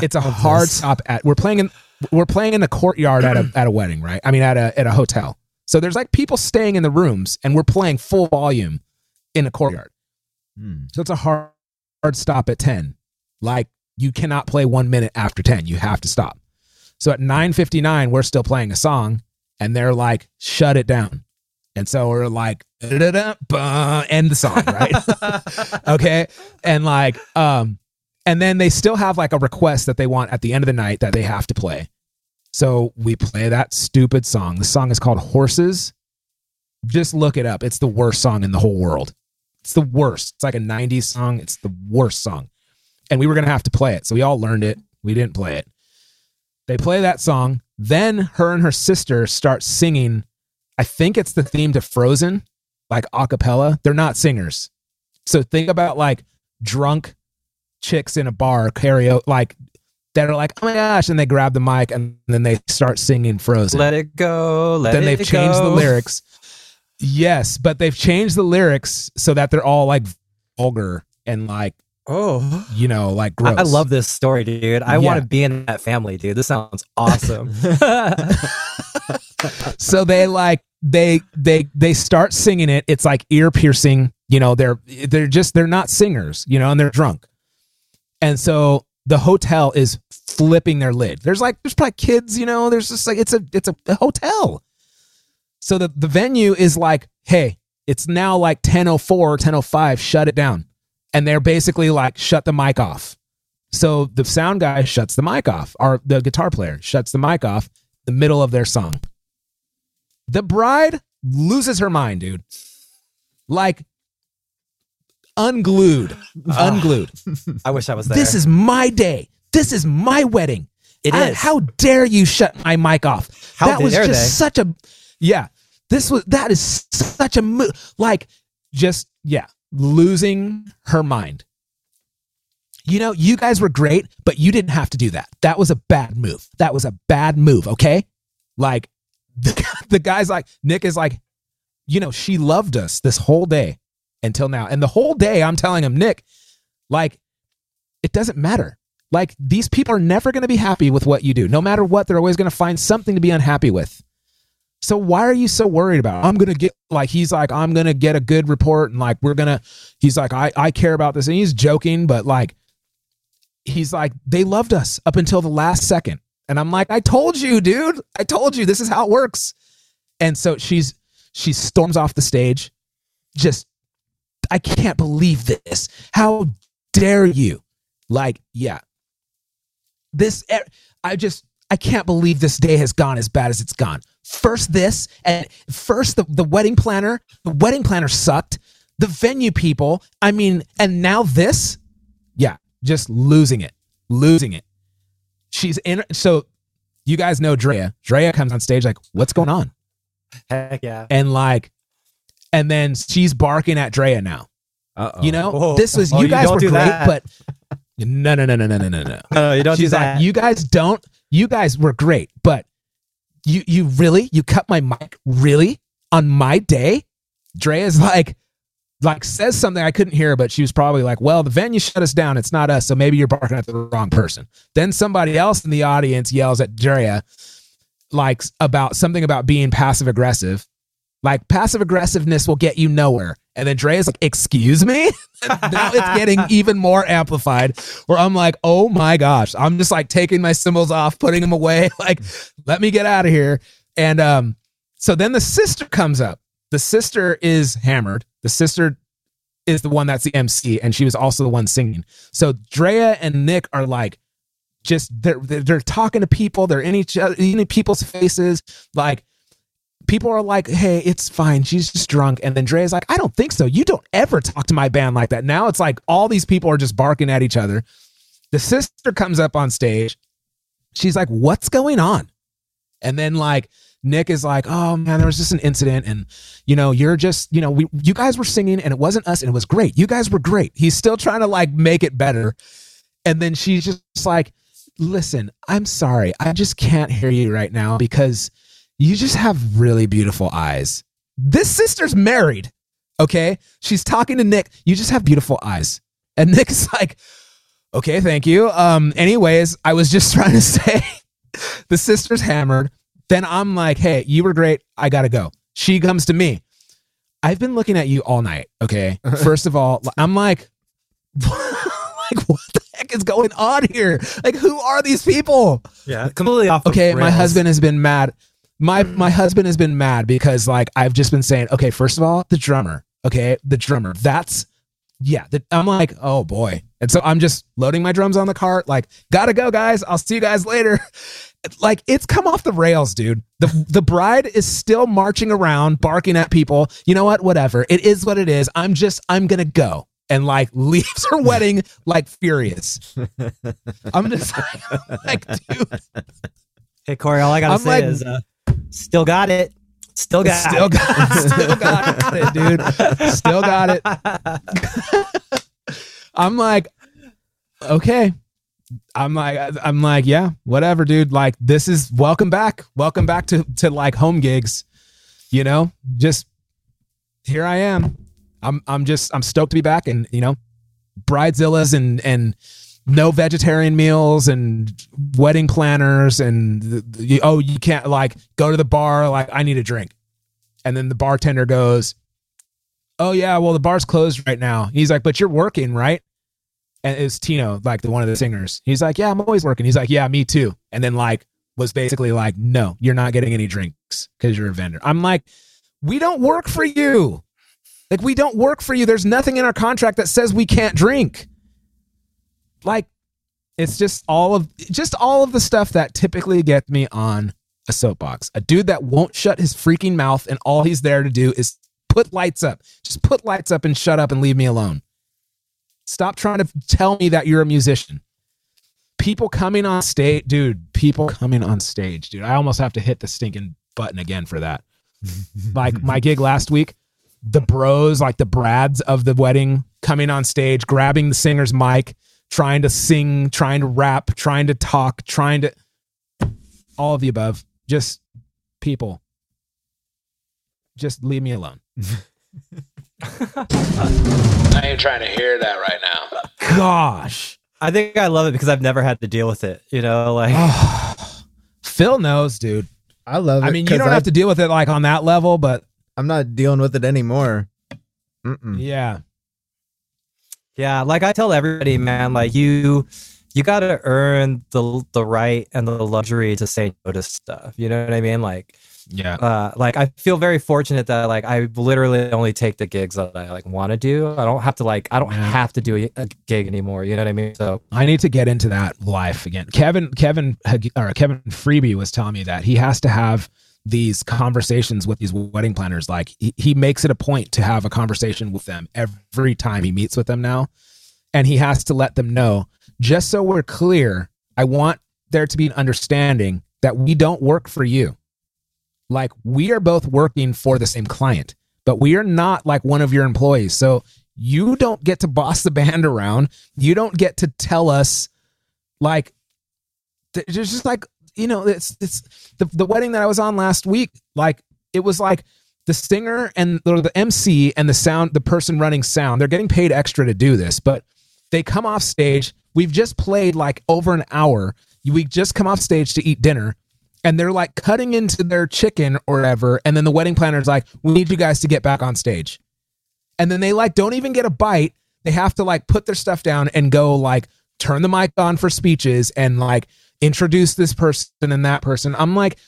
[SPEAKER 1] it's a hard
[SPEAKER 5] this.
[SPEAKER 1] stop at we're playing in we're playing in the courtyard at a at a wedding, right? I mean at a at a hotel. So there's like people staying in the rooms and we're playing full volume in a courtyard.
[SPEAKER 3] Hmm.
[SPEAKER 1] So it's a hard, hard stop at 10. Like you cannot play one minute after 10. You have to stop. So at 9.59, we're still playing a song and they're like, shut it down. And so we're like, end the song, right? (laughs) okay. And like, um, and then they still have like a request that they want at the end of the night that they have to play. So we play that stupid song. The song is called Horses. Just look it up. It's the worst song in the whole world. It's the worst. It's like a 90s song. It's the worst song. And we were going to have to play it. So we all learned it. We didn't play it. They play that song. Then her and her sister start singing. I think it's the theme to Frozen, like a cappella. They're not singers. So think about like drunk chicks in a bar karaoke, like that are like, oh my gosh. And they grab the mic and then they start singing Frozen
[SPEAKER 5] Let it go. Let
[SPEAKER 1] then they've changed the lyrics. Yes, but they've changed the lyrics so that they're all like vulgar and like
[SPEAKER 5] Oh,
[SPEAKER 1] you know like
[SPEAKER 5] I,
[SPEAKER 1] gross.
[SPEAKER 5] I love this story, dude. I
[SPEAKER 1] Yeah.
[SPEAKER 5] want to be in that family, dude. This sounds awesome. (laughs)
[SPEAKER 1] So they like they they they start singing it. It's like ear piercing. You know they're they're just they're not singers. You know, and they're drunk. And so the hotel is flipping their lid. There's like there's probably kids. You know, there's just like it's a it's a, a hotel. So the the venue is like, hey, it's now like 1004, 1005. Shut it down. And they're basically like, shut the mic off. So the sound guy shuts the mic off, or the guitar player shuts the mic off the middle of their song. The bride loses her mind, dude. Like unglued, (laughs) oh. unglued.
[SPEAKER 5] I wish I was there.
[SPEAKER 1] This is my day. This is my wedding.
[SPEAKER 5] It
[SPEAKER 1] I-
[SPEAKER 5] is.
[SPEAKER 1] how dare you shut my mic off?
[SPEAKER 5] How
[SPEAKER 1] that was just
[SPEAKER 5] they?
[SPEAKER 1] such a yeah. This was that is such a mo- like just yeah. Losing her mind. You know, you guys were great, but you didn't have to do that. That was a bad move. That was a bad move, okay? Like (laughs) the, the guy's like Nick is like, you know, she loved us this whole day until now. And the whole day I'm telling him, Nick, like it doesn't matter. Like these people are never going to be happy with what you do. No matter what, they're always going to find something to be unhappy with. So why are you so worried about? it? I'm to get like he's like I'm to get a good report and like we're to he's like I I care about this and he's joking but like he's like they loved us up until the last second. And I'm like I told you, dude. I told you this is how it works. And so she's she storms off the stage just I can't believe this. How dare you? Like, yeah. This I just I can't believe this day has gone as bad as it's gone. First this and first the, the wedding planner, the wedding planner sucked. The venue people, I mean, and now this? Yeah, just losing it. Losing it. She's in so you guys know Drea. Drea comes on stage like, "What's going on?"
[SPEAKER 5] Heck yeah.
[SPEAKER 1] And like and then she's barking at Drea now.
[SPEAKER 3] Uh-oh.
[SPEAKER 1] You know,
[SPEAKER 5] Whoa.
[SPEAKER 1] this was
[SPEAKER 5] Oh,
[SPEAKER 1] you
[SPEAKER 5] you
[SPEAKER 1] guys
[SPEAKER 5] don't
[SPEAKER 1] were great,
[SPEAKER 5] that.
[SPEAKER 1] but (laughs) no, no, no, no, no, no, no, no. (laughs)
[SPEAKER 5] No, you don't
[SPEAKER 1] She's
[SPEAKER 5] do
[SPEAKER 1] like,
[SPEAKER 5] that.
[SPEAKER 1] you guys don't. You guys were great, but you, you really, you cut my mic really on my day. Drea's like, like says something I couldn't hear, but she was probably like, "Well, the venue shut us down. It's not us, so maybe you're barking at the wrong person." Then somebody else in the audience yells at Drea, like about something about being passive aggressive. Like passive aggressiveness will get you nowhere. And then Drea's like, "Excuse me." (laughs) now it's getting (laughs) even more amplified. Where I'm like, "Oh my gosh!" I'm just like taking my cymbals off, putting them away. (laughs) Like, let me get out of here. And um, so then the sister comes up. The sister is hammered. The sister is the one that's the MC, and she was also the one singing. So Drea and Nick are like, just they're they're, they're talking to people. They're in each other, in people's faces. Like people are like, "Hey, it's fine. She's just drunk." And then Drea's like, "I don't think so. You don't ever talk to my band like that." Now it's like all these people are just barking at each other. The sister comes up on stage. She's like, "What's going on?" And then like Nick is like, "Oh man, there was just an incident, and you know, you're just, you know, we you guys were singing, and it wasn't us, and it was great. You guys were great." He's still trying to like make it better, and then she's just like, "Listen, I'm sorry, I just can't hear you right now because you just have really beautiful eyes. This sister's married, okay? She's talking to Nick. You just have beautiful eyes, and Nick's like." Okay, thank you. Um, anyways, I was just (laughs) trying to say the sister's hammered. Then I'm like, hey, you were great. I gotta go. She comes to me. I've been looking at you all night. Okay. (laughs) First of all, I'm like, (laughs) like what the heck is going on here? Like, who are these people?
[SPEAKER 5] yeah, completely off.
[SPEAKER 1] Okay, my husband has been mad. My my husband has been mad because like I've just been saying, okay, first of all, the drummer. Okay, the drummer. That's yeah. The, I'm like, oh boy. And so I'm just loading my drums on the cart. Like, gotta go, guys. I'll see you guys later. (laughs) Like it's come off the rails, dude. The the bride is still marching around, barking at people. You know what? Whatever. It is what it is. I'm just I'm gonna go. And like (laughs) leaves her wedding like furious. (laughs) I'm just like, like dude,
[SPEAKER 5] Hey Korey, all I gotta
[SPEAKER 1] I'm
[SPEAKER 5] say
[SPEAKER 1] like-
[SPEAKER 5] is, uh, still got it. Still got
[SPEAKER 1] still
[SPEAKER 5] it.
[SPEAKER 1] got (laughs) still got it, dude. Still got it. I'm like, okay. I'm like, I'm like, yeah, whatever, dude. Like, this is welcome back. Welcome back to to like home gigs. You know, just here I am. I'm I'm just I'm stoked to be back, and you know, bridezillas and and no vegetarian meals and wedding planners and the, the- oh you can't like go to the bar like I need a drink, and then the bartender goes, oh yeah, well the bar's closed right now. He's like, but you're working right? And it's Tino, like the one of the singers. He's like, yeah, I'm always working. He's like, yeah, me too. And then like was basically like, no, you're not getting any drinks because you're a vendor. I'm like, we don't work for you. Like we don't work for you. There's nothing in our contract that says we can't drink. Like it's just all of just all of the stuff that typically gets me on a soapbox. A dude that won't shut his freaking mouth and all he's there to do is put lights up. Just put lights up and shut up and leave me alone. Stop trying to tell me that you're a musician. People coming on stage, dude, people coming on stage, dude. I almost have to hit the stinking button again for that. (laughs) like my gig last week, the bros, like the Brads of the wedding, coming on stage, grabbing the singer's mic, trying to sing, trying to rap, trying to talk, trying to all of the above. Just people. Just leave me alone. (laughs) I ain't trying to hear that right now. Gosh.
[SPEAKER 5] I think I love it because I've never had to deal with it. You know, like (sighs)
[SPEAKER 1] Phil knows, dude.
[SPEAKER 3] I love it.
[SPEAKER 1] I mean, you don't
[SPEAKER 3] I,
[SPEAKER 1] have to deal with it like on that level, but
[SPEAKER 3] I'm not dealing with it anymore. Mm-mm.
[SPEAKER 1] yeah.
[SPEAKER 5] Yeah, like I tell everybody, man, like you you got to earn the the right and the luxury to say no to stuff. You know what I mean? Like
[SPEAKER 1] Yeah.
[SPEAKER 5] uh like I feel very fortunate that like I literally only take the gigs that I like want to do. I don't have to like I don't
[SPEAKER 1] Yeah.
[SPEAKER 5] have to do a, a gig anymore, you know what I mean? So
[SPEAKER 1] I need to get into that life again. Kevin, Kevin, or Kevin Freebie was telling me that he has to have these conversations with these wedding planners. Like he, he makes it a point to have a conversation with them every time he meets with them now, and he has to let them know. Just so we're clear, I want there to be an understanding that we don't work for you. Like we are both working for the same client, but we are not like one of your employees. So you don't get to boss the band around. You don't get to tell us like there's just like you know it's it's the, the wedding that I was on last week like it was like the singer and or the MC and the sound the person running sound they're getting paid extra to do this but they come off stage. We've just played like over an hour. We just come off stage to eat dinner and they're like cutting into their chicken or whatever and then the wedding planner is like we need you guys to get back on stage. And then they like don't even get a bite. They have to like put their stuff down and go like turn the mic on for speeches and like introduce this person and that person. I'm like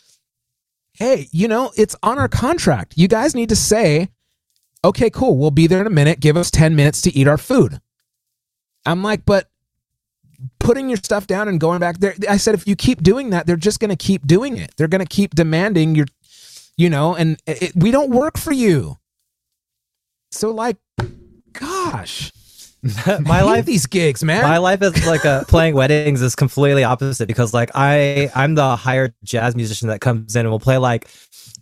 [SPEAKER 1] hey you know it's on our contract. You guys need to say okay cool we'll be there in a minute. Give us 10 minutes to eat our food. I'm like but putting your stuff down and going back there i said if you keep doing that they're just going to keep doing it. They're going to keep demanding your you know and it, we don't work for you. So like gosh (laughs)
[SPEAKER 5] my life
[SPEAKER 1] these gigs man
[SPEAKER 5] my life is like a playing weddings is completely opposite because like I I'm the hired jazz musician that comes in and will play like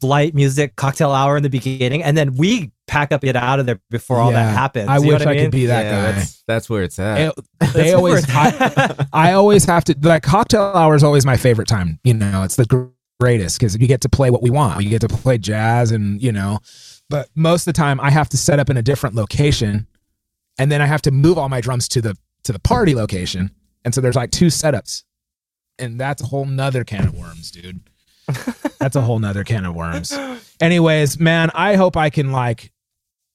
[SPEAKER 5] light music cocktail hour in the beginning and then we pack up get out of there before all
[SPEAKER 1] Yeah,
[SPEAKER 5] that happens.
[SPEAKER 1] I
[SPEAKER 5] You
[SPEAKER 1] wish
[SPEAKER 5] what
[SPEAKER 1] I
[SPEAKER 5] mean?
[SPEAKER 1] could be that
[SPEAKER 3] Yeah,
[SPEAKER 1] guy.
[SPEAKER 3] That's, that's where it's at.
[SPEAKER 1] It- (laughs) they always I, (laughs) I always have to like cocktail hour is always my favorite time you know it's the greatest because you get to play what we want you get to play jazz and you know but most of the time i have to set up in a different location and then i have to move all my drums to the to the party location. And so there's like two setups. And that's a whole nother can of worms dude. (laughs) That's a whole nother can of worms. Anyways man i hope i can like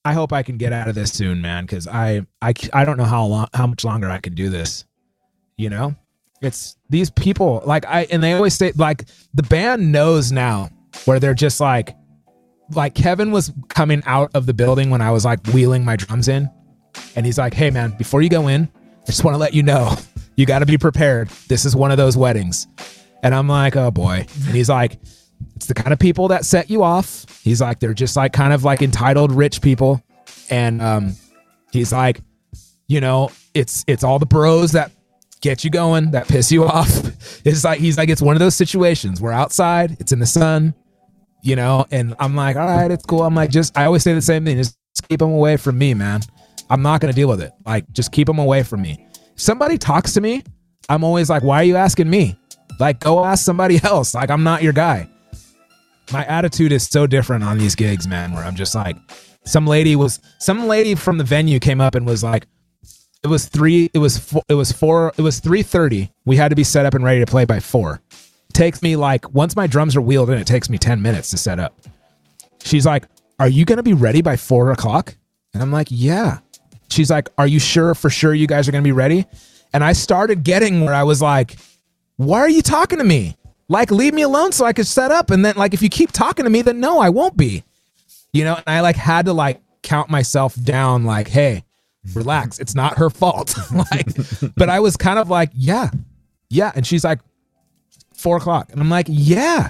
[SPEAKER 1] i hope i can get out of this soon man because I, I i don't know how long how much longer i can do this you know? It's these people like i and they always say like the band knows now where they're just like like kevin was coming out of the building when i was like wheeling my drums in and he's like hey man before you go in i just want to let you know you got to be prepared. This is one of those weddings. And i'm like oh boy. And he's like it's the kind of people that set you off. He's like they're just like kind of like entitled rich people. And um he's like you know it's it's all the bros that get you going that piss you off. (laughs) It's like he's like it's one of those situations. We're outside it's in the sun you know? And i'm like all right it's cool. I'm like just i always say the same thing just keep them away from me man i'm not gonna deal with it. Like just keep them away from me. Somebody talks to me i'm always like why are you asking me? Like go ask somebody (laughs) else. Like i'm not your guy. My attitude is so different on these gigs man where i'm just like some lady was some lady from the venue came up and was like it was three it was four, it was four it was 3.30 we had to be set up and ready to play by four. Takes me like once my drums are wheeled in it takes me 10 minutes to set up. She's like are you gonna be ready by four o'clock? And i'm like yeah she's like are you sure for sure you guys are gonna be ready? And i started getting where i was like why are you talking to me? Like leave me alone so i could set up and then like if you keep talking to me then no i won't be. You know and i like had to like count myself down like hey relax it's not her fault. (laughs) Like but i was kind of like yeah yeah. And she's like four o'clock. And i'm like yeah.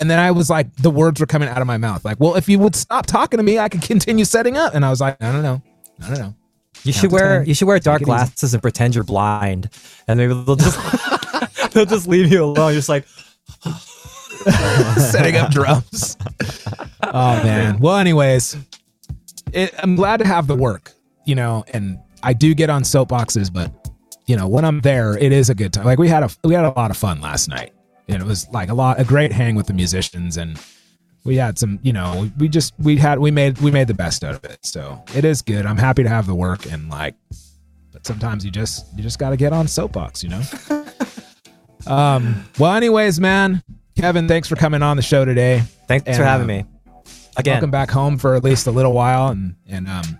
[SPEAKER 1] And then i was like the words were coming out of my mouth like well if you would stop talking to me i could continue setting up. And i was like i don't know i don't know
[SPEAKER 5] You should wear
[SPEAKER 1] 10.
[SPEAKER 5] you should wear dark
[SPEAKER 1] it easy.
[SPEAKER 5] glasses and pretend you're blind, and maybe they'll just (laughs) they'll just leave you alone. You're just like (laughs)
[SPEAKER 1] setting up drums oh (laughs) man well anyways it, I'm glad to have the work, you know, and I do get on soapboxes, but you know, when I'm there, it is a good time. Like we had a we had a lot of fun last night. And it was like a lot a great hang with the musicians and we had some, you know, we, just we had we made we made the best out of it. So it is good. I'm happy to have the work and like but sometimes you just you just gotta get on soapbox, you know? (laughs) um well anyways, man, Kevin, thanks for coming on the show today.
[SPEAKER 5] Thanks
[SPEAKER 1] And,
[SPEAKER 5] for having
[SPEAKER 1] uh,
[SPEAKER 5] me. Again,
[SPEAKER 1] Welcome back home for at least a little while and and um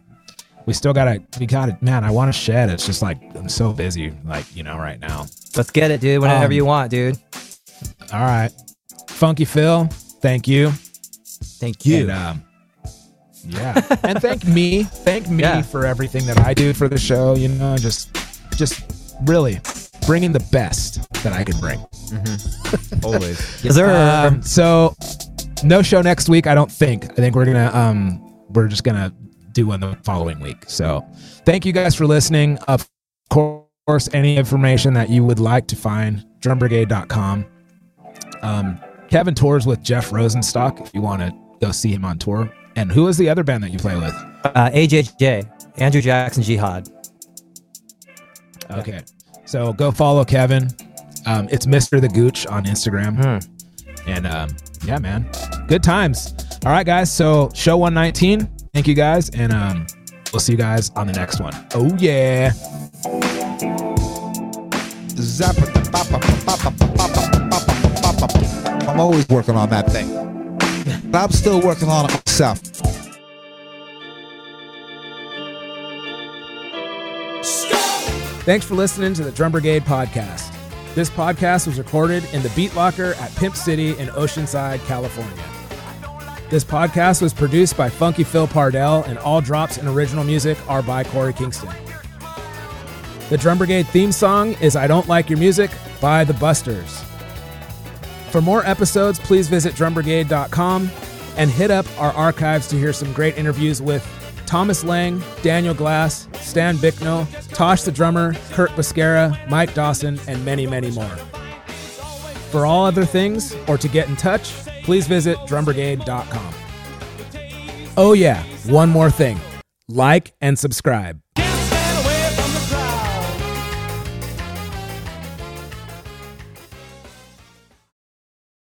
[SPEAKER 1] we still gotta we gotta man, I wanna shed. It's just like I'm so busy, like, you know, right now.
[SPEAKER 5] let's get it, dude. Whenever
[SPEAKER 1] Um,
[SPEAKER 5] you want, dude.
[SPEAKER 1] All right. Funky Phil, thank you.
[SPEAKER 4] Thank you.
[SPEAKER 1] And, um, yeah. (laughs) and thank me. Thank me
[SPEAKER 5] Yeah.
[SPEAKER 1] for everything that I do for the show, you know, just just really bringing the best that I can bring. (laughs)
[SPEAKER 3] Always.
[SPEAKER 5] Yes, sir.
[SPEAKER 1] Um, so no show next week, I don't think. I think we're gonna um we're just gonna do one the following week. So thank you guys for listening. Of course, any information that you would like to find, drumbrigade.com. Um Kevin tours with Jeff Rosenstock if you want to go see him on tour. And who is the other band that you play with?
[SPEAKER 5] uh, AJJ, Andrew Jackson Jihad.
[SPEAKER 1] Okay. So go follow Kevin. Um, it's Mr. the Gooch on Instagram.
[SPEAKER 5] Hmm.
[SPEAKER 1] And um, yeah, man, good times. All right, guys. So show 119. Thank you guys, and um, we'll see you guys on the next one. Oh yeah.
[SPEAKER 6] I'm always working on that thing. But I'm still working on it myself.
[SPEAKER 1] Thanks for listening to the Drum Brigade podcast. This podcast was recorded in the Beat Locker at Pimp City in Oceanside, California. This podcast was produced by Funky Phil Pardell, and all drops and original music are by Korey Kingston. The Drum Brigade theme song is I Don't Like Your Music by The Busters. For more episodes, please visit drumbrigade.com and hit up our archives to hear some great interviews with Thomas Lang, Daniel Glass, Stan Bicknell, Tosh the drummer, Curt Bisquera, Mike Dawson, and many, many more. For all other things or to get in touch, please visit drumbrigade.com. Oh, yeah, one more thing like and subscribe.